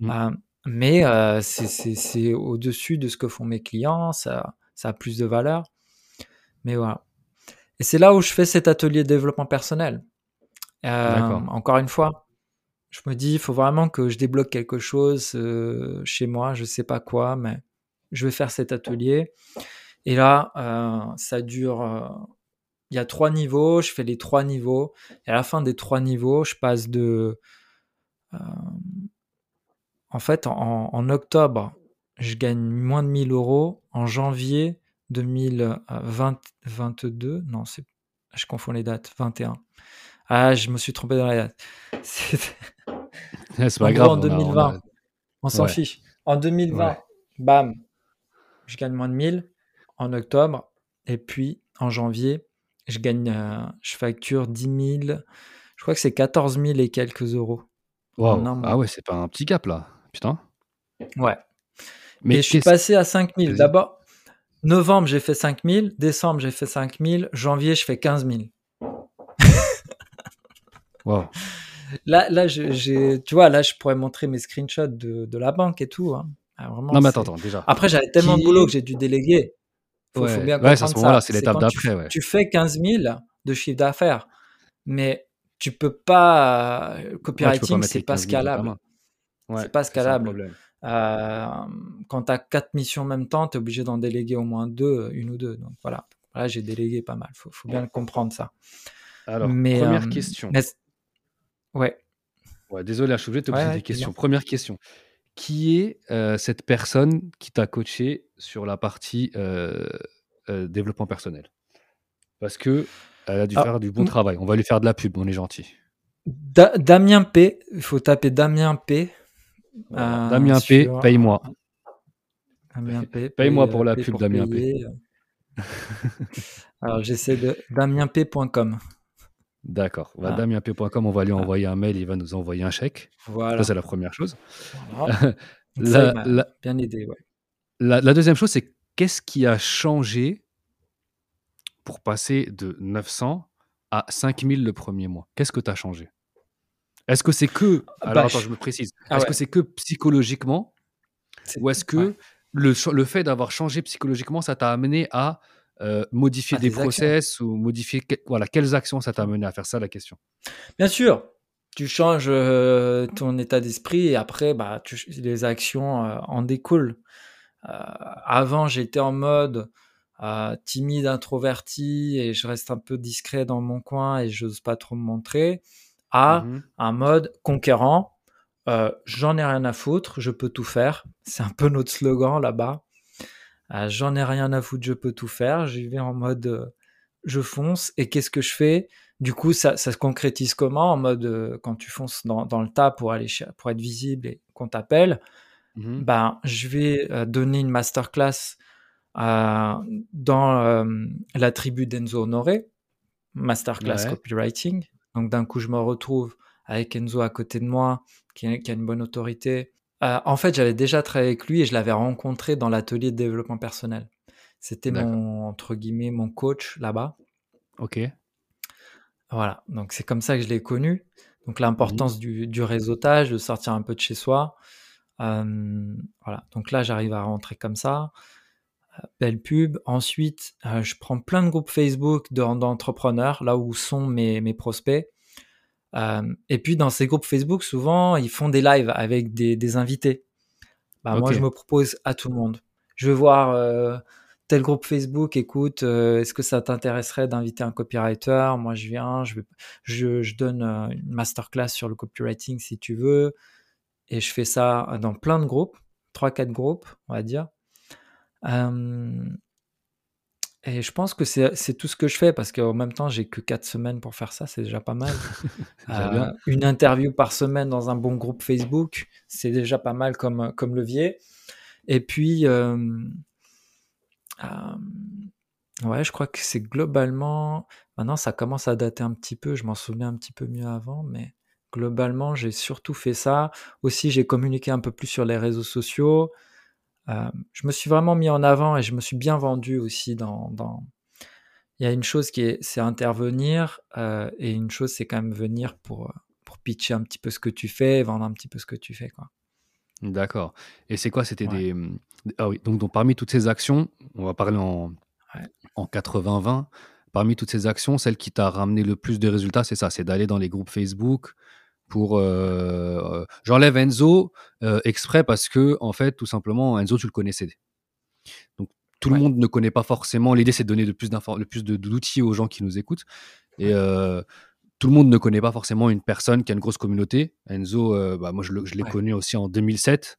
Mm. Euh, mais euh, c'est- au-dessus de ce que font mes clients, ça, ça a plus de valeur. Mais voilà. Et c'est là où je fais cet atelier de développement personnel. Euh, encore une fois, je me dis, il faut vraiment que je débloque quelque chose euh, chez moi, je sais pas quoi, mais je vais faire cet atelier. Et là, euh, ça dure. Il y a trois niveaux, je fais les trois niveaux. Et à la fin des trois niveaux, je passe de. euh, en fait, en, en octobre, je gagne moins de 1000 euros. En janvier 2022, non, c'est, je confonds les dates, 21. Ah, je me suis trompé dans la date. C'était- c'est pas grave. en on a- on a- 2020. On s'en Ouais. fiche. En 2020, Ouais. bam, je gagne moins de 1000 en octobre. Et puis en janvier, je gagne, euh, je facture 10 000. Je crois que c'est 14 000 et quelques euros. Mois. Ah ouais, c'est pas un petit cap là. Putain. Ouais. Mais et je suis passé à 5 000. Vas-y. D'abord, novembre, j'ai fait 5 000. Décembre, j'ai fait 5 000. Janvier, je fais 15 000. Waouh. Là, là je- j'ai, tu vois, là, je pourrais montrer mes screenshots de, de la banque et tout. hein. Ah, vraiment, Non, mais attends, attends, déjà. Après, j'avais tellement Qui- de boulot que j'ai dû déléguer. Faut, faut Ouais. bien Ouais, c'est à comprendre ce moment-là, c'est l'étape d'après, ouais. Tu fais 15 000 de chiffre d'affaires, mais tu peux pas. euh, Ouais, Copywriting, c'est pas 15 000 dans ta scalable. Ouais, C'est pas scalable. Euh, quand tu as quatre missions en même temps, tu es obligé d'en déléguer au moins deux, une ou deux. Donc voilà. Là, j'ai délégué pas mal. Faut, faut bien comprendre ça. Alors, Mais, première euh, question. mais Ouais. Ouais, désolé, je suis obligé de te poser Ouais, ouais, des questions. Première question. Qui est euh, cette personne qui t'a coaché sur la partie euh, euh, développement personnel? Parce que elle a dû Ah, faire du bon travail. On va lui faire de la pub, on est gentil. Da- Damien P. Il faut taper Damien P. Voilà. Damien P, sur paye-moi. Damien P. Paye-moi pour la P pub, pour Damien P. Alors j'essaie de damienp.com. D'accord. Bah, Ah, on va lui ah, envoyer un mail, il va nous envoyer un chèque. Ça, voilà. c'est la première chose. Voilà. Ça, La, bien aidé. Ouais. la- la deuxième chose, c'est qu'est-ce qui a changé pour passer de 900 à 5000 le premier mois? Qu'est-ce que tu as changé? Est-ce que c'est que. Alors Bah, attends, je- me précise. Ah Est-ce ouais. que c'est que psychologiquement ou est-ce que ouais. le, le fait d'avoir changé psychologiquement, ça t'a amené à euh, modifier Ah, des des actions. process ou modifier. que- Voilà, quelles actions ça t'a amené à faire ça, la question Bien sûr, tu changes euh, ton état d'esprit et après, bah, tu- les actions euh, en découlent. Avant, j'étais en mode timide, introverti et je reste un peu discret dans mon coin et j'ose pas trop me montrer. À Mhm. un mode conquérant, j'en ai rien à foutre, je peux tout faire. C'est un peu notre slogan là-bas. Euh, j'en ai rien à foutre, je peux tout faire. J'y vais en mode euh, je fonce et qu'est-ce que je fais? Du coup, ça, ça se concrétise comment? En mode euh, quand tu fonces dans, dans le tas pour aller pour être visible et qu'on t'appelle, Mhm. ben je vais euh, donner une masterclass dans la tribu d'Enzo Honoré, masterclass Ouais. copywriting. Donc d'un coup, je me retrouve avec Enzo à côté de moi, qui a une bonne autorité. Euh, en fait, j'avais déjà travaillé avec lui et je l'avais rencontré dans l'atelier de développement personnel. C'était mon entre guillemets mon coach là-bas. Ok. Voilà, donc c'est comme ça que je l'ai connu. Donc l'importance du, du réseautage, de sortir un peu de chez soi. Euh, voilà, donc là j'arrive à rentrer comme ça. Euh, belle pub. Ensuite, euh, je prends plein de groupes Facebook d'en- d'entrepreneurs, là où sont mes, mes prospects. Euh, et puis dans ces groupes Facebook, souvent ils font des lives avec des, des invités. Bah, Moi je me propose à tout le monde. Je veux voir euh, tel groupe Facebook, écoute, euh, est-ce que ça t'intéresserait d'inviter un copywriter? Moi je viens, je, vais- je, je donne une masterclass sur le copywriting si tu veux. Et je fais ça dans plein de groupes, 3-4 groupes, on va dire. Euh, et je pense que c'est tout ce que je fais parce qu'en même temps, j'ai que 4 semaines pour faire ça, c'est déjà pas mal. Euh, une interview par semaine dans un bon groupe Facebook, c'est déjà pas mal comme, comme levier. Et puis, euh, euh, ouais, je crois que c'est globalement. Maintenant, ça commence à dater un petit peu. Je m'en souvenais un petit peu mieux avant, mais globalement, j'ai surtout fait ça. Aussi, j'ai communiqué un peu plus sur les réseaux sociaux. Euh, je me suis vraiment mis en avant et je me suis bien vendu aussi dans. dans... Il y a une chose qui est, c'est intervenir euh, et une chose, c'est quand même venir pour, euh, pour pitcher un petit peu ce que tu fais, vendre un petit peu ce que tu fais, quoi. D'accord. Et c'est quoi? C'était Ouais. des. Ah oui, donc, donc parmi toutes ces actions, on va parler en, Ouais. en 80-20. Parmi toutes ces actions, celle qui t'a ramené le plus de résultats, c'est ça c'est d'aller dans les groupes Facebook pour. euh, euh, J'enlève Enzo euh, exprès parce que, en fait, tout simplement, Enzo, tu le connaissais. Donc, tout le monde ne connaît pas forcément. L'idée, c'est de donner le plus, le plus d'outils aux gens qui nous écoutent. Et euh, tout le monde ne connaît pas forcément une personne qui a une grosse communauté. Enzo, euh, bah, moi, je, l'ai Ouais. connu aussi en 2007,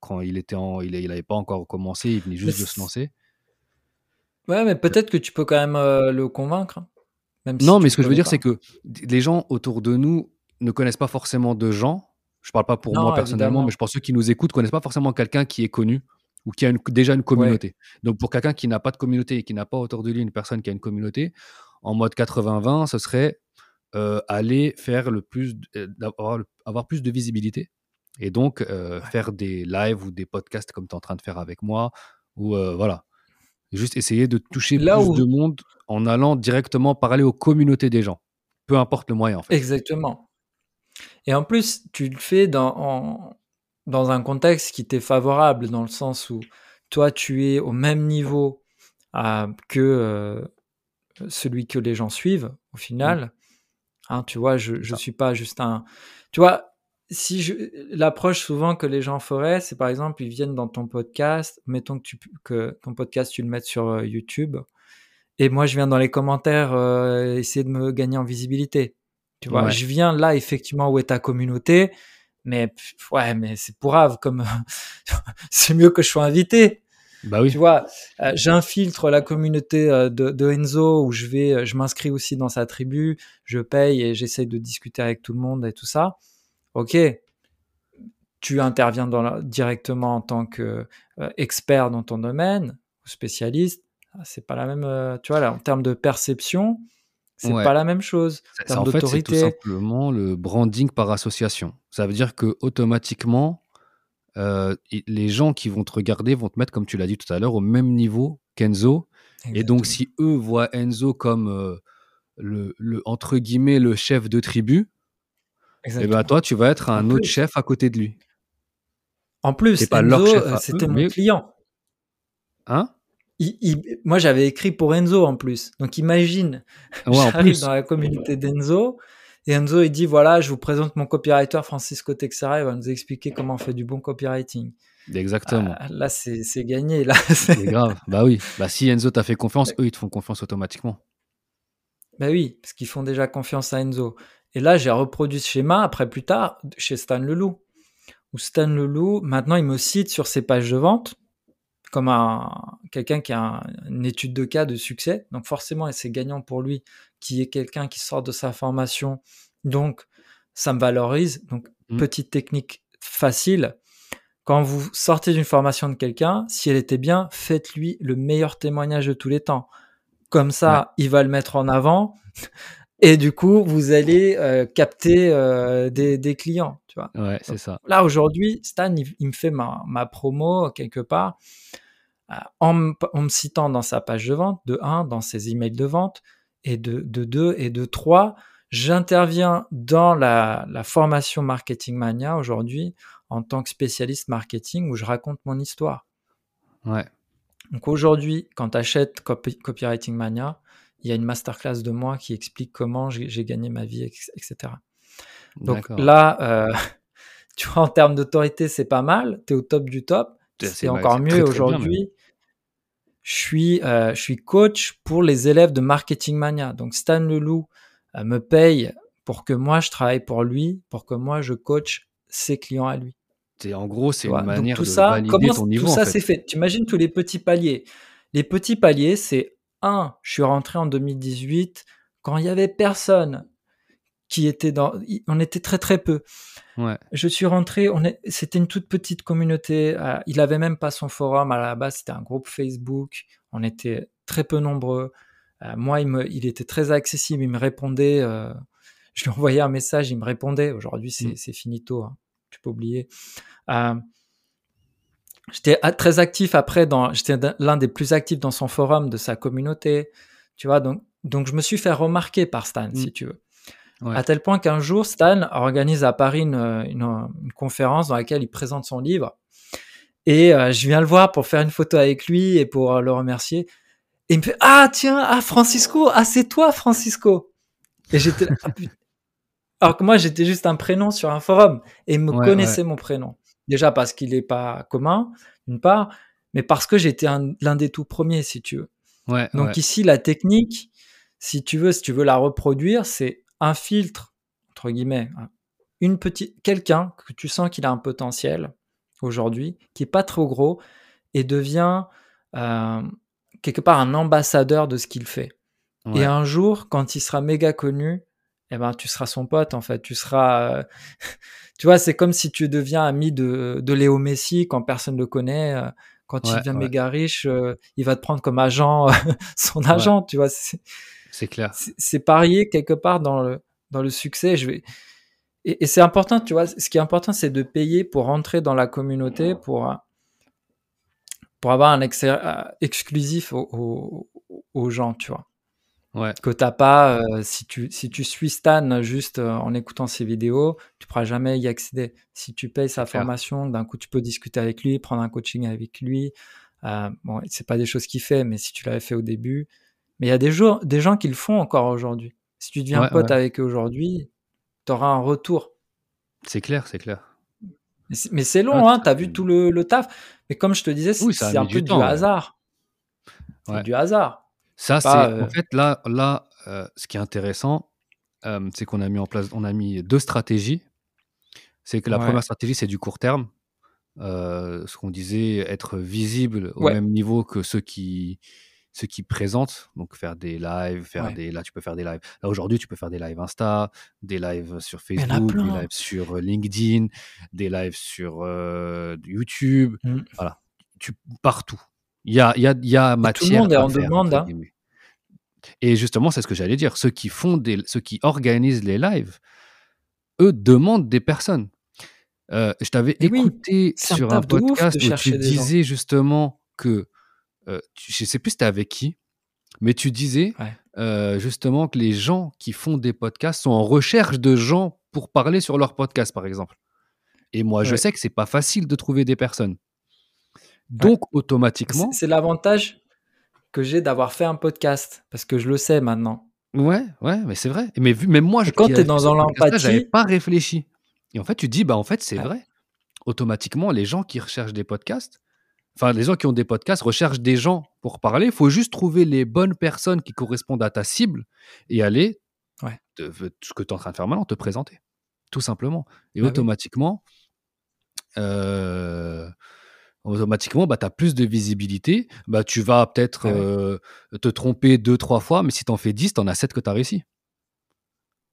quand il était en, il, il avait pas encore commencé, il venait juste de se lancer. Ouais, mais peut-être que tu peux quand même euh, le convaincre. hein, Même Non, mais ce que je veux dire, c'est que les gens autour de nous ne connaissent pas forcément de gens. Je parle pas pour moi personnellement, mais je pense que ceux qui nous écoutent connaissent pas forcément quelqu'un qui est connu ou qui a une- déjà une Ouais. communauté. Donc pour quelqu'un qui n'a pas de communauté et qui n'a pas autour de lui une personne qui a une communauté, en mode 80-20, ce serait euh, aller faire le plus, euh, avoir plus de visibilité et donc euh, Ouais. faire des lives ou des podcasts comme tu es en train de faire avec moi ou voilà, juste essayer de toucher Là plus où. de monde en allant directement parler aux communautés des gens, peu importe le moyen en fait. Exactement. Et en plus, tu le fais dans, en- dans un contexte qui t'est favorable, dans le sens où toi, tu es au même niveau euh, que euh, celui que les gens suivent, au Mm. final. Hein, tu vois, je ça. suis pas juste un. Tu vois, si je l'approche souvent que les gens feraient, c'est par exemple, ils viennent dans ton podcast, mettons que, tu, que ton podcast, tu le mettes sur euh, YouTube, et moi, je viens dans les commentaires essayer de me gagner en visibilité. Tu vois, je viens là effectivement où est ta communauté, mais ouais, mais c'est pour grave comme c'est mieux que je sois invité. Bah oui. Tu vois, euh, j'infiltre la communauté euh, de, Enzo où je vais, euh, je m'inscris aussi dans sa tribu, je paye et j'essaye de discuter avec tout le monde et tout ça. Ok, tu interviens dans directement en tant que expert dans ton domaine, spécialiste. Ah, c'est pas la même, tu vois, là, en termes de perception, c'est pas la même chose. En, en fait, c'est tout simplement le branding par association. Ça veut dire que automatiquement, euh, les gens qui vont te regarder vont te mettre, comme tu l'as dit tout à l'heure, au même niveau qu'Enzo. Et donc, si eux voient Enzo comme euh, le, entre guillemets, le chef de tribu, et eh ben toi, tu vas être un autre chef à côté de lui. En plus, Enzo, euh, c'était mon client. Hein? Moi, j'avais écrit pour Enzo en plus. Donc, imagine, j'arrive dans la communauté d'Enzo et Enzo, il dit voilà, je vous présente mon copywriter Francisco Texera, il va nous expliquer comment on fait du bon copywriting. Exactement. Ah, là, c'est gagné. Là, c'est grave. Bah oui. Bah, si Enzo t'a fait confiance, eux, ils te font confiance automatiquement. Bah oui, parce qu'ils font déjà confiance à Enzo. Et là, j'ai reproduit ce schéma après plus tard chez Stan Leloup. Où Stan Leloup, maintenant, il me cite sur ses pages de vente comme un, quelqu'un qui a une étude de cas de succès. Donc forcément, c'est gagnant pour lui qui est quelqu'un qui sort de sa formation. Donc, ça me valorise. Donc, mmh. petite technique facile. Quand vous sortez d'une formation de quelqu'un, si elle était bien, faites-lui le meilleur témoignage de tous les temps. Comme ça, il va le mettre en avant. Et du coup, vous allez euh, capter euh, des, clients, tu vois. Ouais, c'est ça. Là, aujourd'hui, Stan, il, me fait ma, ma, promo quelque part euh, en, me citant dans sa page de vente, de 1, dans ses emails de vente, et de, de 2 et de 3. J'interviens dans la, la, formation Marketing Mania aujourd'hui en tant que spécialiste marketing où je raconte mon histoire. Ouais. Donc aujourd'hui, quand tu achètes Copywriting Mania, il y a une masterclass de moi qui explique comment j'ai gagné ma vie, etc. Donc là, euh, tu vois, en termes d'autorité, c'est pas mal. Tu es au top du top. C'est encore mieux aujourd'hui je suis, euh, je suis coach pour les élèves de Marketing Mania. Donc Stan Leloup euh, me paye pour que moi je travaille pour lui, pour que moi je coach ses clients à lui. en gros, c'est une manière de valider ton niveau. Tout ça, c'est fait? Tu imagines tous les petits paliers. Les petits paliers, c'est un, je suis rentré en 2018 quand il y avait personne qui était dans. On était très très peu. Je suis rentré, on est, c'était une toute petite communauté. Euh, il avait même pas son forum à la base, c'était un groupe Facebook. On était très peu nombreux. Euh, moi, il, me, il était très accessible, il me répondait. Euh, je lui envoyais un message, il me répondait. Aujourd'hui, c'est, mm. finito, hein, tu peux oublier. J'étais très actif après, dans, j'étais l'un des plus actifs dans son forum de sa communauté. Tu vois, donc, donc je me suis fait remarquer par Stan, si mm. tu veux. À tel point qu'un jour, Stan organise à Paris une, conférence dans laquelle il présente son livre. Et euh, je viens le voir pour faire une photo avec lui et pour le remercier. Et il me fait Ah, tiens, ah, Francisco, ah, c'est toi, Francisco. Et j'étais ah, Alors que moi, j'étais juste un prénom sur un forum. Et il me connaissait mon prénom. Déjà parce qu'il n'est pas commun, d'une part, mais parce que j'étais l'un des tout premiers, si tu veux. Donc ici, la technique, si tu veux, si tu veux la reproduire, c'est un filtre, entre guillemets, hein, une petite, quelqu'un que tu sens qu'il a un potentiel aujourd'hui, qui est pas trop gros, et devient euh, quelque part un ambassadeur de ce qu'il fait. Et un jour, quand il sera méga connu, eh ben, tu seras son pote, en fait. Tu seras. Euh, tu vois, c'est comme si tu deviens ami de, de Léo Messi quand personne ne le connaît. Euh, quand il devient méga riche, il va te prendre comme agent, son agent, tu vois. C'est clair. C'est parier quelque part dans le, dans le succès. Je vais... Et, c'est important, tu vois, ce qui est important, c'est de payer pour rentrer dans la communauté, pour, pour avoir un accès euh, exclusif aux, aux, gens, tu vois. Ouais. Que t'as pas, euh, si, tu, si tu suis Stan juste euh, en écoutant ses vidéos, tu pourras jamais y accéder. Si tu payes sa formation, d'un coup tu peux discuter avec lui, prendre un coaching avec lui. Euh, bon, c'est pas des choses qu'il fait, mais si tu l'avais fait au début, mais il y a des, jours, des gens qui le font encore aujourd'hui. Si tu deviens pote avec eux aujourd'hui, tu auras un retour. C'est clair, c'est clair. Mais c'est long, hein, tu as vu tout le, le, taf. Mais comme je te disais, c'est un peu du, hasard. C'est du hasard. Ça, c'est. En euh fait, là, là euh, ce qui est intéressant, euh, c'est qu'on a mis en place, on a mis deux stratégies. C'est que la Ouais. première stratégie, c'est du court terme. Ce qu'on disait, être visible au Ouais. même niveau que ceux qui, ceux qui présentent. Donc faire des lives, faire Ouais. des. Là, tu peux faire des lives. Là, aujourd'hui, tu peux faire des lives Insta, des lives sur en Facebook, des lives sur LinkedIn, des lives sur euh, YouTube. Mm. Voilà. Tu, partout. Il y a, y a, y a Et tout le matière monde est en faire, demande. hein. Et justement, c'est ce que j'allais dire. Ceux qui font des, ceux qui organisent les lives, eux demandent des personnes. Euh, je t'avais oui, écouté un sur un podcast où tu gens. disais justement que, euh, tu- je sais plus c'était avec qui, mais tu disais Ouais. euh, justement que les gens qui font des podcasts sont en recherche de gens pour parler sur leur podcast, par exemple. Et moi, je sais que c'est pas facile de trouver des personnes. Donc, automatiquement, c'est l'avantage que j'ai d'avoir fait un podcast parce que je le sais maintenant. ouais, ouais, mais c'est vrai. Mais vu, même moi, je, quand tu es dans j'avais l'empathie, pas réfléchi. Et en fait, tu dis, bah en fait, c'est ouais, vrai. Automatiquement, les gens qui recherchent des podcasts, enfin, les gens qui ont des podcasts recherchent des gens pour parler. Il faut juste trouver les bonnes personnes qui correspondent à ta cible et aller, ouais, te- ce que tu es en train de faire maintenant, te présenter. Tout simplement. Et bah oui. automatiquement, euh, automatiquement, bah, tu as plus de visibilité. Bah, tu vas peut-être ouais. euh, te tromper deux, trois fois, mais si tu en fais 10, tu en as 7 que tu as réussi.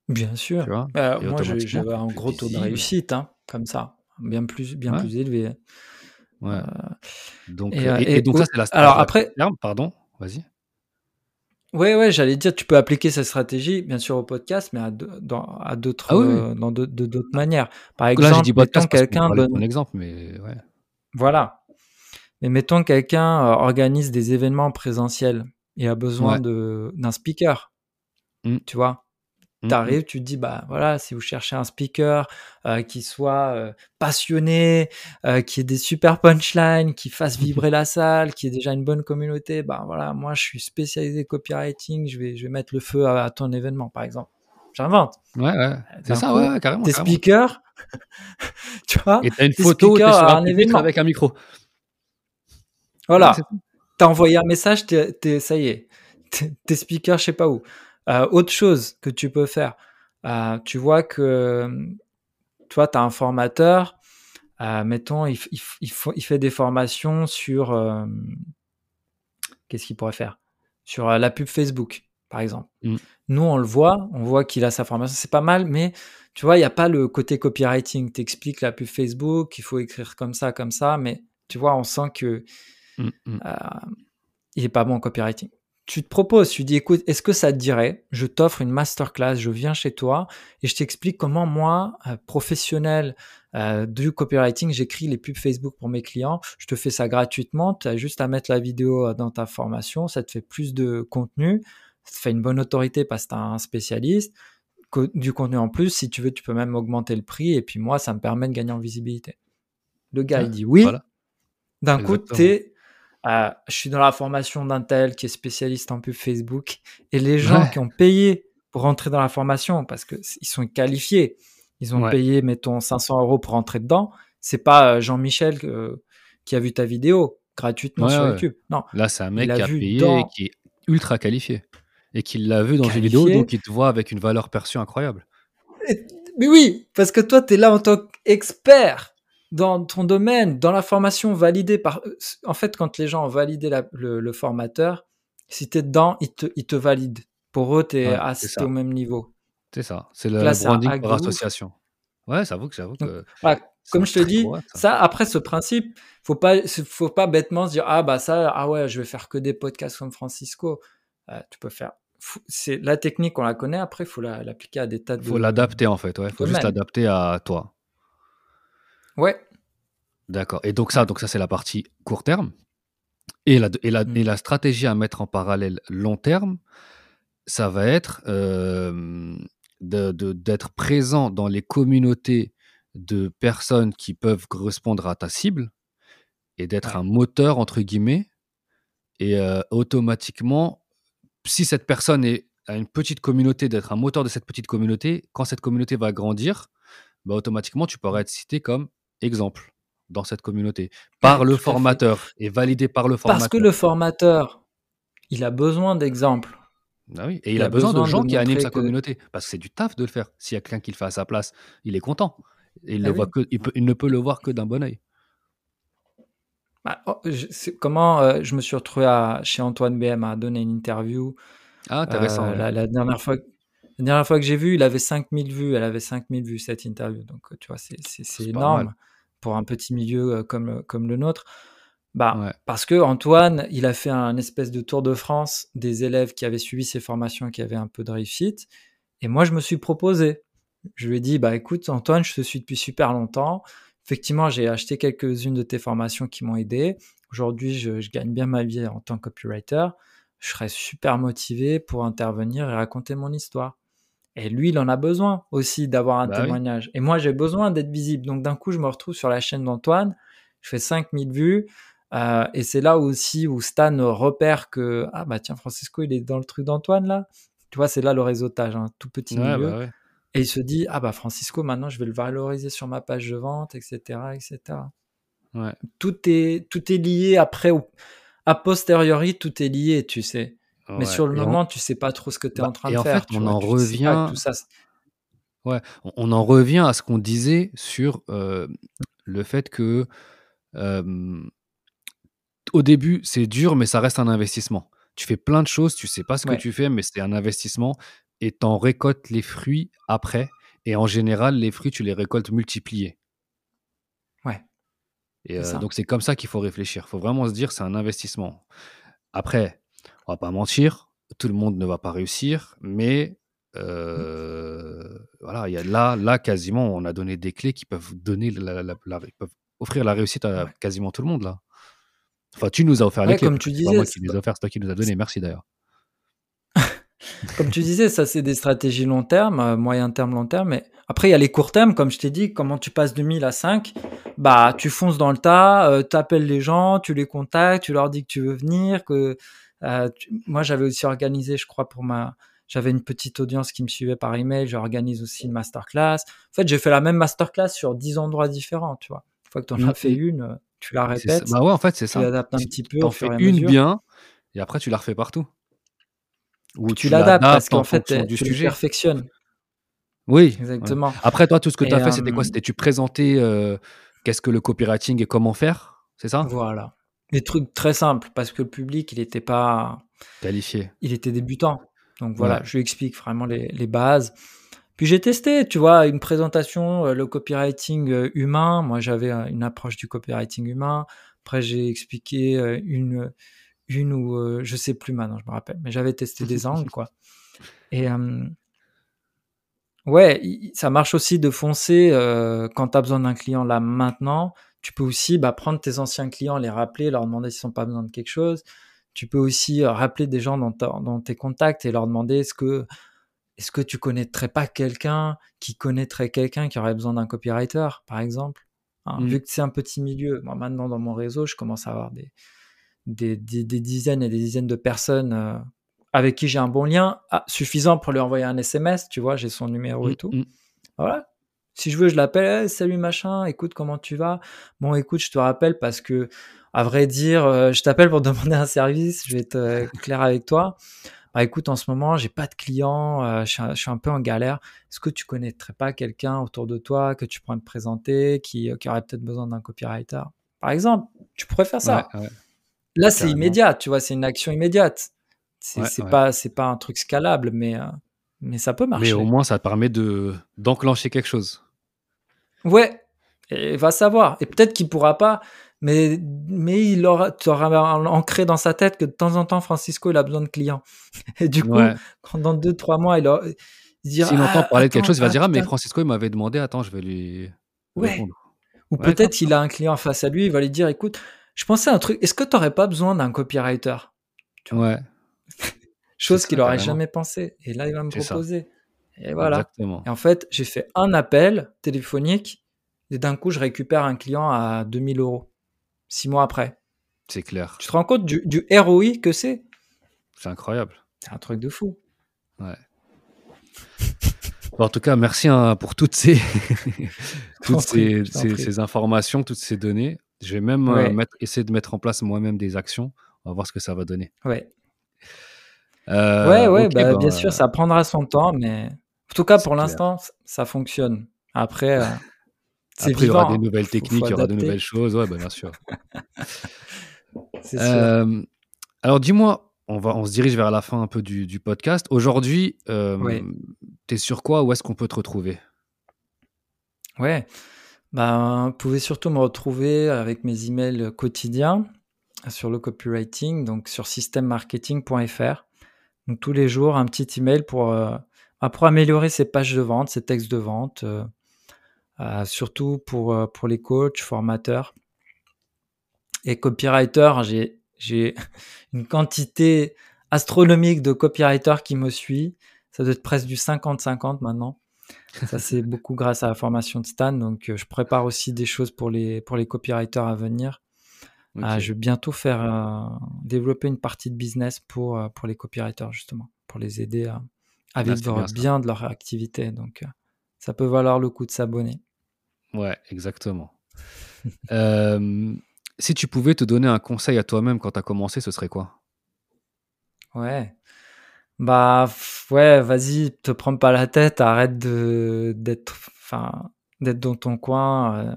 Bien Tu sûr. vois? Bah, moi, j'avais un gros taux de réussite, hein, comme ça, bien plus, bien Ouais, plus élevé. ouais. Euh, Donc, et, euh, et, et et donc, ça, c'est la alors stratégie court après. Pardon, vas-y. ouais, ouais, j'allais dire, tu peux appliquer cette stratégie, bien sûr, au podcast, mais à, de- dans, à d'autres, Ah oui, oui. euh, dans de de- d'autres manières. Par Là, j'ai exemple, dit podcast parce qu'on quelqu'un donne, exemple, mais ouais. voilà, mais mettons quelqu'un euh, organise des événements présentiels et a besoin Ouais. d'un speaker, Mm, tu vois? mm, mm. T'arrives, tu te dis, bah voilà, si vous cherchez un speaker euh, qui soit euh, passionné, euh, qui ait des super punchlines, qui fasse vibrer la salle, qui ait déjà une bonne communauté, bah voilà, moi je suis spécialisé copywriting, je vais, je vais mettre le feu à, à ton événement, par exemple. J'invente. Ouais, ouais. C'est ça, coup, ouais, carrément, t'es carrément. speaker, tu vois, Et t'as une photo, sur un événement. avec un micro. Voilà, t'as envoyé un message, t'es, t'es- ça y est, t'es, speaker, je sais pas où. Euh, autre chose que tu peux faire, euh, tu vois que toi, tu as un formateur, euh, mettons, il, fait des formations sur. Qu'est-ce qu'il pourrait faire? Sur la pub Facebook, par exemple. Mm. Nous, on le voit, on voit qu'il a sa formation, c'est pas mal, mais tu vois, il n'y a pas le côté copywriting. T'expliques la pub Facebook, il faut écrire comme ça, comme ça, mais tu vois, on sent que Mm, mm. euh, il est pas bon en copywriting. Tu te proposes, tu dis, écoute, est-ce que ça te dirait Je t'offre une masterclass, je viens chez toi et je t'explique comment moi, euh, professionnel euh, du copywriting, j'écris les pubs Facebook pour mes clients. Je te fais ça gratuitement. Tu as juste à mettre la vidéo dans ta formation. Ça te fait plus de contenu. Ça te fait une bonne autorité parce que tu as un spécialiste. Du contenu en plus, si tu veux, tu peux même augmenter le prix. Et puis moi, ça me permet de gagner en visibilité. Le gars, Ouais, il dit oui. voilà, D'un coup, exactement. t'es, euh, je suis dans la formation d'un tel qui est spécialiste en pub Facebook et les gens Ouais, qui ont payé pour rentrer dans la formation parce que c- ils sont qualifiés, ils ont ouais, payé, mettons, 500 euros pour rentrer dedans. C'est pas euh, Jean-Michel euh, qui a vu ta vidéo gratuitement ouais, sur. YouTube. Non, Là, c'est un mec a qui a payé et qui est ultra qualifié. Et qui l'a vu dans une vidéo, donc il te voit avec une valeur perçue incroyable. Mais oui, parce que toi, tu es là en tant qu'expert dans ton domaine, dans la formation validée par... En fait, quand les gens ont validé la- le, le formateur, si tu es dedans, ils te, ils te valident. Pour eux, tu es, Ouais, au même niveau. C'est ça. C'est le là, un branding par association. Ouais, j'avoue que j'avoue que voilà, comme je te dis, ça. ça, après ce principe, faut pas, faut pas bêtement se dire, ah bah ça, ah ouais, je vais faire que des podcasts comme Francisco. Euh, tu peux faire. faut- C'est la technique, on la connaît. Après, il faut la- l'appliquer à des tas Faut de l'adapter en fait, ouais. Faut juste l'adapter à toi. Ouais. D'accord. Et donc ça, donc ça c'est la partie court terme. Et la, et, la, et Mm. la stratégie à mettre en parallèle long terme, ça va être euh, d'être présent dans les communautés de personnes qui peuvent correspondre à ta cible et d'être Ouais. un moteur entre guillemets. Et euh, automatiquement, si cette personne est, a une petite communauté, d'être un moteur de cette petite communauté, quand cette communauté va grandir, bah, automatiquement tu pourras être cité comme exemple dans cette communauté par Ouais, le formateur et validé par le Parce que formateur. le formateur, il a besoin d'exemples. Ah oui. Et il, a, besoin, de gens qui animent sa communauté. Parce que c'est du taf de le faire. S'il y a quelqu'un qui le fait à sa place, il est content. Et il, ah le voit que, il, peut, il, ne peut le voir que d'un bon oeil. Bah, oh, comment euh, je me suis retrouvé à, chez Antoine BM à donner une interview. Ah, intéressant. Euh, la, dernière fois, la dernière fois que j'ai vu, il avait 5000 vues. Elle avait 5000 vues cette interview. Donc, tu vois, c'est énorme pour un petit milieu comme, comme le nôtre. Bah, Parce que Antoine, il a fait un espèce de tour de France des élèves qui avaient suivi ses formations, qui avaient un peu de réussite. Et moi, je me suis proposé. Je lui ai dit, bah écoute, Antoine, je te suis depuis super longtemps. Effectivement, j'ai acheté quelques-unes de tes formations qui m'ont aidé. Aujourd'hui, je, gagne bien ma vie en tant que copywriter. Je serais super motivé pour intervenir et raconter mon histoire. Et lui, il en a besoin aussi d'avoir un bah témoignage. Et moi, j'ai besoin d'être visible. Donc, d'un coup, je me retrouve sur la chaîne d'Antoine. Je fais 5000 vues. Euh, et c'est là aussi où Stan repère que ah bah tiens Francisco il est dans le truc d'Antoine là. Tu vois c'est là le réseautage, un tout petit milieu. Bah et il se dit ah bah Francisco maintenant je vais le valoriser sur ma page de vente etc etc. Ouais. Tout est tout est lié après a posteriori tout est lié tu sais. Mais sur le moment tu sais pas trop ce que tu es bah, en train de faire. on en revient. Tout ça. Ouais, on, en revient à ce qu'on disait sur euh, le fait que euh, au début, c'est dur, mais ça reste un investissement. Tu fais plein de choses, tu sais pas ce que tu fais, mais c'est un investissement et tu en récoltes les fruits après. Et en général, les fruits, tu les récoltes multipliés. Ouais. Et euh, donc, c'est comme ça qu'il faut réfléchir. Il faut vraiment se dire, c'est un investissement. Après, on va pas mentir, tout le monde ne va pas réussir, mais euh, voilà, il y a là, là, quasiment, on a donné des clés qui peuvent donner la, peuvent offrir la réussite à quasiment tout le monde là. Enfin, tu nous as offert les clés. Comme tu disais, moi qui les ai offert, c'est toi qui nous as donné. Merci d'ailleurs. comme tu disais, ça c'est des stratégies long terme, euh, moyen terme, long terme. Mais après, il y a les courts termes, comme je t'ai dit, comment tu passes de 1000 à 5. Bah, tu fonces dans le tas, euh, tu appelles les gens, tu les contactes, tu leur dis que tu veux venir. Que euh, moi, j'avais aussi organisé, je crois, pour ma, j'avais une petite audience qui me suivait par email. J'organise aussi une masterclass. En fait, j'ai fait la même masterclass sur 10 endroits différents, tu vois. Une fois que tu en as fait une, tu la répètes. Bah ouais, en fait, c'est ça. Tu l'adaptes un petit peu. Tu en fais une bien et après tu la refais partout. Ou tu, l'adaptes parce qu'en fait, tu sujet. perfectionnes. Oui, exactement. Après, toi, tout ce que tu as fait, c'était quoi? C'était tu présentais euh, qu'est-ce que le copywriting et comment faire C'est ça? Voilà. Des trucs très simples parce que le public, il n'était pas qualifié. Il était débutant. Donc voilà, je lui explique vraiment les, les bases. Puis j'ai testé, tu vois, une présentation, euh, le copywriting euh, humain. Moi, j'avais une approche du copywriting humain. Après, j'ai expliqué euh, une, une ou je sais plus maintenant, je me rappelle, mais j'avais testé des angles, quoi. Et ouais, ça marche aussi de foncer quand tu as besoin d'un client là maintenant. Tu peux aussi bah, prendre tes anciens clients, les rappeler, leur demander s'ils n'ont pas besoin de quelque chose. Tu peux aussi rappeler des gens dans, dans tes contacts et leur demander est-ce que est-ce que tu connaîtrais pas quelqu'un qui connaîtrait quelqu'un qui aurait besoin d'un copywriter, par exemple hein, mmh. Vu que c'est un petit milieu, moi maintenant dans mon réseau, je commence à avoir des, des, dizaines et des dizaines de personnes euh, avec qui j'ai un bon lien, ah, suffisant pour lui envoyer un SMS, tu vois, j'ai son numéro et mmh, tout. Mmh. Voilà. Si je veux, je l'appelle, salut machin, écoute, comment tu vas? Bon, écoute, je te rappelle parce que, à vrai dire, euh, je t'appelle pour demander un service, je vais être euh, clair avec toi. Bah, écoute, en ce moment, j'ai pas de clients, euh, je, suis un, peu en galère. Est-ce que tu connaîtrais pas quelqu'un autour de toi que tu pourrais me présenter qui, qui aurait peut-être besoin d'un copywriter? Par exemple, tu pourrais faire ça. Là, c'est immédiat, tu vois, c'est une action immédiate. C'est pas, c'est pas un truc scalable, mais, mais ça peut marcher. Mais au moins, ça permet de d'enclencher quelque chose. Ouais, et va savoir. Et peut-être qu'il pourra pas mais, mais il aura, tu auras ancré dans sa tête que de temps en temps, Francisco, il a besoin de clients. Et du coup, quand dans deux, trois mois, il, aura, il dira. S'il entend ah, parler de quelque chose, il va dire Ah, mais Francisco, il m'avait demandé, attends, je vais lui. Ouais. Ou peut-être il a un client face à lui, il va lui dire Écoute, je pensais à un truc, est-ce que tu n'aurais pas besoin d'un copywriter? Ouais. Chose qu'il n'aurait jamais pensé. Et là, il va me proposer. Et voilà. Exactement. Et en fait, j'ai fait un appel téléphonique et d'un coup, je récupère un client à 2000 euros six mois après. C'est clair. Tu te rends compte du, ROI que c'est? C'est incroyable. C'est un truc de fou. Ouais. en tout cas, merci hein, pour toutes ces, toutes ces, informations, toutes ces données. Je vais même euh, essayer de mettre en place moi-même des actions. On va voir ce que ça va donner. Ouais. Euh, ouais, ouais, bah, bah, bien sûr, ça prendra son temps, mais tout cas, pour l'instant, ça fonctionne. Après, euh, c'est il y aura des nouvelles techniques, il y aura de nouvelles choses, ouais, bah, bien sûr. Euh, alors, dis-moi, on, va, on se dirige vers la fin un peu du, podcast. Aujourd'hui, tu es sur quoi? Où est-ce qu'on peut te retrouver? Ouais, bah, vous pouvez surtout me retrouver avec mes emails quotidiens sur le copywriting, donc sur systemmarketing.fr. Donc tous les jours, un petit email pour, euh, pour améliorer ses pages de vente, ses textes de vente, euh, euh, surtout pour, pour les coachs, formateurs. Et copywriters, j'ai, j'ai une quantité astronomique de copywriters qui me suit. Ça doit être presque du 50-50 maintenant. Ça, c'est beaucoup grâce à la formation de Stan. Donc, je prépare aussi des choses pour les, pour les copywriters à venir. Ah, je vais bientôt faire euh, développer une partie de business pour, euh, pour les copywriters, justement, pour les aider à, à vivre bien, de leur activité. Donc, euh, ça peut valoir le coup de s'abonner. Ouais, exactement. si tu pouvais te donner un conseil à toi-même quand tu as commencé, ce serait quoi? Ouais. Bah, ouais, vas-y, te prends pas la tête, arrête d'être d'être dans ton coin.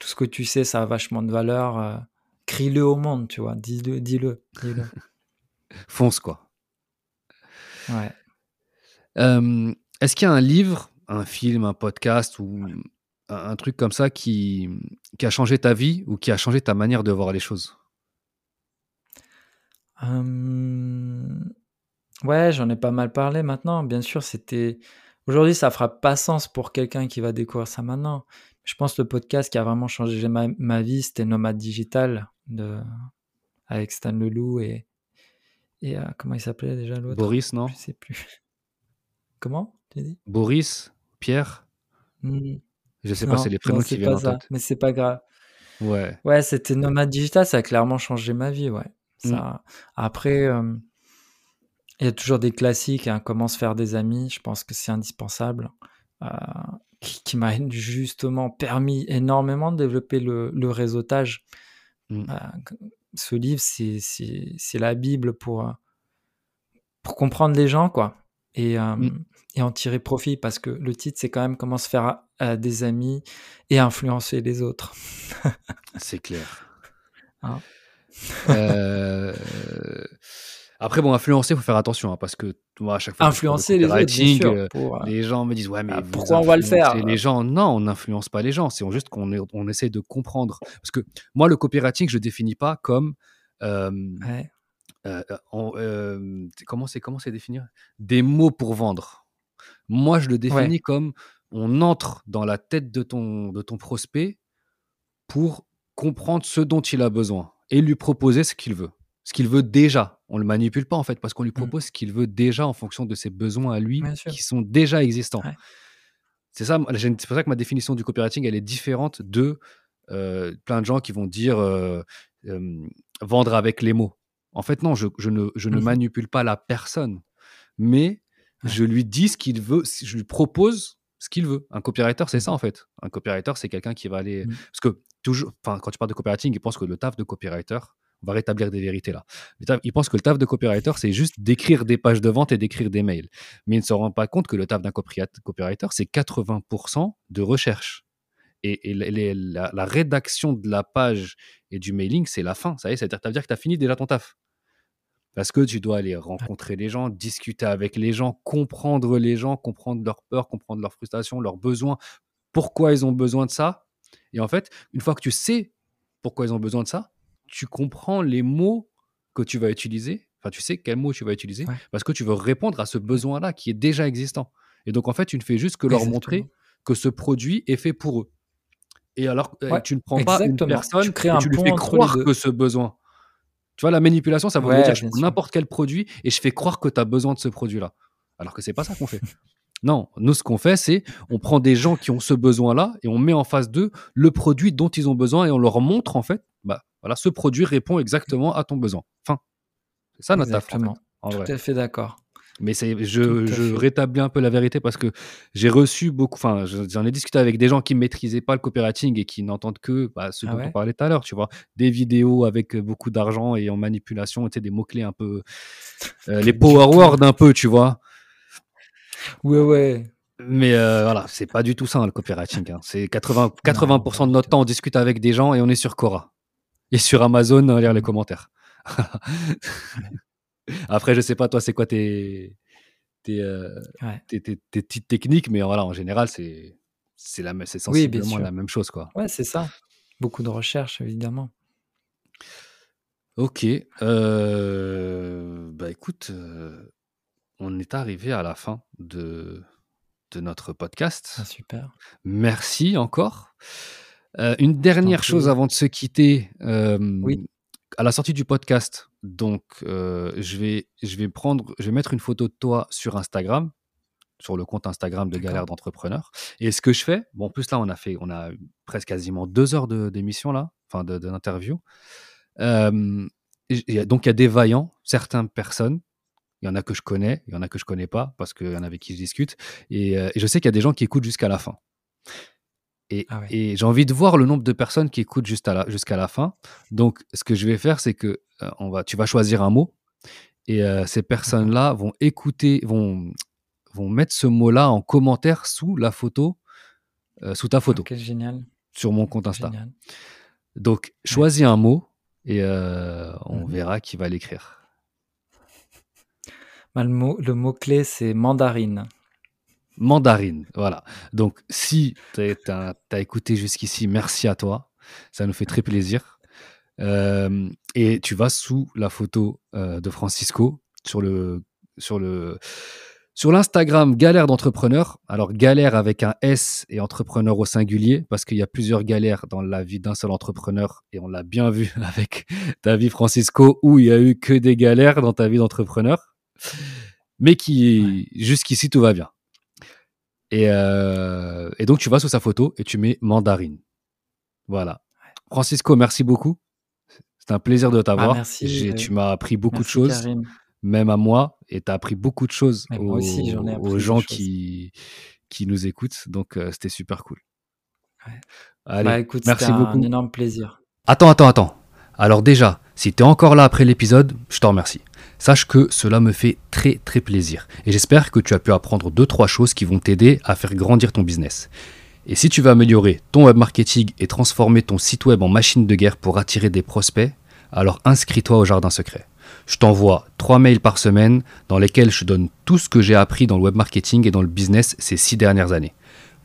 tout ce que tu sais, ça a vachement de valeur crie-le au monde, tu vois, dis-le, dis-le, dis-le. Fonce, quoi. Ouais. Est-ce qu'il y a un livre, un film, un podcast ou un, truc comme ça qui, qui, a changé ta vie ou qui a changé ta manière de voir les choses? Ouais, j'en ai pas mal parlé maintenant. Bien sûr, c'était. Aujourd'hui, ça fera pas sens pour quelqu'un qui va découvrir ça maintenant. Je pense que le podcast qui a vraiment changé ma, ma vie, c'était Nomade Digital de, avec Stan Leloup et, et euh, comment il s'appelait déjà l'autre? Boris, non? Je sais plus. Comment tu dis? Boris Pierre? Mmh. Je sais pas, c'est les prénoms qui viennent en tête. Mais c'est pas grave. Ouais. Ouais, c'était Nomade Digital, ça a clairement changé ma vie, ouais. Ça... Mmh. Après, euh, il y a toujours des classiques, hein, comment se faire des amis, je pense que c'est indispensable. Euh, qui, m'a justement permis énormément de développer le, le réseautage. Mmh. Bah, ce livre, c'est la Bible pour, euh, pour comprendre les gens, quoi. Et, mmh. et, en tirer profit, parce que le titre, c'est quand même comment se faire des amis et influencer les autres. c'est clair. Hein euh... Après, bon, influencer, il faut faire attention, hein, parce que moi, à chaque fois, influencer les autres, euh, euh, les gens me disent ouais, mais ah, pourquoi on va le faire? Les gens, non, on n'influence pas les gens. C'est juste qu'on on essaie de comprendre. Parce que moi, le copywriting, je le définis pas comme euh, comment c'est comment c'est définir? Des mots pour vendre. Moi, je le définis comme on entre dans la tête de ton de ton prospect pour comprendre ce dont il a besoin et lui proposer ce qu'il veut ce qu'il veut déjà. On le manipule pas en fait parce qu'on lui mmh. propose ce qu'il veut déjà en fonction de ses besoins à lui qui sont déjà existants. C'est ça, c'est pour ça que ma définition du copywriting elle est différente de euh, plein de gens qui vont dire euh, vendre avec les mots. En fait non, je, ne, je ne mmh manipule pas la personne, mais je lui dis ce qu'il veut, je lui propose ce qu'il veut. Un copywriter, c'est ça mmh. en fait. Un copywriter, c'est quelqu'un qui va aller. Parce que toujours, quand tu parles de copywriting, il pense que le taf de copywriter, on va rétablir des vérités là. Il pense que le taf de copywriter, c'est juste d'écrire des pages de vente et d'écrire des mails. Mais il ne se rend pas compte que le taf d'un copywriter, c'est 80% de recherche. Et, la, rédaction de la page et du mailing, c'est la fin. Ça y est, c'est-à-dire que tu as fini déjà ton taf. Parce que tu dois aller rencontrer les gens, discuter avec les gens, comprendre les gens, comprendre leurs peurs, comprendre leurs frustrations, leurs besoins, pourquoi ils ont besoin de ça. Et en fait, une fois que tu sais pourquoi ils ont besoin de ça, tu comprends les mots que tu vas utiliser. Enfin, tu sais quels mots tu vas utiliser parce que tu veux répondre à ce besoin-là qui est déjà existant. Et donc, en fait, tu ne fais juste que leur montrer que ce produit est fait pour eux. Et alors, euh, tu ne prends pas une personne tu crées et tu lui fais croire que ce besoin. Tu vois, la manipulation, ça veut dire je prends n'importe quel produit et je fais croire que tu as besoin de ce produit-là. Alors que c'est pas ça qu'on fait. Non, nous, ce qu'on fait, c'est on prend des gens qui ont ce besoin-là et on met en face d'eux le produit dont ils ont besoin et on leur montre, en fait, bah, voilà, ce produit répond exactement à ton besoin. Fin. C'est ça notre Exactement. Tout à fait d'accord. Mais c'est, je, je rétablis un peu la vérité parce que j'ai reçu beaucoup, enfin, j'en ai discuté avec des gens qui ne maîtrisaient pas le copywriting et qui n'entendent que bah, ce ah dont on parlait tout à l'heure, tu vois, des vidéos avec beaucoup d'argent et en manipulation, tu sais, des mots-clés un peu, euh, les power words un peu, tu vois. Ouais, ouais. Mais euh, voilà, c'est pas du tout ça le copywriting. Hein. C'est 80%, 80 de notre temps, on discute avec des gens et on est sur Cora. Et sur Amazon, lire les mmh. commentaires. Après, je sais pas, toi, c'est quoi tes, tes, euh, tes, tes, petites techniques, mais voilà, en général, c'est c'est la, c'est sensiblement la même chose, quoi. Ouais, c'est ça. Beaucoup de recherche, évidemment. Ok. Euh, bah écoute, euh, on est arrivé à la fin de, de notre podcast. Ah, super. Merci encore. une dernière chose avant de se quitter. oui à la sortie du podcast, donc euh, je, vais, je vais prendre, je vais mettre une photo de toi sur Instagram, sur le compte Instagram de Galère d'entrepreneur. Et ce que je fais, bon, en plus là, on a fait, on a presque quasiment deux heures d'émission là, enfin de, d'interview. donc il y a des vaillants, certaines personnes. Il y en a que je connais, il y en a que je connais pas parce qu'il y en a avec qui je discute. Et, euh, et je sais qu'il y a des gens qui écoutent jusqu'à la fin. Ah et, j'ai envie de voir le nombre de personnes qui écoutent jusqu'à la, jusqu'à la fin. Donc, ce que je vais faire, c'est que euh, on va, tu vas choisir un mot et euh, ces personnes-là vont écouter, vont, vont mettre ce mot-là en commentaire sous la photo, euh, sous ta photo. génial. Sur mon compte Insta. Donc, choisis un mot et on mhm. verra qui va l'écrire. Bah, le mot, le mot clé, c'est mandarine mandarine. Voilà. Donc, si tu as, écouté jusqu'ici, merci à toi. Ça nous fait très plaisir. Euh, et tu vas sous la photo euh, de Francisco sur le sur le sur l'Instagram Galère d'entrepreneur. Alors galère avec un S et entrepreneur au singulier parce qu'il y a plusieurs galères dans la vie d'un seul entrepreneur et on l'a bien vu avec ta vie Francisco où il y a eu que des galères dans ta vie d'entrepreneur. Mais qui jusqu'ici tout va bien. Euh, et, donc, tu vas sous sa photo et tu mets mandarine. Voilà. Francisco, merci beaucoup. C'est un plaisir de t'avoir. Ah, merci. Tu m'as appris beaucoup de choses, même à moi, et tu as appris beaucoup de choses aux, gens qui, qui nous écoutent. Donc, euh, c'était super cool. Allez, bah, écoute, merci beaucoup. un énorme plaisir. Attends, attends, attends. Alors déjà, si tu es encore là après l'épisode, je t'en remercie. Sache que cela me fait très très plaisir et j'espère que tu as pu apprendre 2-3 choses qui vont t'aider à faire grandir ton business. Et si tu veux améliorer ton web marketing et transformer ton site web en machine de guerre pour attirer des prospects, alors inscris-toi au Jardin Secret. Je t'envoie 3 mails par semaine dans lesquels je donne tout ce que j'ai appris dans le web marketing et dans le business ces 6 dernières années.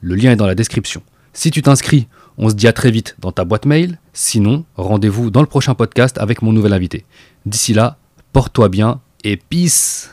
Le lien est dans la description. Si tu t'inscris, on se dit à très vite dans ta boîte mail. Sinon, rendez-vous dans le prochain podcast avec mon nouvel invité. D'ici là, porte-toi bien et peace